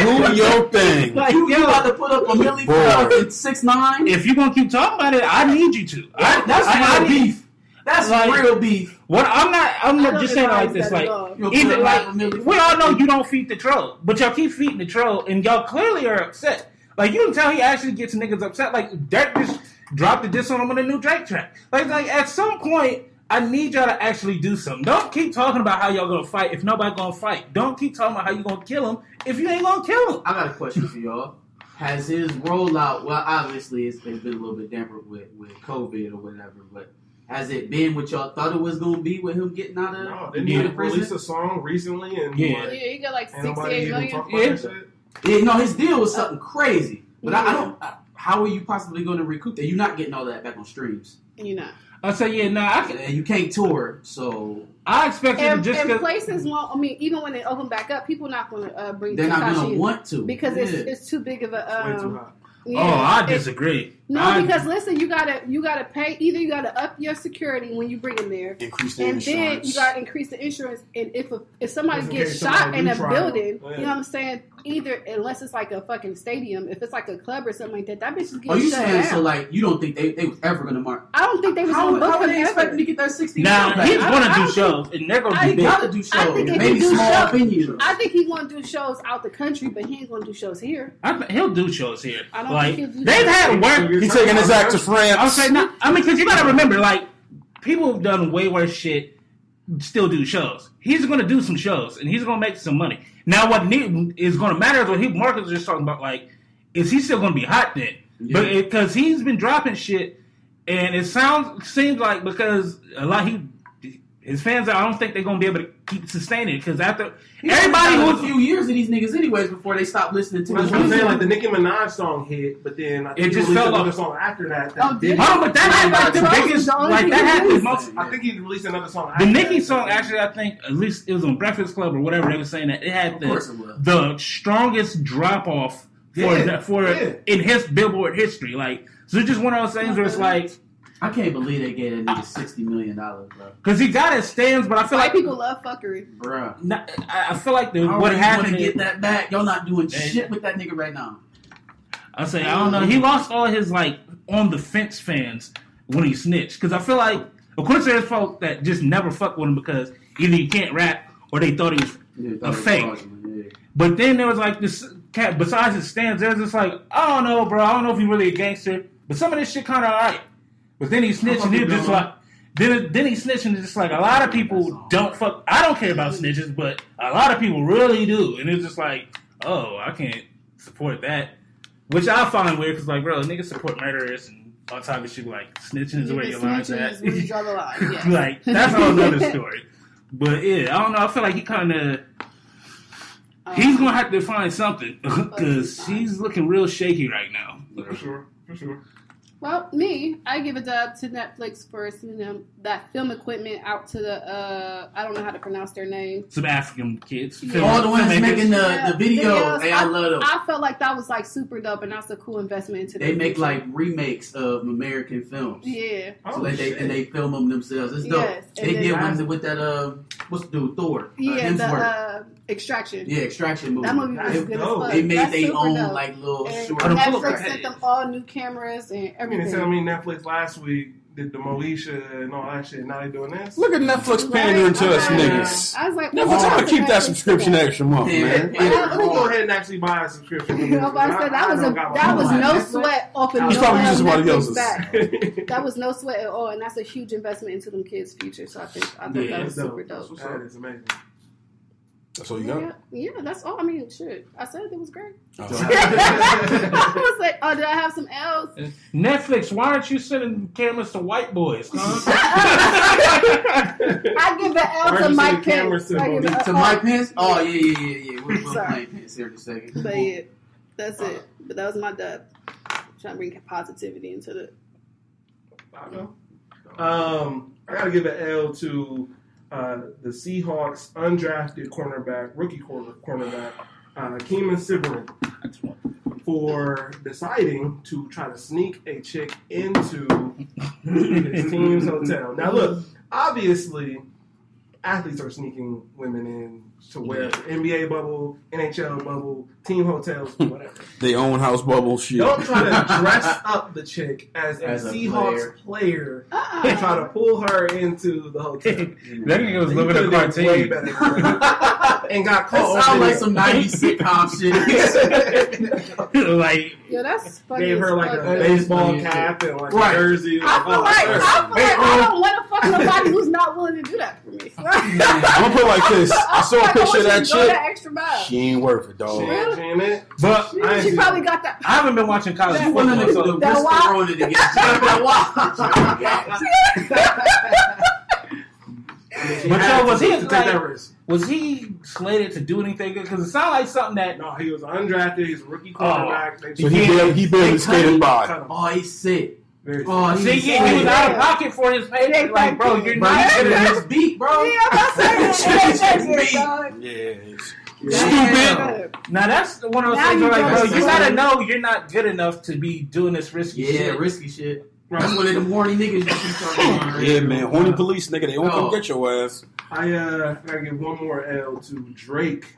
Do your thing. like You, you about to put up a milli for fucking six nine? if you're gonna keep talking about it, I need you to. I, That's I, I real need- beef. That's Like- real beef. What I'm not. I'm not just saying like this. Like, at all. You'll Even like up a milli we all know you don't feed the troll, but y'all keep feeding the troll, and y'all clearly are upset. Like you can tell he actually gets niggas upset. Like Durk just dropped the diss on him on a new Drake track. Like like at some point, I need y'all to actually do something. Don't keep talking about how y'all gonna fight if nobody gonna fight. Don't keep talking about how you gonna kill him if you ain't gonna kill him. I got a question for y'all. Has his rollout? Well, obviously it's, it's been a little bit damper with with COVID or whatever, but has it been what y'all thought it was going to be with him getting out of, No, didn't Yeah. he release a song recently and Yeah. like, Yeah, you got like ain't nobody 68 even million. talk about Yeah. That shit? Yeah, no, his deal was something crazy. But I, I don't. I, how are you possibly going to recoup that? You're not getting all that back on streams. You know, I say yeah, nah. I can, And you can't tour, so I expect you to and, just and 'cause- places won't. I mean, even when they open back up, people not going to uh, bring they're not going to want to because it's Yeah. it's too big of a. Way too Um, hot. yeah, Oh, I it- disagree. No, I- because listen, you gotta you gotta pay either you gotta up your security when you bring them there, Increase the and then you gotta increase the insurance. And if a, if somebody Just gets shot somebody in a retrial. building, Yeah. you know what I'm saying? Either unless it's like a fucking stadium, if it's like a club or something like that, that bitch is getting shot Are you shut saying down. so? Like you don't think they, they was ever going to mark? I don't think they was How, gonna book how are him they expecting ever. to get that sixty? Now back? he's I- gonna I do don't shows, and they're gonna I be big. gotta do shows. I think Maybe do small shows- venues. I think he's gonna do shows out the country, but he ain't gonna do shows here. I, he'll do shows here. I don't like think he'll do they've had work. He taking his act to France. I would say not. I mean, because you gotta remember, like people have done way worse shit, still do shows. He's gonna do some shows, and he's gonna make some money. Now, what need, is gonna matter is what he Marcus was just talking about. Like, is he still gonna be hot then? Yeah. But because he's been dropping shit, and it sounds seems like because a lot he. His fans, I don't think they're gonna be able to keep sustaining it because after He's everybody only got who's a few years of these niggas anyways before they stopped listening to That's his what I'm saying. Like the Nicki Minaj song hit, but then I think It just released fell another off. song after that. Oh, that did did. he? Hold on, but that had like the biggest, the like that he had the most. I think he released another song. The after Nicki that. song, actually, I think at least it was on Breakfast Club or whatever they were saying that it had the it the strongest drop off for Yeah, for yeah. in his Billboard history. Like, so it's just one of those things where it's like I can't believe they gave that nigga sixty million dollars, bro. because he got his stands, but I feel White like people love fuckery. bro. not- I I feel like the, what are you happened. gonna get that back? Y'all not doing They- shit with that nigga right now. I say I don't know. He lost all his like on the fence fans when he snitched because I feel like of course there's folk that just never fuck with him because either he can't rap or they thought he was Yeah, A fake. Yeah. But then there was like this cat. Besides his stance, there's just like I don't know, bro. I don't know if he's really a gangster, but some of this shit kind of alright. But then he snitched, and just like. Then, then he snitched, and it's just like a lot of people don't fuck. I don't care about snitches, but a lot of people really do, and it's just like, oh, I can't support that, which I find weird because like, bro, niggas support murderers and all type of shit. Like snitching is where your line's Snitching at. is where you draw the line. <laughs> Yeah. like that's a whole other story. But yeah, I don't know. I feel like he kind of Um, He's gonna have to find something <laughs> because he's looking real shaky right now. For sure, for sure. Well, me, I give a dub to Netflix for sending them that film equipment out to the uh I don't know how to pronounce their name. Some African kids. Yeah. All the ones making the, Yeah, the video, videos. hey, I love them. I felt like that was like super dope and that's a cool investment into They make future. like remakes of American films. Yeah. Oh, So they, they and they film them themselves. It's dope. Yes, they then- did one with that uh, what's the dude Thor? uh, Yeah, the uh extraction. yeah, Extraction movie. That movie was That's good as fuck. they made their own dope. like little and short. Oh, the Netflix sent them all new cameras and You mean to everything. tell me Netflix last week did the Moesha and all that shit? Now they doing this? Look at Netflix pandering to us Right? niggas. I was like, Never why try to keep that subscription extra month, Yeah. man. Yeah, let me go ahead and actually buy a subscription. that? You know, but I said that was a that was no sweat off of He's no probably somebody else's. back. That was no sweat at all, and that's a huge investment into them kids' future. So I think I thought Yeah, that was That's super dope. dope. That is amazing. That's all you Yeah, got? yeah, that's all. I mean, shit. I said it was great. Oh. <laughs> I was like, oh, did I have some L's? Netflix, why aren't you sending cameras to white boys? Huh? <laughs> I give the L to you Mike sending cameras Pence. to I give Monique? the to L- Mike Pence? Oh yeah, yeah, yeah, yeah. We'll, we'll Sorry. play Pence here in a second. But yeah, that's it. But that was my dub. Trying to bring positivity into the. I know. Um, I gotta give an L to uh, the Seahawks undrafted cornerback, rookie corner, cornerback, uh, Kemah for deciding to try to sneak a chick into his team's hotel. Now, look, obviously, athletes are sneaking women in to wear NBA bubble, NHL bubble, team hotels, <laughs> whatever. They own house bubble shit. Don't try to <laughs> dress up the chick as a As a Seahawks player Uh-uh. and try to pull her into the hotel. <laughs> that nigga was living a could've cartoon. better than that. and got caught. That sounds like some '90s sitcom shit. like, Yo, that's funny. Gave her like a baseball cap and like Right. a jersey. I feel like, sure. I feel like I don't want to fuck nobody who's not willing to do that for me. <laughs> I'm gonna put it like this. I saw a picture of that you to go chick. that extra mile. She ain't worth it, She dog. ain't it. but I She probably got that. I haven't been watching college You want to football. the, So, the That wrist why- throwing it against <laughs> but so was he to take that like, risk. was he slated to do anything? Because it sounded like something that No, he was undrafted. He's a rookie oh. quarterback. They So he Yeah. barely, he barely skated by. Oh, he's sick. Very Oh, See, he's he, he was out of pocket for his paycheck. Like, bro, you're Bro, not he's good getting at his beat, bro. Yeah, I'm saying Shit, <laughs> that. Yeah. Stupid. Now that's one of those Now things where, like, bro, you gotta know you're not good enough to be doing this risky Yeah, shit. risky shit. Right. That's one of them horny niggas you keep talking about. <laughs> Yeah, man. Horny police, nigga. They won't come Oh. get your ass. I uh, gotta give one more L to Drake.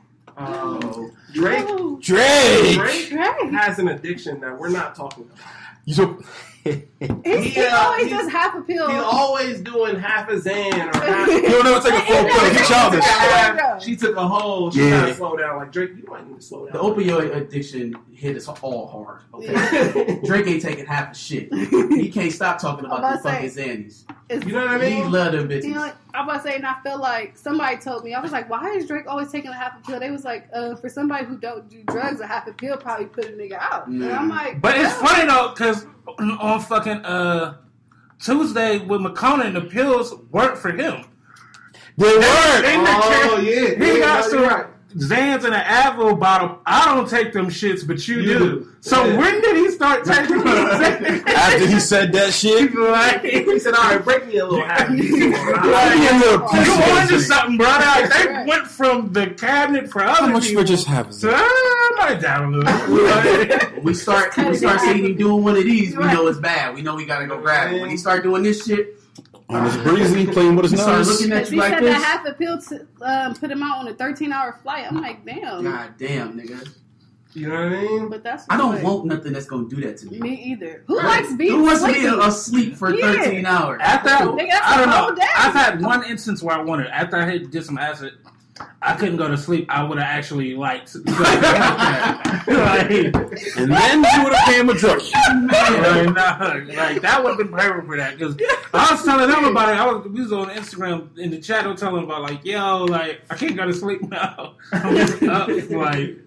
Drake, Oh, Drake. Drake Drake. has an addiction that we're not talking about. You so, He, <laughs> he He, uh, always he- does half a pill. He's always doing half a Zan or half. He'll never take a <laughs> full pill. He childish. Yeah. She took a whole. She Yeah. gotta slow down. Like Drake, you might need to slow down. The opioid addiction hit us all hard. Okay. <laughs> Drake ain't taking half a shit. He can't stop talking about I'm the fucking to Xannies. You know what I mean? He love them bitches. You know, I'm about to say, and I feel like somebody told me, I was like, why is Drake always taking a half a pill? They was like, uh, for somebody who don't do drugs, a half a pill probably put a nigga out. And I'm like, But it's well, funny though, because on fucking uh, Tuesday with Makonnen, the pills worked for him. They They- work. they- Oh yeah, He yeah, got no, some right. Zans in an Advil bottle. I don't take them shits, but you, You do. do. So Yeah. when did he start <laughs> taking them? After he said that shit, <laughs> like, He said, "All right, break me a little half." <laughs> you a little piece you on to shit. something, brother. Like, they went from the cabinet for How other much people. for just having So? I might down a little. We start, we start seeing him doing one of these, we know it's bad. We know we gotta go grab it. When he start doing this shit, On his breezy, playing with he his start nose. looking at Because you he like said this. that half a pill to um, put him out on a 13 hour flight. I'm like, damn. God damn, nigga. You know what I mean? But that's I don't what- want nothing that's gonna do that to me. me either. Who likes being Who wants to be asleep for Yeah. 13 hours? After Nigga, I don't know. day. I've had one instance where I wanted after I had did some acid, I couldn't go to sleep. I would have actually liked. <laughs> like, And then you would have came a drug. <laughs> like, nah, like that would have been perfect for that because I was telling them about it. I was we was on Instagram in the chat. I was telling them about like, yo, like I can't go to sleep <laughs> now. I'm up, like,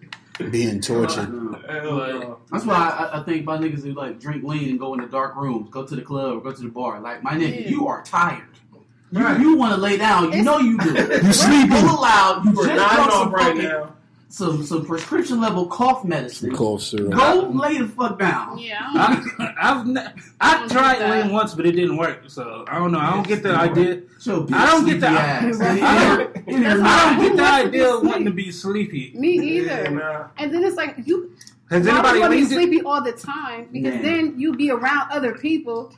Being tortured. Uh, Hell. That's why I, I think my niggas who like drink lean and go in the dark rooms, go to the club, or go to the bar. Like my nigga, Yeah. you are tired. You, Right. you want to lay down. You It's- know you do. You sleepy. Full loud. You We're just nodding drunk some right fucking- now. some some prescription level cough medicine. Cough syrup. Go lay the fuck down. Yeah. I don't- <laughs> I, I've ne- I tried laying once, but it didn't work. So I don't know. I don't get the idea. So I don't get the- ass. Right. <laughs> I don't, <laughs> I don't get the Who wants to be idea of wanting to be sleepy. Me Yeah, either. nah. And then it's like you Has why would anybody you want to be sleepy all the time? Because Man. then you be around other people.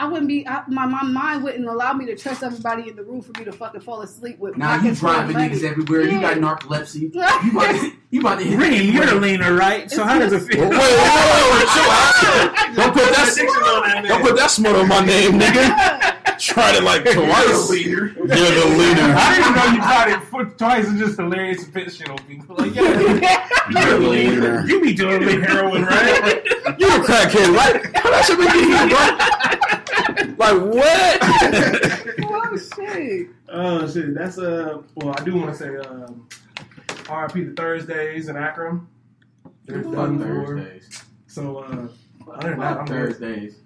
I wouldn't be. I, my my mind wouldn't allow me to trust everybody in the room for me to fucking fall asleep with. Now my you control driving niggas everywhere. You got narcolepsy. <laughs> You about to, you about to hit Reem, you're the leaner, right? So how does it Wait, feel? wait, wait, chill out. Don't put that. Don't put that smut on my name, nigga. Tried it like twice. You're the leader. I didn't know you tried it for twice. It's just hilarious to pit shit on people. Like, yeah, You're the leader. you be doing the heroin, right? you're a crackhead, right? How that shit make you feel, bro? Like what? <laughs> oh shit! Oh shit, that's uh. Well, I do want to say um, RIP to Thursdays in Akron. They're Fuck. Thursdays. So uh, other than that, Fuck I'm. Thursdays.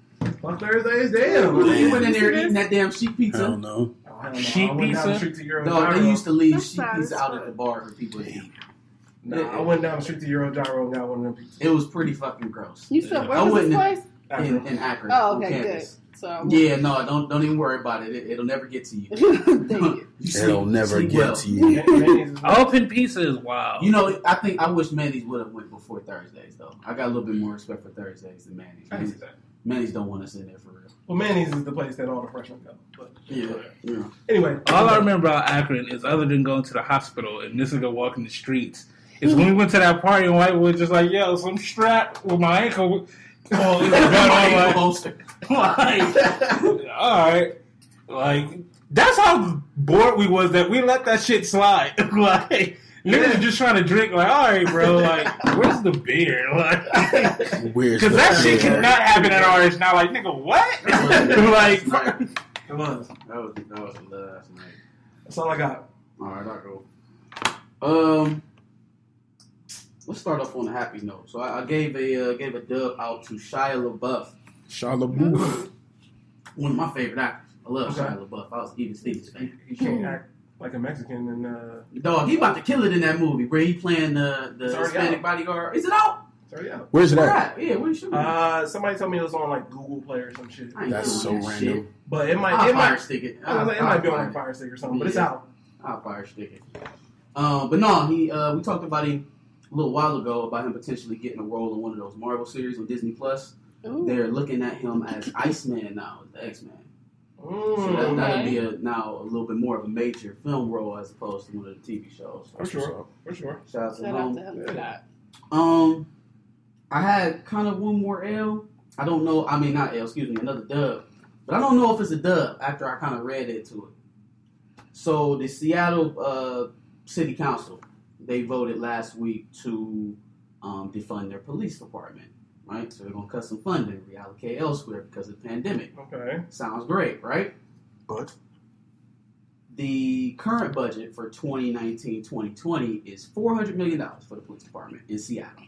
Fuck Thursdays, damn. You went in there eating that damn sheep pizza. I don't know. Oh, hell no. Sheep I went the pizza? to Euro No, Gyro. they used to leave That's sheep pizza out at the bar for people to eat. Nah, I went down the street to Euro Gyro and got one of them pizzas. It was pretty fucking gross. You said I where was this place? In, Akron. in Akron. Oh, okay, good. Campus. So Yeah, no, don't don't even worry about it. it it'll never get to you. <laughs> <laughs> you. You sleep- It'll never sleep get well. to you. Manny's is- <laughs> Open pizza is wild. You know, I think I wish Manny's would have went before Thursdays though. I got a little bit more respect for Thursdays than Manny's. I can see Manny's. Manny's don't want us in there for real. Well, Manny's is the place that all the freshmen go. But Yeah, yeah. anyway, All I remember about Akron is other than going to the hospital and this nigga walking the streets. Is when we went to that party and White was just like, yo, some strap with my ankle. Oh, it was gun on, like, like, <laughs> <laughs> all right, like that's how bored we was that we let that shit slide. <laughs> like niggas just trying to drink. Like, all right, bro. Like, where's the beer? Like, Where's because the that shit beer? cannot happen at ours now. Like, nigga, what? like, it was. That was that was the last night. That's all I got. All right, I'll go. Um, let's start off on a happy note. So I, I gave a uh, gave a dub out to Shia LaBeouf, Shia LaBeouf. <laughs> one of my favorite actors. I love Okay. Shia LaBeouf. I was even Stevens He, fan. he can't act like a Mexican and uh, Dog, he about to kill it in that movie where he playing the the Hispanic out. bodyguard. Is it out? sorry, yeah. Where's it Where at? at? Yeah, where you shooting? Uh, somebody told me it was on like Google Play or some shit. That's so that random. shit. But it might, I'll it fire might, stick it. I was like, it I'll might be on fire like it. Fire Stick or something. But it's Yeah. out. I'll fire stick it. Um, but no, he uh, we talked about him a little while ago about him potentially getting a role in one of those Marvel series on Disney Plus. Ooh. They're looking at him as Iceman now, the X Man. So Mm, that, that'll Okay. be a, now a little bit more of a major film role as opposed to one of the TV shows. for sure, for sure. Shout out to Shout out him. to him for that. Um, I had kind of one more L. I don't know. I mean, not L. Excuse me, another dub. But I don't know if it's a dub after I kind of read into it. So the Seattle uh, City Council they voted last week to um, defund their police department. Right, so they're gonna cut some funding, reallocate elsewhere because of the pandemic. Okay. Sounds great, right? But The current budget for 2019-2020 is $400 million for the police department in Seattle.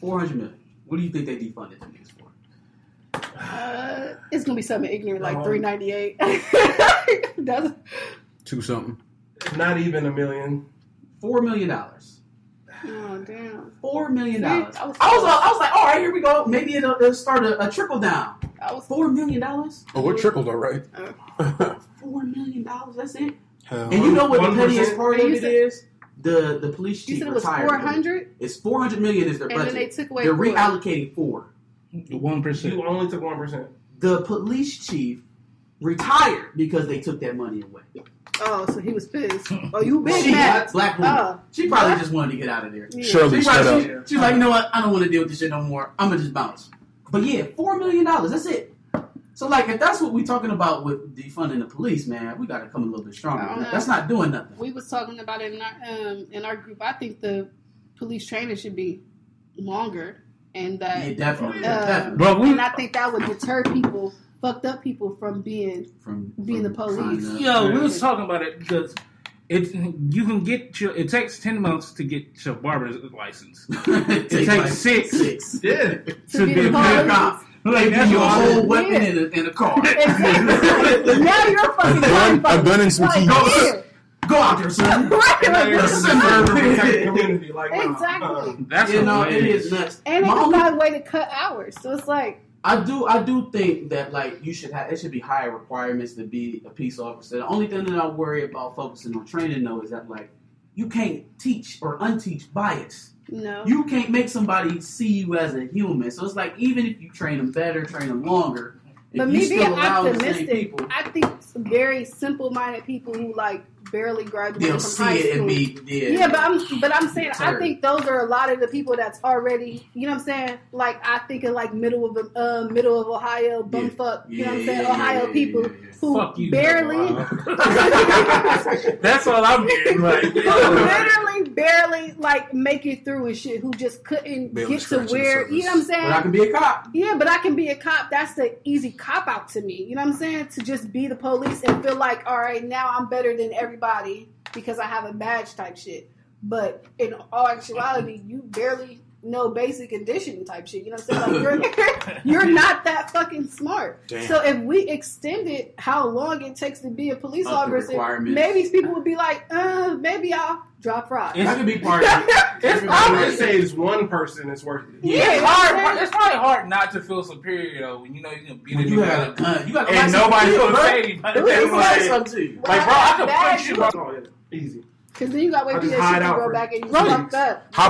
400 million. What do you think they defunded them niggas for? Uh, it's gonna be something ignorant like Um, three ninety eight. <laughs> That's two something. Not even a million. $4 million. oh damn. $4 million. I was, I was- I was like, all right, here we go. Maybe it'll, it'll start a, a trickle down. Was $4 million? Oh, it trickled all right. Uh. <laughs> $4 million, that's it. Hell. And you know what the 1%? pettiest part of And you it said- is? The the police you chief said it was retired. four hundred, It's 400 million is their and then budget. they took away. They're reallocating four. one percent. You only took one percent. the police chief retired because they took that money away. Oh, so he was pissed. <laughs> Oh, you big she, mad? black woman. Oh, she probably What? just wanted to get out of there. yeah. Shirley, She, shut probably, up. she, she's like, you know what? I don't want to deal with this shit no more. I'm gonna just bounce. But yeah, four million dollars. That's it. So like, if that's what we're talking about with defunding the police, man, we got to come a little bit stronger. I don't know. That's not doing nothing. We was talking about it in our um, in our group. I think the police training should be longer, and that Yeah, definitely, Uh, definitely. But we, and I think that would deter people, fucked up people, from being From being from the police. trying yo, we was talking about it because it you can get your. It takes ten months to get your barber's license. <laughs> it takes takes six. Six. Yeah. to, To be be a cop. Like They that's give you whole I'm- weapon Yeah. in, a, in a car. <laughs> Exactly. now you're a fucking A gun- crime a gun and some like, keys. yeah. Go out there, son. <laughs> Right, And then like, it's a server protected community. Like, Exactly. That's you know, what it is nuts. and they My can a way to cut hours. So it's like, I do I do think that like you should have it should be higher requirements to be a peace officer. The only thing that I worry about focusing on training though is that like you can't teach or unteach bias. no. You can't make somebody see you as a human. So it's like even if you train them better, train them longer, But me being allow the same optimistic, people, I think some very simple-minded people who like barely graduated they'll from see high it school. and be yeah. yeah, but I'm but I'm saying I think those are a lot of the people that's already you know what I'm saying. Like I think of like middle of uh, middle of Ohio bumfuck. you know what I'm saying? Ohio people who Fuck you, barely <laughs> <laughs> That's all I'm getting. Like, <laughs> who literally barely like make it through and shit. Who just couldn't Barely get to where you know what I'm saying. But I can be a cop. Yeah, but I can be a cop. That's the easy cop out to me. You know what I'm saying? To just be the police and feel like, all right, now I'm better than everybody because I have a badge type shit. But in all actuality, you barely know basic addition type shit. You know what I'm saying? Like you're <laughs> you're not that fucking smart. Damn. So if we extended how long it takes to be a police Up officer, maybe people would be like, uh, maybe I'll drop rock. I can be part <laughs> of it. It's Everybody- If it saves one person, it's worth it. Yeah, it's you know what I'm hard. It's probably hard not to feel superior though when you know you can beat a When you have a gun, you got to and nobody's gonna say anything. Let me Like, something to you. like, bro, I could punch you. Oh, yeah. Easy. Because then you got to wait for just that shit to out grow back and you two fucked up. How